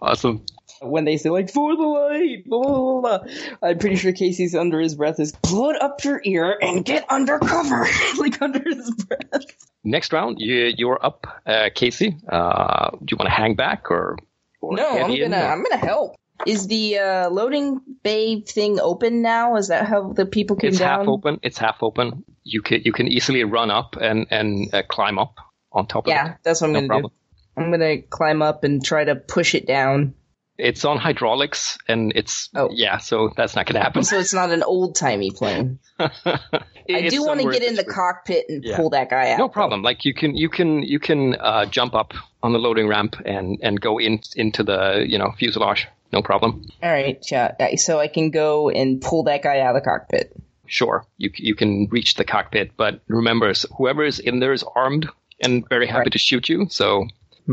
Awesome. When they say like for the light, blah, blah, blah, blah, I'm pretty sure Casey's under his breath is put up your ear and get under cover, <laughs> like under his breath. Next round, you you're up, uh, Casey. Uh, do you want to hang back or? or No, I'm gonna or- I'm gonna help. Is the uh, loading bay thing open now? Is that how the people came it's down? half open. It's half open. You can you can easily run up and and uh, climb up on top of Yeah, that's what I'm No gonna problem. do. I'm gonna climb up and try to push it down. It's on hydraulics and it's Oh. yeah, so that's not gonna happen. So it's not an old timey plane. <laughs> I do want to get in the cockpit and Yeah. pull that guy out. No problem. Like you can you can you can uh, jump up on the loading ramp and and go in into the you know fuselage. No problem. All right, yeah. yeah, So I can go and pull that guy out of the cockpit. Sure, you you can reach the cockpit, but remember, whoever is in there is armed and very happy Right. to shoot you. So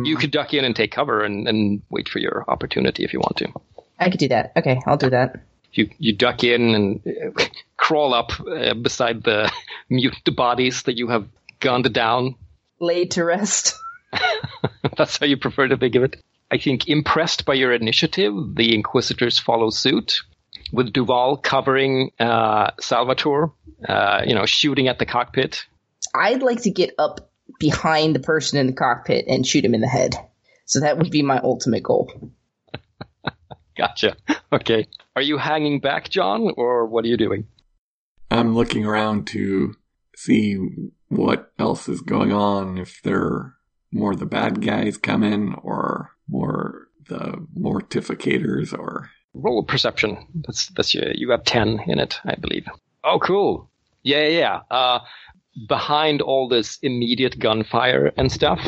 you could duck in and take cover and, and wait for your opportunity if you want to. I could do that. Okay, I'll do that. You you duck in and uh, crawl up uh, beside the <laughs> mutant bodies that you have gunned down. Laid to rest. <laughs> <laughs> That's how you prefer to think of it. I think impressed by your initiative, the Inquisitors follow suit, with Duval covering uh, Salvatore, uh, you know, shooting at the cockpit. I'd like to get up behind the person in the cockpit and shoot him in the head. So that would be my ultimate goal. <laughs> Gotcha. Okay. Are you hanging back, John, or what are you doing? I'm looking around to see what else is going on, if there are more the bad guys come in or more the mortificators or Roll perception. That's that's your, you have ten in it, I believe. Oh, cool. Yeah, yeah, yeah. Uh, behind all this immediate gunfire and stuff,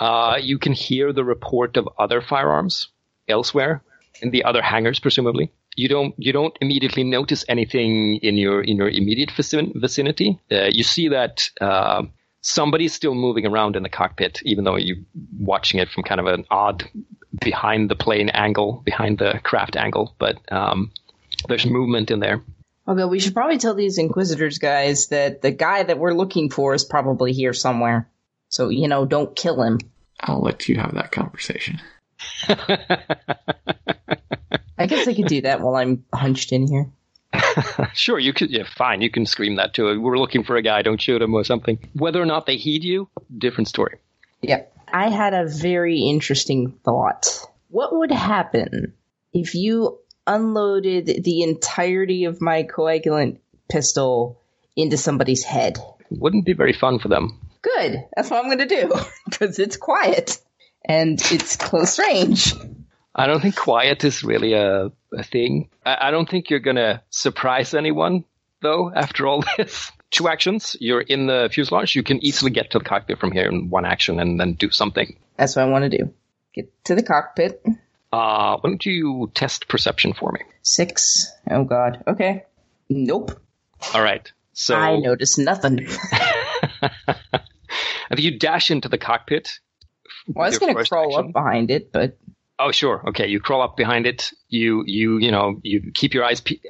uh, you can hear the report of other firearms elsewhere in the other hangars, presumably. You don't you don't immediately notice anything in your in your immediate vicinity. Uh, you see that uh, somebody's still moving around in the cockpit, even though you're watching it from kind of an odd behind the plane angle, behind the craft angle. But um, there's movement in there. Oh, okay, we should probably tell these Inquisitors guys that the guy that we're looking for is probably here somewhere. So, you know, don't kill him. I'll let you have that conversation. <laughs> I guess I could do that while I'm hunched in here. <laughs> sure, you could. Yeah, fine. You can scream that too. We're looking for a guy. Don't shoot him or something. Whether or not they heed you, different story. Yep. I had a very interesting thought. What would happen if you unloaded the entirety of my coagulant pistol into somebody's head? Wouldn't be very fun for them. Good. That's what I'm going to do <laughs> because it's quiet and it's close range. I don't think quiet is really a, a thing. I, I don't think you're going to surprise anyone, though, after all <laughs> this. Two actions. You're in the fuselage. You can easily get to the cockpit from here in one action and then do something. That's what I want to do. Get to the cockpit. Uh, why don't you test perception for me? Six. Oh, God. Okay. Nope. All right. So I noticed nothing. <laughs> I think you dash into the cockpit. Well, I was going to crawl action. up behind it, but Oh, sure. Okay, you crawl up behind it. You you you know you keep your eyes pe-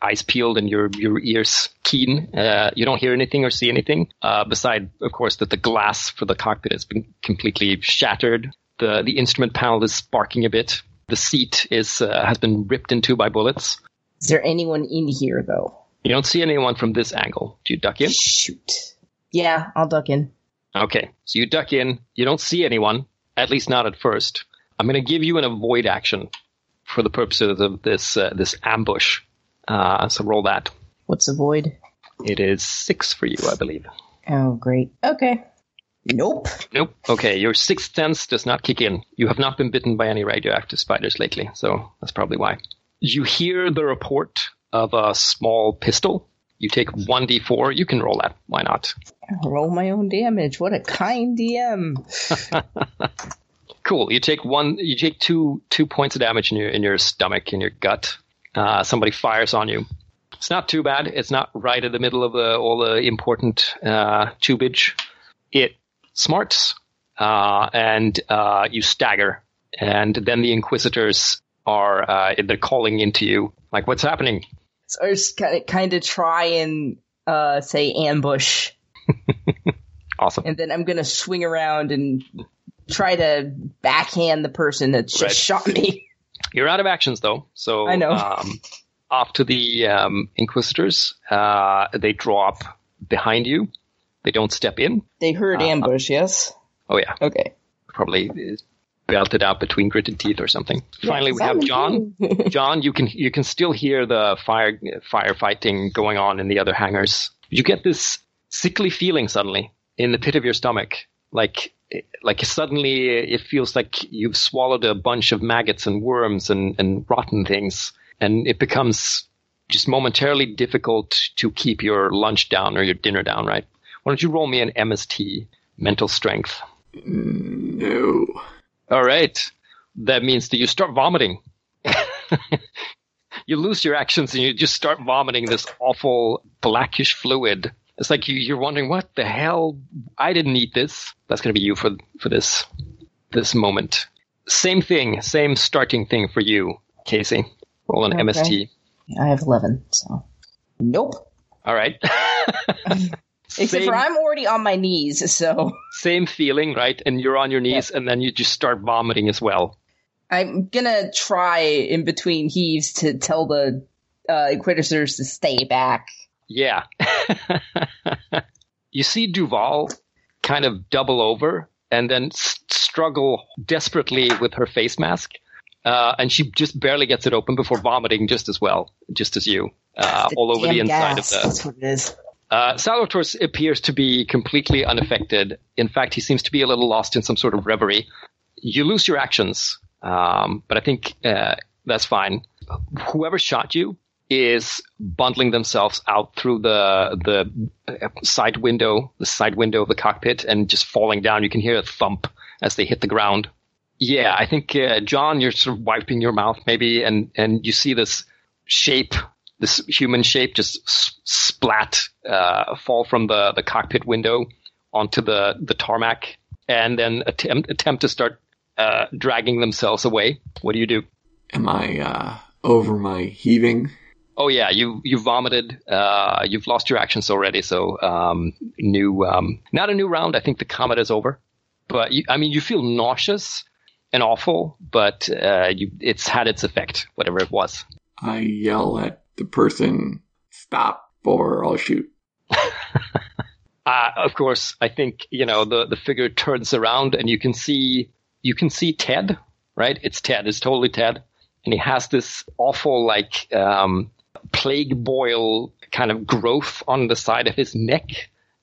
eyes peeled and your your ears keen. Uh, you don't hear anything or see anything. Uh, beside, of course, that the glass for the cockpit has been completely shattered. The the instrument panel is sparking a bit. The seat is uh, has been ripped in two by bullets. is there anyone in here, though? You don't see anyone from this angle. Do you duck in? Shoot. Yeah, I'll duck in. Okay, so you duck in. You don't see anyone, at least not at first. I'm going to give you an avoid action for the purposes of this uh, this ambush. Uh, so roll that. What's the void? It is six for you, I believe. Oh, great. Okay. Nope. Nope. Okay, your sixth sense does not kick in. You have not been bitten by any radioactive spiders lately, so that's probably why. You hear the report of a small pistol. You take 1d4. You can roll that. Why not? Roll my own damage. What a kind DM. <laughs> Cool. You take one. You take two two points of damage in your in your stomach in your gut. Uh, somebody fires on you. It's not too bad. It's not right in the middle of the, all the important uh, tubage. It smarts, uh, and uh, you stagger. And then the inquisitors are uh, they're calling into you like, "What's happening?" So I just kind of, kind of try and uh, say ambush, <laughs> Awesome. and then I'm gonna swing around and try to backhand the person that just Right. shot me. <laughs> You're out of actions though, so I know. Um, off to the um, inquisitors. Uh, they drop behind you. They don't step in. They heard Uh, ambush, yes. Oh yeah, Okay. probably belted out between gritted teeth or something. Finally, we have John. <laughs> John, you can you can still hear the fire firefighting going on in the other hangars. You get this sickly feeling suddenly in the pit of your stomach, like like suddenly it feels like you've swallowed a bunch of maggots and worms and, and rotten things, and it becomes just momentarily difficult to keep your lunch down or your dinner down. Right? Why don't you roll me an MST, mental strength? No. All right. That means that you start vomiting. <laughs> you lose your actions and you just start vomiting this awful blackish fluid. It's like you, you're wondering, what the hell? I didn't eat this. That's going to be you for for this this moment. Same thing, same starting thing for you, Casey. Roll an Okay. MST. I have 11, so. Nope. All right. <laughs> Except same, for I'm already on my knees, so same feeling, right? And you're on your knees, and then you just start vomiting as well. I'm gonna try in between heaves to tell the uh, Inquisitors to stay back. Yeah. <laughs> you see Duval kind of double over and then s- struggle desperately with her face mask. Uh, and she just barely gets it open before vomiting just as well, just as you, uh, all over the inside gas, of the. That's what it is. Uh, Salvatore appears to be completely unaffected. In fact, he seems to be a little lost in some sort of reverie. You lose your actions, um, but I think uh, that's fine. Whoever shot you is bundling themselves out through the the uh, side window, the side window of the cockpit, and just falling down. You can hear a thump as they hit the ground. Yeah, I think uh, John, you're sort of wiping your mouth maybe, and and you see this shape, this human shape, just s- splat uh, fall from the the cockpit window onto the the tarmac, and then attempt attempt to start uh, dragging themselves away. What do you do? Am I uh, over my heaving? Oh yeah, you you vomited. Uh, you've lost your actions already, so um, new um, not a new round. I think the comet is over, but you, I mean you feel nauseous and awful, but uh, you, it's had its effect, whatever it was. I yell at the person, "Stop!" or I'll shoot. <laughs> Uh, of course, I think you know the the figure turns around and you can see you can see Ted, right? It's Ted. It's totally Ted, and he has this awful like um, plague boil kind of growth on the side of his neck,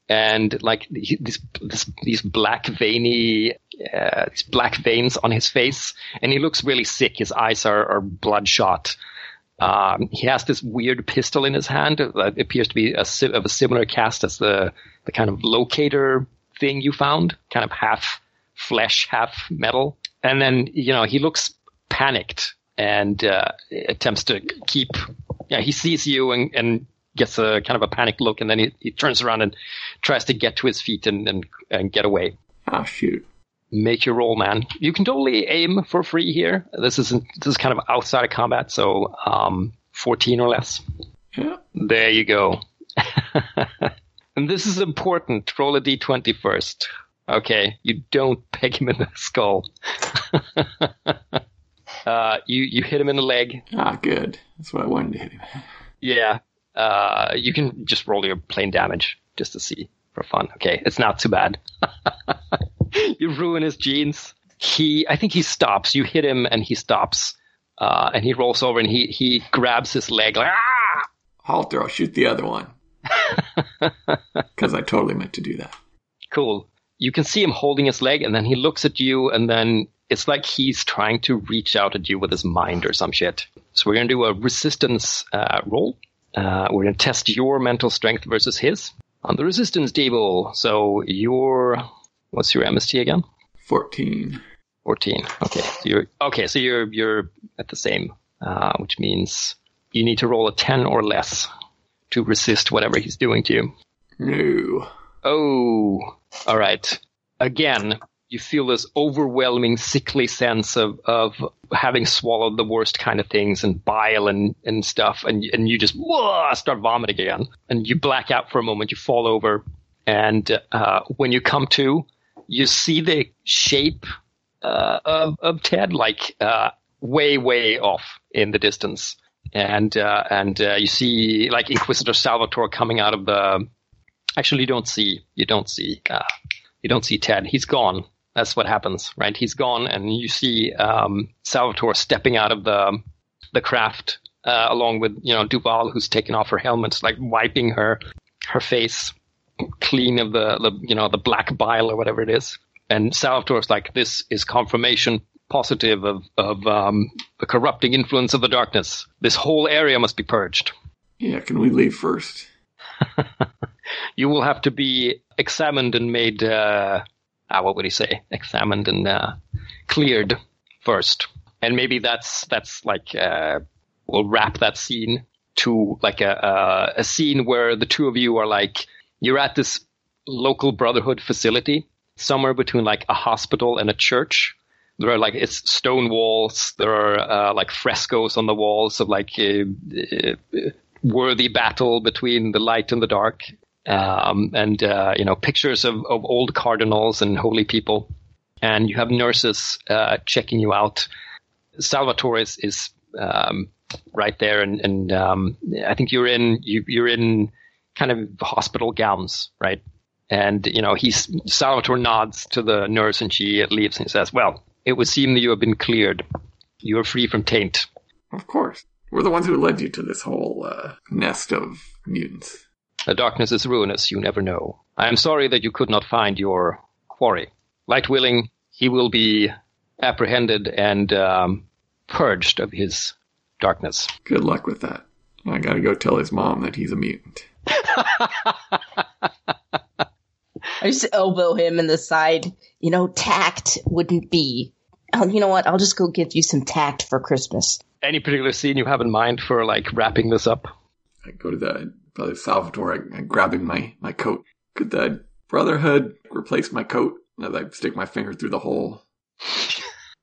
and like he, this, this these black veiny uh, these black veins on his face, and he looks really sick. His eyes are, are bloodshot. Um, he has this weird pistol in his hand that appears to be a, of a similar cast as the the kind of locator thing you found, kind of half flesh, half metal. And then you know he looks panicked and uh, attempts to keep. Yeah, he sees you and, and gets a kind of a panicked look, and then he, he turns around and tries to get to his feet and and, and get away. Ah, shoot. Make your roll, man. You can totally aim for free here. This is this is kind of outside of combat, so um, 14 or less. Yeah. There you go. <laughs> and this is important. Roll a d20 first. Okay, you don't <laughs> peg him in the skull. <laughs> uh, you you hit him in the leg. Ah, good. That's what I wanted to hit him. Yeah. Uh, you can just roll your plain damage just to see for fun. Okay, it's not too bad. <laughs> you ruin his jeans. He, I think he stops. You hit him and he stops. Uh, and he rolls over and he, he grabs his leg like, ah! Halter, I'll shoot the other one. <laughs> Because I totally meant to do that. Cool. You can see him holding his leg and then he looks at you and then it's like he's trying to reach out at you with his mind or some shit. So we're going to do a resistance uh, roll. Uh, we're going to test your mental strength versus his on the resistance table. So your, what's your MST again? 14. 14. Okay. So you're, okay. So you're, you're at the same, uh, which means you need to roll a 10 or less to resist whatever he's doing to you. No. Oh, all right. Again, you feel this overwhelming sickly sense of, of having swallowed the worst kind of things and bile and, and stuff. And, and you just whoa, start vomiting again. And you black out for a moment. You fall over. And uh, when you come to, you see the shape uh, of, of Ted like uh, way, way off in the distance. And uh, and uh, you see like Inquisitor Salvatore coming out of the. Actually, you don't see you don't see uh, you don't see Ted. He's gone. That's what happens, right? He's gone, and you see um, Salvatore stepping out of the the craft uh, along with you know Duval, who's taken off her helmet, like wiping her her face clean of the, the you know the black bile or whatever it is. And Salvatore's like, this is confirmation positive of of um, the corrupting influence of the darkness. This whole area must be purged. Yeah, can we leave first? <laughs> you will have to be examined and made. Uh, ah, what would he say? <laughs> Examined and uh, cleared first, and maybe that's that's like uh, we'll wrap that scene to like a, a a scene where the two of you are like you're at this local brotherhood facility somewhere between like a hospital and a church. There are like it's stone walls. There are uh, like frescoes on the walls of like a, a worthy battle between the light and the dark, um, and uh, you know pictures of, of old cardinals and holy people. And you have nurses uh, checking you out. Salvatore is, is um, right there, and, and um, I think you're in you, you're in kind of hospital gowns, right? And you know, he's Salvatore nods to the nurse, and she leaves, and he says, "Well, it would seem that you have been cleared. You are free from taint." Of course. We're the ones who led you to this whole uh, nest of mutants. The darkness is ruinous. You never know. I am sorry that you could not find your quarry. Light willing, he will be apprehended and um, purged of his darkness. Good luck with that. I gotta go tell his mom that he's a mutant. I just elbow him in the side. You know, tact wouldn't be. Oh, you know what? I'll just go give you some tact for Christmas. Any particular scene you have in mind for like wrapping this up? I go to the Brother Salvatore, I, I grabbing my, my coat. Could the Brotherhood replace my coat as I stick my finger through the hole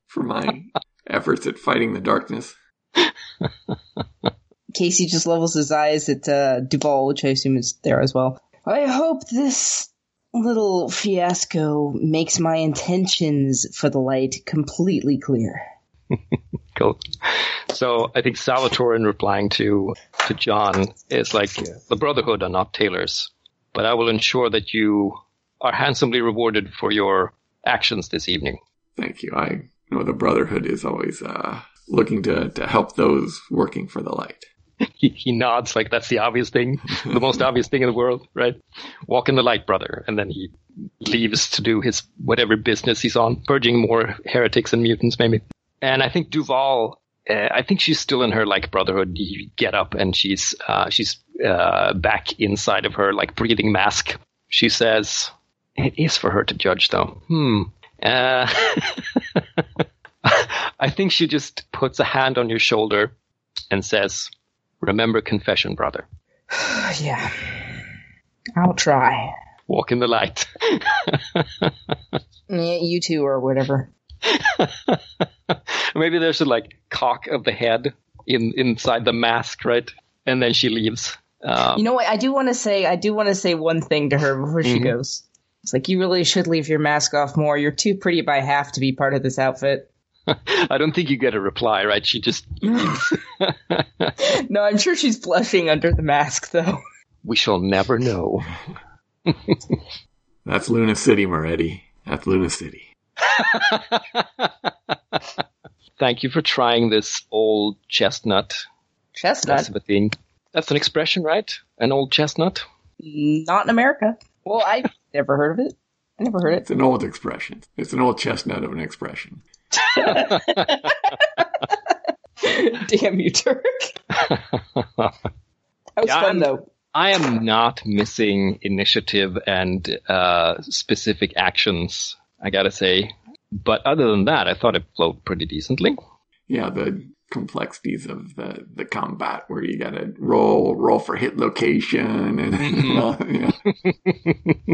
for my <laughs> efforts at fighting the darkness? <laughs> Casey just levels his eyes at uh, Duval, which I assume is there as well. I hope this little fiasco makes my intentions for the light completely clear. <laughs> Cool. So I think Salvatore, in replying to to John, is like the Brotherhood are not tailors, but I will ensure that you are handsomely rewarded for your actions this evening. Thank you. I know the Brotherhood is always uh, looking to, to help those working for the light. He, <laughs> he nods like that's the obvious thing, the most <laughs> obvious thing in the world, right? Walk in the light, brother. And then he leaves to do his whatever business he's on, purging more heretics and mutants, maybe. And I think Duval, uh, I think she's still in her like brotherhood get up, and she's uh, she's uh, back inside of her like breathing mask. She says, "It is for her to judge, though." Hmm. Uh, <laughs> I think she just puts a hand on your shoulder and says, Remember confession, brother. <sighs> yeah. I'll try. Walk in the light. <laughs> yeah, you two or whatever. <laughs> Maybe there's a like cock of the head in inside the mask, right? And then she leaves. Um, you know what? I do want to say. I do want to say one thing to her before she mm-hmm. goes. It's like you really should leave your mask off more. You're too pretty by half to be part of this outfit. <laughs> I don't think you get a reply, right? She just. <laughs> no, I'm sure she's blushing under the mask, though. We shall never know. That's Luna City, Moretti. That's Luna City. <laughs> Thank you for trying this old chestnut. Chestnut? That's, thing. That's an expression, right? An old chestnut? Not in America. Well, I <laughs> never heard of it. I never heard it. It's an old expression. It's an old chestnut of an expression. <laughs> Damn you, Turk. that was yeah, fun, I'm, though. I am not missing initiative and uh, specific actions, I gotta say. But other than that, I thought it flowed pretty decently. Yeah, the complexities of the, the combat where you gotta roll, roll for hit location and, <laughs> mm-hmm.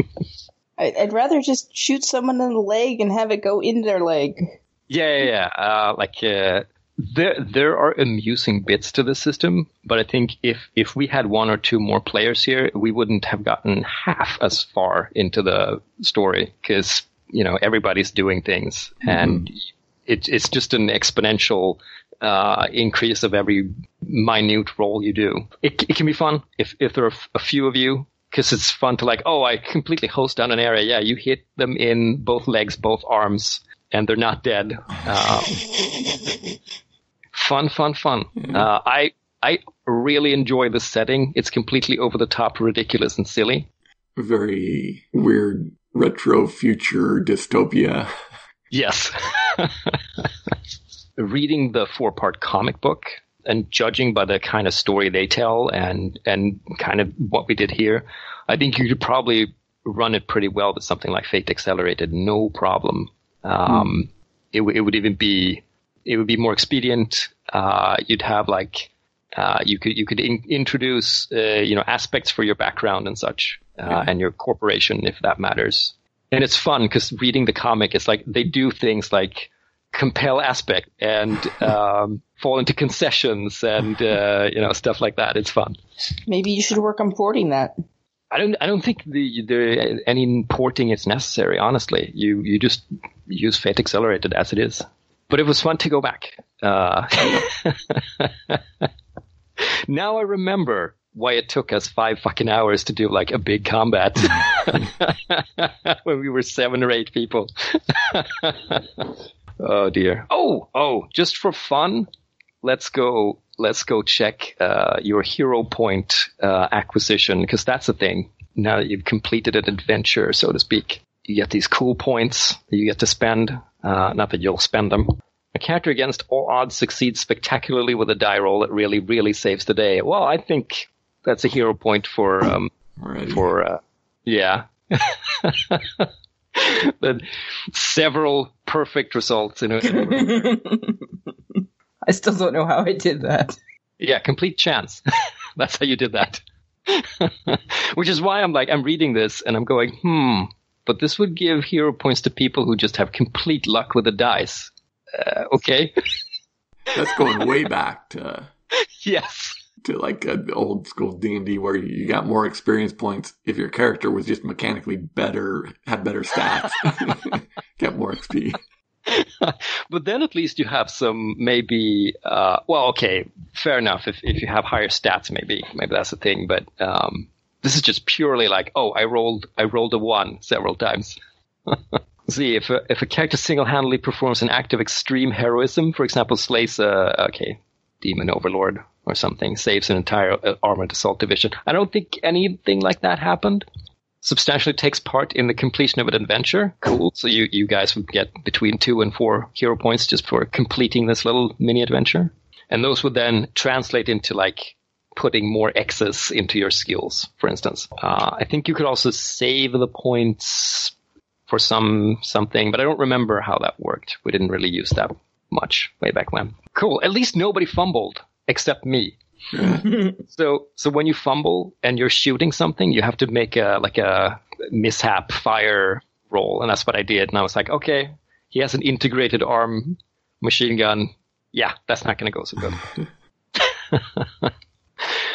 I'd rather just shoot someone in the leg and have it go in their leg. Yeah, yeah, yeah. Uh, like uh, there, there are amusing bits to the system, but I think if if we had one or two more players here, we wouldn't have gotten half as far into the story because you know everybody's doing things, mm-hmm. and it, it's just an exponential uh, increase of every minute role you do. It, it can be fun if if there are a few of you because it's fun to like, oh, I completely hose down an area. Yeah, you hit them in both legs, both arms, and they're not dead. Um, fun, fun, fun. Uh, I I really enjoy the setting. It's completely over the top, ridiculous, and silly. Very weird retro future dystopia. Yes. <laughs> Reading the four part comic book and judging by the kind of story they tell and and kind of what we did here, I think you could probably run it pretty well with something like Fate Accelerated, no problem. Um, mm. it, it would even be it would be more expedient. Uh, you'd have like uh, you could you could in, introduce uh, you know aspects for your background and such uh, and your corporation if that matters. And it's fun because reading the comic, it's like they do things like compel aspect and <laughs> um, fall into concessions and uh, you know stuff like that. It's fun. Maybe you should work on porting that. I don't. I don't think the, the any porting is necessary. Honestly, you you just use Fate Accelerated as it is. But it was fun to go back. Uh, <laughs> <laughs> now I remember why it took us five fucking hours to do like a big combat <laughs> when we were seven or eight people. <laughs> oh dear. Oh, oh, just for fun, let's go. Let's go check uh, your hero point uh, acquisition because that's a thing. Now that you've completed an adventure, so to speak, you get these cool points that you get to spend. Uh, not that you'll spend them, A character against all odds succeeds spectacularly with a die roll that really, really saves the day. Well, I think that's a hero point for um, Already. for uh, yeah. <laughs> but several perfect results in a, <laughs> I still don't know how I did that. yeah, complete chance. <laughs> That's how you did that. Which is why I'm like I'm reading this and I'm going, hmm. But this would give hero points to people who just have complete luck with the dice. Uh, okay. That's going way back to yes. To like an old school D and D where you got more experience points if your character was just mechanically better, had better stats, <laughs> get more XP. <laughs> but then at least you have some maybe uh, well okay fair enough if, if you have higher stats maybe maybe that's the thing but um, this is just purely like oh i rolled i rolled a one several times <laughs> see if a, if a character single-handedly performs an act of extreme heroism for example slays a okay demon overlord or something saves an entire uh, armored assault division i don't think anything like that happened substantially takes part in the completion of an adventure. Cool. So you, you guys would get between two and four hero points just for completing this little mini adventure. And those would then translate into like putting more X's into your skills, for instance. Uh, I think you could also save the points for some something, but I don't remember how that worked. We didn't really use that much way back when. Cool. At least nobody fumbled except me. <laughs> So, so when you fumble and you're shooting something, you have to make a like a mishap fire roll, and that's what I did. And I was like, okay, he has an integrated arm machine gun. Yeah, that's not going to go so good. <laughs>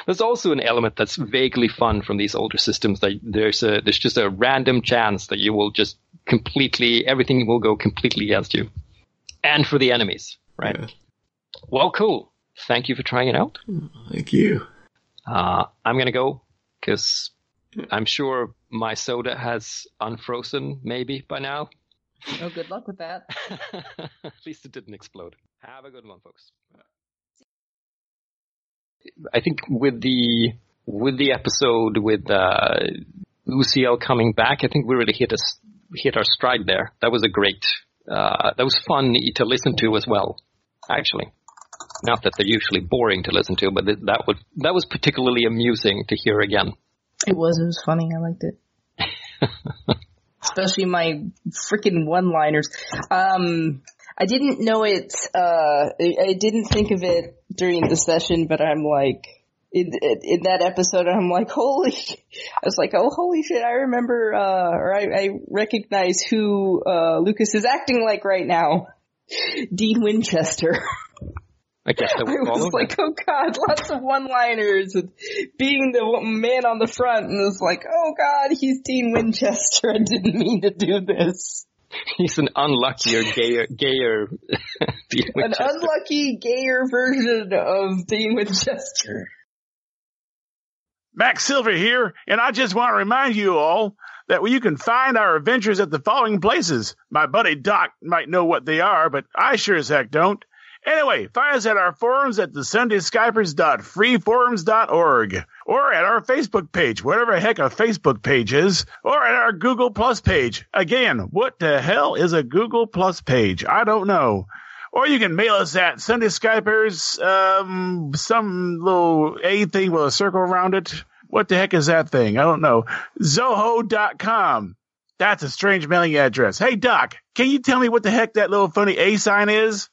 there's also an element that's vaguely fun from these older systems. That there's a there's just a random chance that you will just completely everything will go completely against you, and for the enemies, right? Yeah. Well, cool. Thank you for trying it out. Thank you. Uh, I'm gonna go because I'm sure my soda has unfrozen maybe by now. Oh, good luck with that. <laughs> At least it didn't explode. Have a good one, folks. I think with the with the episode with uh, UCL coming back, I think we really hit us hit our stride there. That was a great. Uh, that was fun to listen to as well. Actually, not that they're usually boring to listen to, but th- that was that was particularly amusing to hear again. It was. It was funny. I liked it. <laughs> Especially my freaking one-liners. Um, I didn't know it. Uh, I I didn't think of it during the session, but I'm like, in, in that episode, I'm like, holy! I was like, oh, holy shit! I remember, uh, or I, I recognize who uh, Lucas is acting like right now. <laughs> Dean Winchester. <laughs> I guess that I was all was like, oh god, lots of one-liners with being the man on the front, and it was like, oh god, he's Dean Winchester. I didn't mean to do this. He's an unluckier, gayer, gayer. <laughs> Dean An unlucky, gayer version of Dean Winchester. Max Silver here, and I just want to remind you all that you can find our adventures at the following places. My buddy Doc might know what they are, but I sure as heck don't. Anyway, find us at our forums at the sundayskypers.freeforums.org or at our Facebook page, whatever heck a Facebook page is, or at our Google Plus page. Again, what the hell is a Google Plus page? I don't know. Or you can mail us at Sunday Skypers, um, some little A thing with a circle around it. What the heck is that thing? I don't know. Zoho.com. That's a strange mailing address. Hey, Doc, can you tell me what the heck that little funny A sign is?